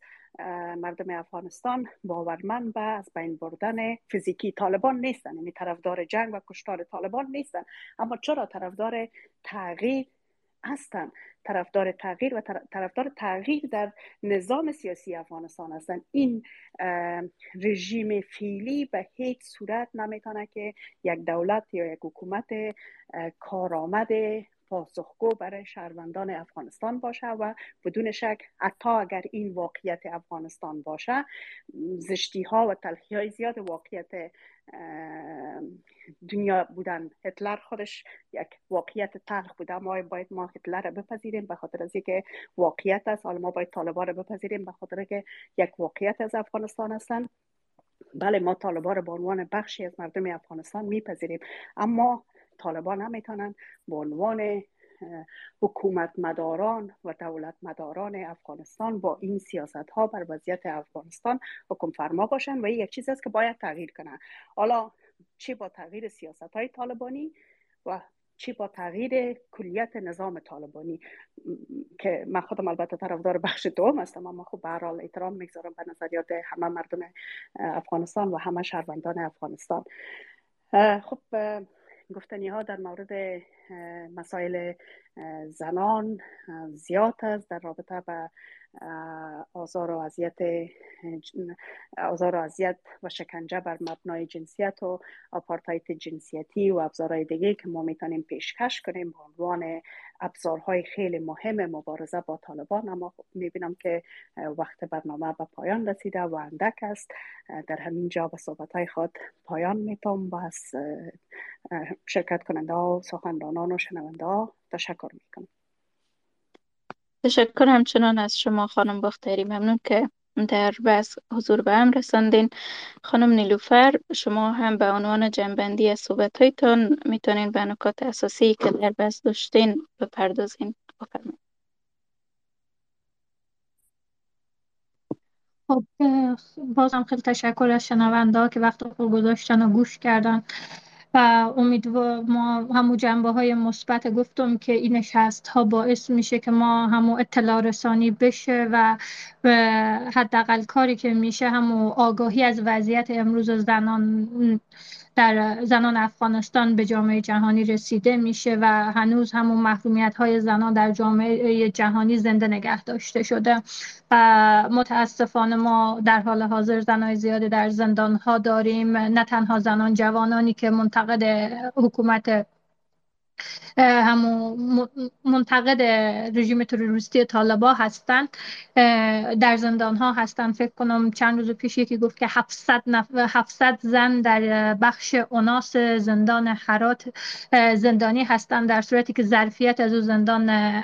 مردم افغانستان باورمند به از بین بردن فیزیکی طالبان نیستن. یعنی طرفدار جنگ و کشتار طالبان نیستن. اما چرا طرفدار تغییر هستند طرفدار تغییر و طرفدار تغییر در نظام سیاسی افغانستان هستند این رژیم فیلی به هیچ صورت نمی‌تونه که یک دولت یا یک حکومت کارآمد پاسخگو برای شهروندان افغانستان باشه و بدون شک حتی اگر این واقعیت افغانستان باشه زشتی ها و تلخی های زیاد واقعیت دنیا بودن. هتلر خودش یک واقعیت تلخ بوده. ما باید ما هتلر رو بپذیریم به خاطر از اینکه واقعیت است. حالا ما باید طالبان رو بپذیریم به خاطر که یک واقعیت از افغانستان هستن. بله ما طالبان رو به عنوان بخشی از مردم افغانستان میپذیریم. اما طالبان نمی‌تونن به عنوان حکومت مداران و دولت مداران افغانستان با این سیاست ها بر وضعیت افغانستان حکم فرما باشن و یک چیز است که باید تغییر کنن. حالا چی با تغییر سیاست های طالبانی و چی با تغییر کلیت نظام طالبانی؟ که من خودم البته طرفدار بخش دوم هستم اما خب به هر احترام می‌گذارم به نظریات همه مردم افغانستان و همه شهروندان افغانستان. خب گفتنی ها در مورد مسائل زنان زیاد است در رابطه به آزار و اذیت آزار و اذیت و شکنجه بر مبنای جنسیت و آپارتایت جنسیتی و ابزارهای دیگه که ما می‌تونیم پیشکش کنیم به عنوان ابزارهای خیلی مهم مبارزه با طالبان. اما می‌بینم که وقت برنامه به پایان رسیده و اندک است. در همین جا به صحبت های خود پایان می‌تونم و از شرکت کننده و سخنرانان و شنونده تشکر می‌کنم. تشکر همچنان از شما خانم باختری. ممنون که در بحث حضور به هم رساندین. خانم نیلوفر شما هم به عنوان جنبندی از صحبت هایتان می‌تونین به نکات اساسی که در بحث داشتین بپردازین. بفرمایید. خب بازم خیلی تشکر از شنونده که وقت خوب گذاشتن و گوش کردن. و امیدوار ما همو جنبه های مثبت گفتم که این نشست ها باعث میشه که ما همو اطلاع رسانی بشه و حداقل کاری که میشه همو آگاهی از وضعیت امروز زنان در زنان افغانستان به جامعه جهانی رسیده میشه و هنوز همون محرومیت های زنان در جامعه جهانی زنده نگه داشته شده. و متاسفانه ما در حال حاضر زنای زیاده در زندان ها داریم. نه تنها زنان جوانانی که منتقد حکومت همون منتقد رژیم تروریستی طالبا هستند در زندان ها هستند فکر کنم چند روز پیش یکی گفت که 700 نف... 700 زن در بخش اوناس زندان حرات زندانی هستند در صورتی که ظرفیت از او زندان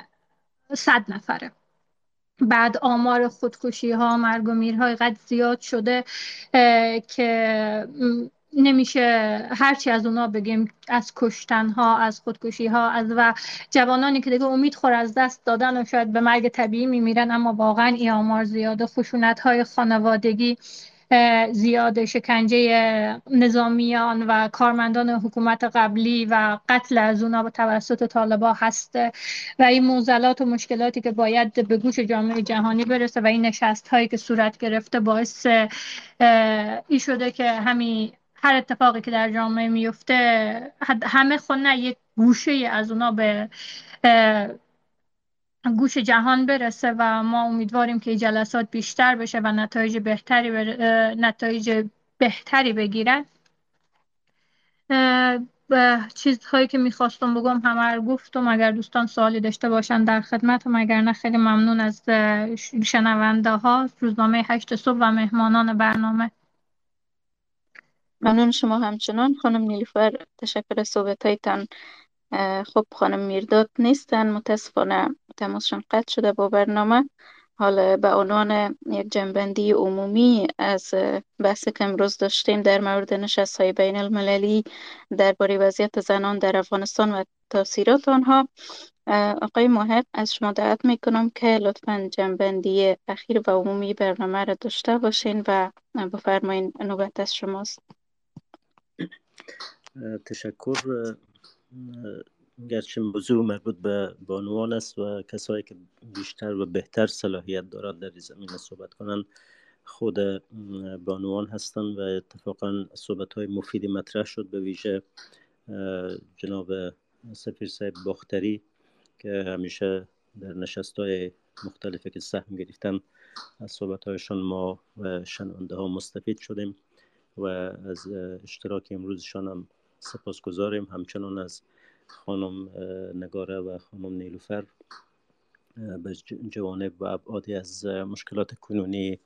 100 نفره. بعد آمار خودکشی ها مرگ و میرهای قد زیاد شده که نمیشه هرچی از اونا بگیم از کشتن ها از خودکشی ها از و جوانانی که دیگه امید خور از دست دادن و شاید به مرگ طبیعی میمیرن اما واقعا ای آمار زیاده خشونت های خانوادگی زیاد شکنجه نظامیان و کارمندان حکومت قبلی و قتل از اونا به توسط طالبا هست. و این موزلات و مشکلاتی که باید به گوش جامعه جهانی برسه و این نشست هایی که صورت گرفته باعث ای شده که همین هر اتفاقی که در جامعه میفته همه خود نه یک گوشه از اونا به گوش جهان برسه و ما امیدواریم که جلسات بیشتر بشه و نتایج بهتری نتایج بهتری بگیرن. چیزهایی که می‌خواستم بگم همه گفتم. اگر دوستان سوالی داشته باشن در خدمتم. اگر نه خیلی ممنون از شنونده ها. روزنامه هشت صبح و مهمانان برنامه. ممنون شما همچنان خانم نیلوفر تشکر از صحبتایتان خب خانم میرداد نیستن. متاسفانه تماسشان قطع شده با برنامه. حالا به عنوان یک جنبندی عمومی از بحث که امروز داشتیم در مورد نشست های بین المللی درباره وضعیت زنان در افغانستان و تاثیرات آنها آقای محق از شما دعوت می‌کنم که لطفا جنبندی اخیر و عمومی برنامه را داشته باشین و بفرمایین نوبت از شماست. تشکر. گرچه موضوع مربوط به بانوان است و کسایی که بیشتر و بهتر صلاحیت دارند در زمین صحبت کنند خود بانوان هستند و اتفاقا صحبت های مفیدی مطرح شد به ویژه جناب سفیر صاحب باختری که همیشه در نشست های مختلفی که سهم گرفتن از صحبت هایشان ما و شنونده ها مستفید شدیم. و از اشتراک امروزشان هم سپاس گذاریم همچنان از خانم نگاره و خانم نیلوفر به جوانب و ابعادی از مشکلات کنونی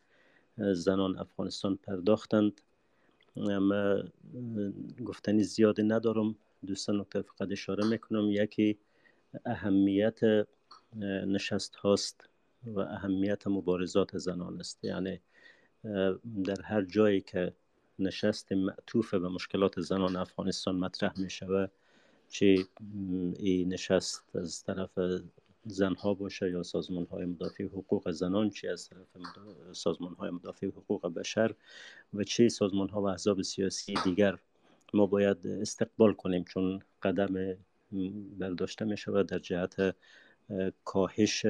زنان افغانستان پرداختند. من گفتنی زیادی ندارم. دوستان نکته فقط اشاره می‌کنم. یکی اهمیت نشست هاست و اهمیت مبارزات زنان است. یعنی در هر جایی که نشست معطوف به مشکلات زنان افغانستان مطرح می شود چه این نشست از طرف زنها باشه یا سازمان های مدافع حقوق زنان چه از طرف سازمان های مدافع حقوق بشر و چه سازمان ها و احزاب سیاسی دیگر ما باید استقبال کنیم چون قدم برداشته می شود در جهت کاهش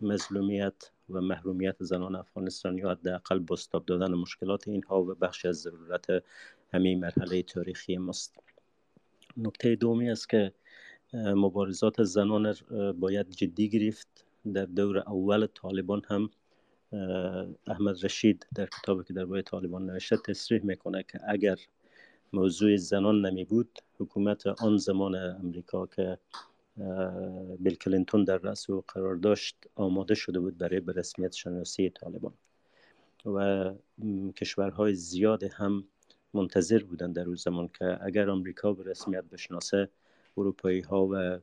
مظلومیت و محرومیت زنان افغانستان یا حداقل بستاب دادن مشکلات اینها و بخشی از ضرورت همین مرحله تاریخی ماست. نکته دومی است که مبارزات زنان باید جدی گرفت. در دور اول طالبان هم احمد رشید در کتابی که درباره طالبان نوشته تصریح می‌کنه که اگر موضوع زنان نمی بود حکومت آن زمان امریکا که بیل کلینتون در رأس او قرار داشت آماده شده بود برای به رسمیت شناسی طالبان. و کشورهای زیاد هم منتظر بودن در اون زمان که اگر آمریکا به رسمیت بشناسه اروپایی ها و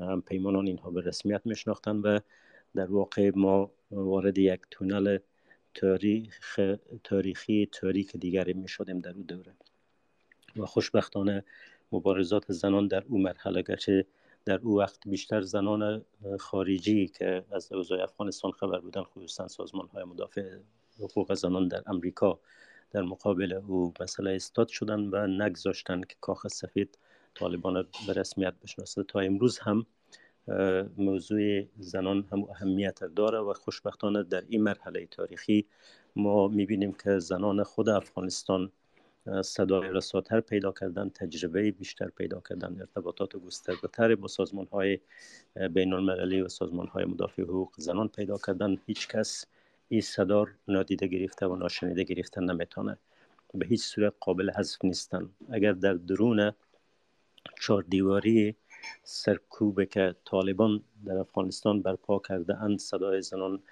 هم پیمانان اینها به رسمیت میشناختن و در واقع ما وارد یک تونل تاریخ تاریخی تاریک دیگری می شدیم در او دوره. و خوشبختانه مبارزات زنان در او مرحله گرچه در او وقت بیشتر زنان خارجی که از اوضاع افغانستان خبر بودن خصوصا سازمان های مدافع حقوق زنان در امریکا در مقابل او مسئله استاد شدن و نگذاشتن که کاخ سفید طالبان به رسمیت بشناسه. تا امروز هم موضوع زنان هم اهمیت داره و خوشبختانه در این مرحله تاریخی ما می‌بینیم که زنان خود افغانستان صدای رساتر پیدا کردن تجربه بیشتر پیدا کردن ارتباطات گسترده با سازمان های بین المللی و سازمان های مدافع حقوق زنان پیدا کردن. هیچ کس این صدا نادیده گرفته و ناشنیده گرفته نمی‌تونه. به هیچ صورت قابل حذف نیستن. اگر در درون چهار دیواری سرکوبه که طالبان در افغانستان برپا کرده اند صدای زنان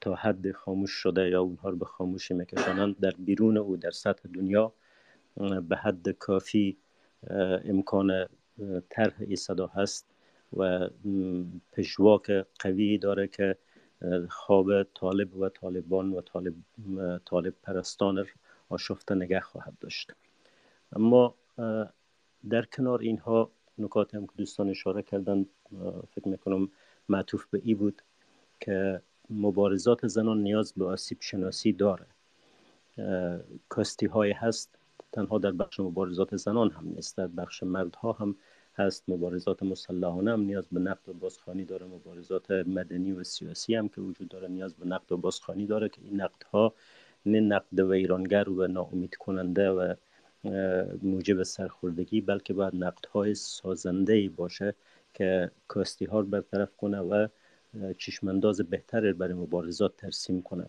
تا حد خاموش شده یا اونها رو به خاموشی میکشانند در بیرون او در سطح دنیا به حد کافی امکان طرح ای هست و پژواک قوی داره که خواب طالب و طالبان و طالب, طالب پرستان آشفته نگه خواهد داشت. اما در کنار اینها نکات هم که دوستان اشاره کردن فکر می‌کنم معطوف به ای بود که مبارزات زنان نیاز به آسیب شناسی داره. کاستی های هست تنها در بخش مبارزات زنان هم نیست در بخش مردها هم هست. مبارزات مسلحانه هم نیاز به نقد و بازخانی داره. مبارزات مدنی و سیاسی هم که وجود داره نیاز به نقد و بازخانی داره که این نقدها نه نقد ویرانگر و ناامید کننده و موجب سرخوردگی بلکه باید نقدهای سازنده باشه که کاستی ها رو برطرف کنه و چشمانداز بهتر برای مبارزات ترسیم کنه.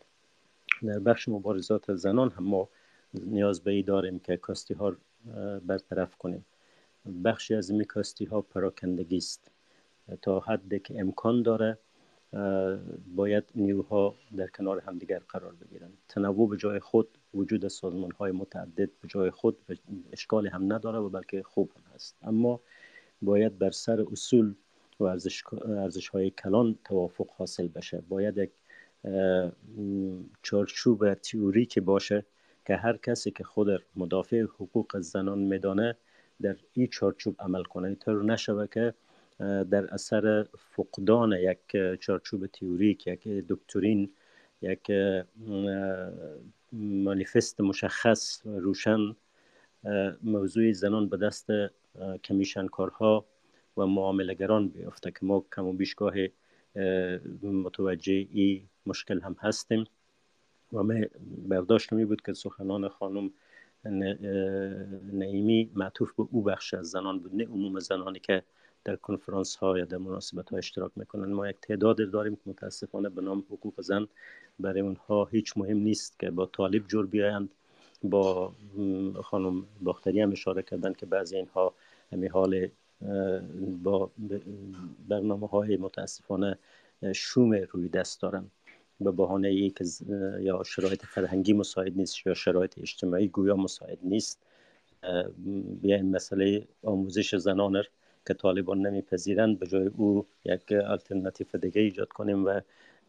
در بخش مبارزات زنان هم ما نیاز به ای داریم که کاستی ها برطرف کنیم. بخشی از این کاستی ها پراکندگی است. تا حدی که امکان داره باید نیروها در کنار همدیگر قرار بگیرن. تنوع به جای خود وجود سازمان های متعدد به جای خود اشکال هم نداره و بلکه خوب هم هست. اما باید بر سر اصول و ارزش, های کلان توافق حاصل بشه. باید یک چارچوب تیوری که باشه که هر کسی که خود مدافع حقوق زنان میدانه در این چارچوب عمل کنه طور نشوه که در اثر فقدان یک چارچوب تیوریک یک دکترین یک مانیفست مشخص روشن موضوع زنان به دست کمیشنکارها و معاملگران بیافته که ما کم و بیشگاه متوجه ای مشکل هم هستیم. و برداشت می بود که سخنان خانم نعیمی معطوف به او بخش از زنان بود. نه عموم زنانی که در کنفرانس ها یا در مناسبت ها اشتراک می‌کنن ما یک تعداد داریم که متاسفانه به نام حقوق زن برای اونها هیچ مهم نیست که با طالب جور بیایند با خانم باختری هم اشاره کردن که بعضی اینها همی حال با برنامه های متاسفانه شوم روی دست دارن به بهانه ای که یا شرایط فرهنگی مساعد نیست یا شرایط اجتماعی گویا مساعد نیست بیاین مسئله آموزش زنان که طالبان نمیپذیرند به جای او یک الटरनेटیو دیگه ایجاد کنیم و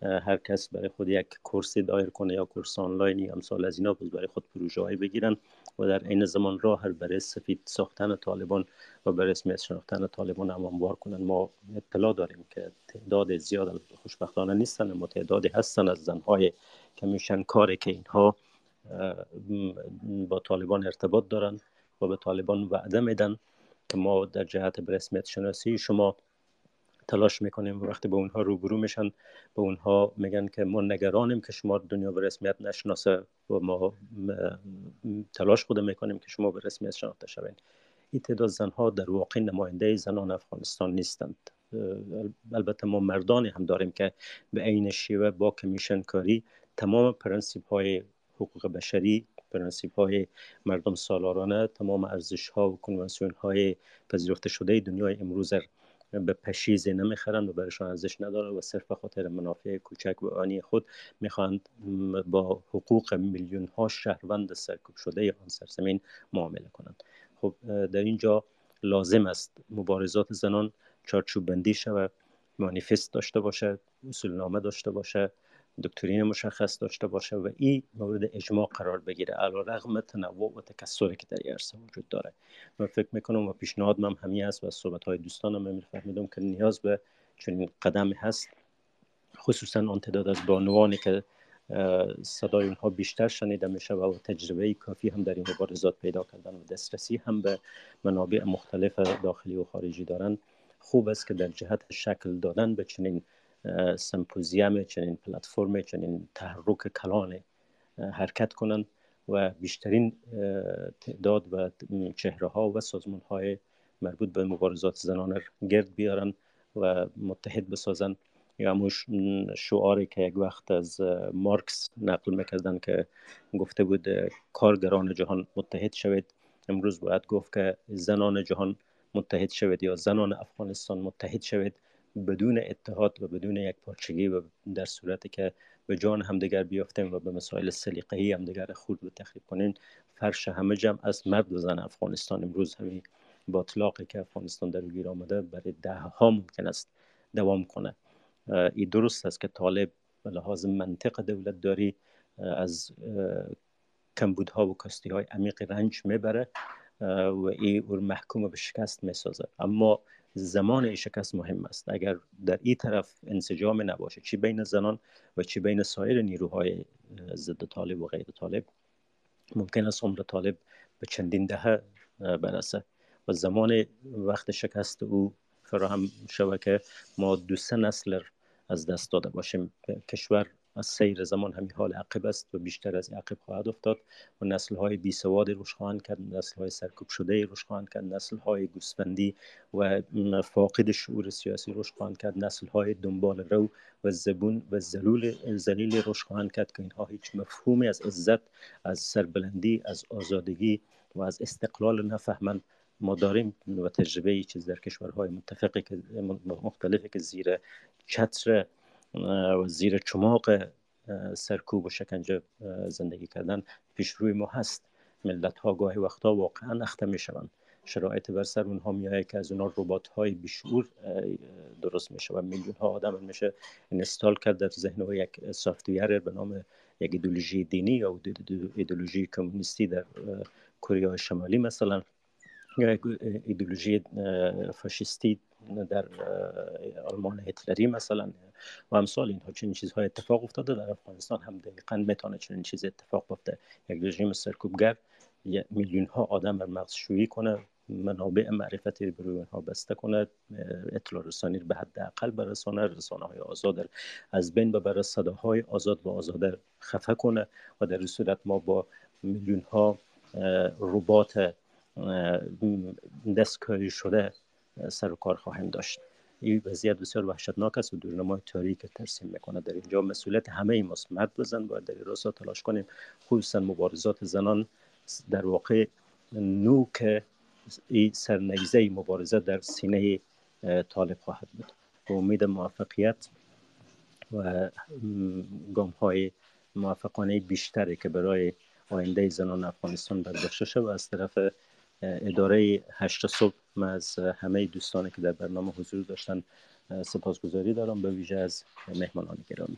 هر کس برای خود یک کورس دایر کنه یا کورس آنلاین یا امثال از اینا برای خود پروژه های بگیرن. و در این زمان راه برای سفید ساختن طالبان و برای رسمیت شناختن طالبان امانبار کنن. ما اطلاع داریم که تعداد زیاد خوشبختانه نیستن اما تعدادی هستن از زنهای که میشن کاری که اینها با طالبان ارتباط دارن و به طالبان وعده میدن که ما در جهت به رسمیت شناسی شما تلاش می‌کنیم وقتی به اونها روبرو میشن به اونها میگن که ما نگرانیم که شما دنیا به رسمیت نشناسه و ما تلاش خود می‌کنیم که شما به رسمیت شناخته شوین. این تعداد زنها در واقع نماینده زنان افغانستان نیستند. البته ما مردانی هم داریم که به عین شیوه با کمیشن کاری تمام پرنسیپ های حقوق بشری پرنسیپ های مردم سالارانه تمام ارزش ها و کنوانسیون های پذیرفته شده دنیای امروز به پشیزی نمی‌خرند و برایشان ارزش نداره و صرف خاطر منافع کوچک و آنی خود می‌خواهند با حقوق میلیون ها شهروند سرکوب شده آن سرزمین معامله کنند. خب در اینجا لازم است مبارزات زنان چارچوب بندی شود مانیفست داشته باشه اصول نامه داشته باشه دکترین مشخص داشته باشه و این مورد اجماع قرار بگیره. علا رغم تنوع و تکسری که در عرصه وجود داره. من فکر می‌کنم و پیشنهاد من همین است و صحبت های دوستانم من فهمیدم که نیاز به چنین قدمی هست. خصوصا آن تعداد از بانوانی که صدای اونها بیشتر شنیده میشه و تجربه کافی هم در این مبارزات پیدا کردن و دسترسی هم به منابع مختلف داخلی و خارجی دارن. خوب است که در جهت شکل دادن به چنین سمپوزیوم چنین پلتفرم چنین تحرک کلان حرکت کنند و بیشترین تعداد و چهره ها و سازمان های مربوط به مبارزات زنان گرد بیارن و متحد بسازن. یا همون شعاری که یک وقت از مارکس نقل می‌کردن که گفته بود کارگران جهان متحد شوید. امروز باید گفت که زنان جهان متحد شوید یا زنان افغانستان متحد شوید. بدون اتحاد و بدون یک پارچگی و در صورتی که به جان همدیگر بیافتیم و به مسائل سلیقه‌ای همدیگر خورد و تخریب کنیم فرش همه جمع از مرد و زن افغانستان امروز همین با اطلاقی که افغانستان در گیر آمده برای ده ها ممکن است دوام کنه. این درست است که طالب به لحاظ منطق دولت داری از کمبودها و کاستی های عمیق رنج می‌بره و این او محکوم به شکست می‌سازه اما زمان این شکست مهم است. اگر در این طرف انسجام نباشه چی بین زنان و چی بین سایر نیروهای ضد طالب و غیر طالب ممکن است عمر طالب به چندین دهه برسه. و زمان وقت شکست او فراهم شود که ما دو سه نسل از دست داده باشیم. کشور از سیر زمان همین حال عقب است و بیشتر از عقب خواهد افتاد و نسل های بی سواد روش خواهند کرد نسل های سرکوب شده روش خواهند کرد نسل های گوسفندی و فاقد شعور سیاسی روش خواهند کرد نسل های دنبال رو و زبون و زلول زلیل روش خواهند کرد که اینها هیچ مفهومی از عزت از سربلندی از آزادگی و از استقلال نفهمند. ما داریم و تجربه چیز در کشورهای متفقی که مختلفی که زیر چتر و زیر چماق سرکوب و شکنجه زندگی کردن پیش روی ما هست. ملت ها گاهی وقتا واقعا اخته می شوند شرایط بر سر اونها میایه که از اونها ربات های بیشعور درست میشه و میلیون ها آدم میشه اینستال کرد در ذهن و یک سافتویر به نام یک ایدولوژی دینی یا ایدولوژی کمونیستی در کره شمالی مثلا یا یک ایدولوژی فاشیستی در آلمان هتلری مثلا. و امثال اینها چنین چیزهای اتفاق افتاده. در افغانستان هم دقیقا می‌تونه چنین چیز اتفاق بیفته. یک رژیم سرکوبگر میلیون ها آدم بر مغز شویی کنه منابع معرفتی روی اونها بسته کنه اطلاع رسانی به حد اقل برسانه رسانه های آزاد از بین ببره صداهای آزاد و آزاد خفه کنه و در صورت ما با میلیون ها ربات دستکاری شده سر و کار خواهیم داشت. این وضعیت بسیار وحشتناک است و دورنمای تاریک ترسیم می‌کنه در اینجا مسئولیت همه ای ماست. مرد بزن باید در راستا تلاش کنیم. خصوصا مبارزات زنان در واقع نوک این سرنیزه مبارزه در سینه طالب خواهد بود. به امید موفقیت و گام های موفقانه بیشتری که برای آینده زنان افغانستان برداشته شد و از طرف اداره هشت صبح من از همه دوستانی که در برنامه حضور داشتن سپاسگزاری دارم به ویژه از مهمانان گرامی.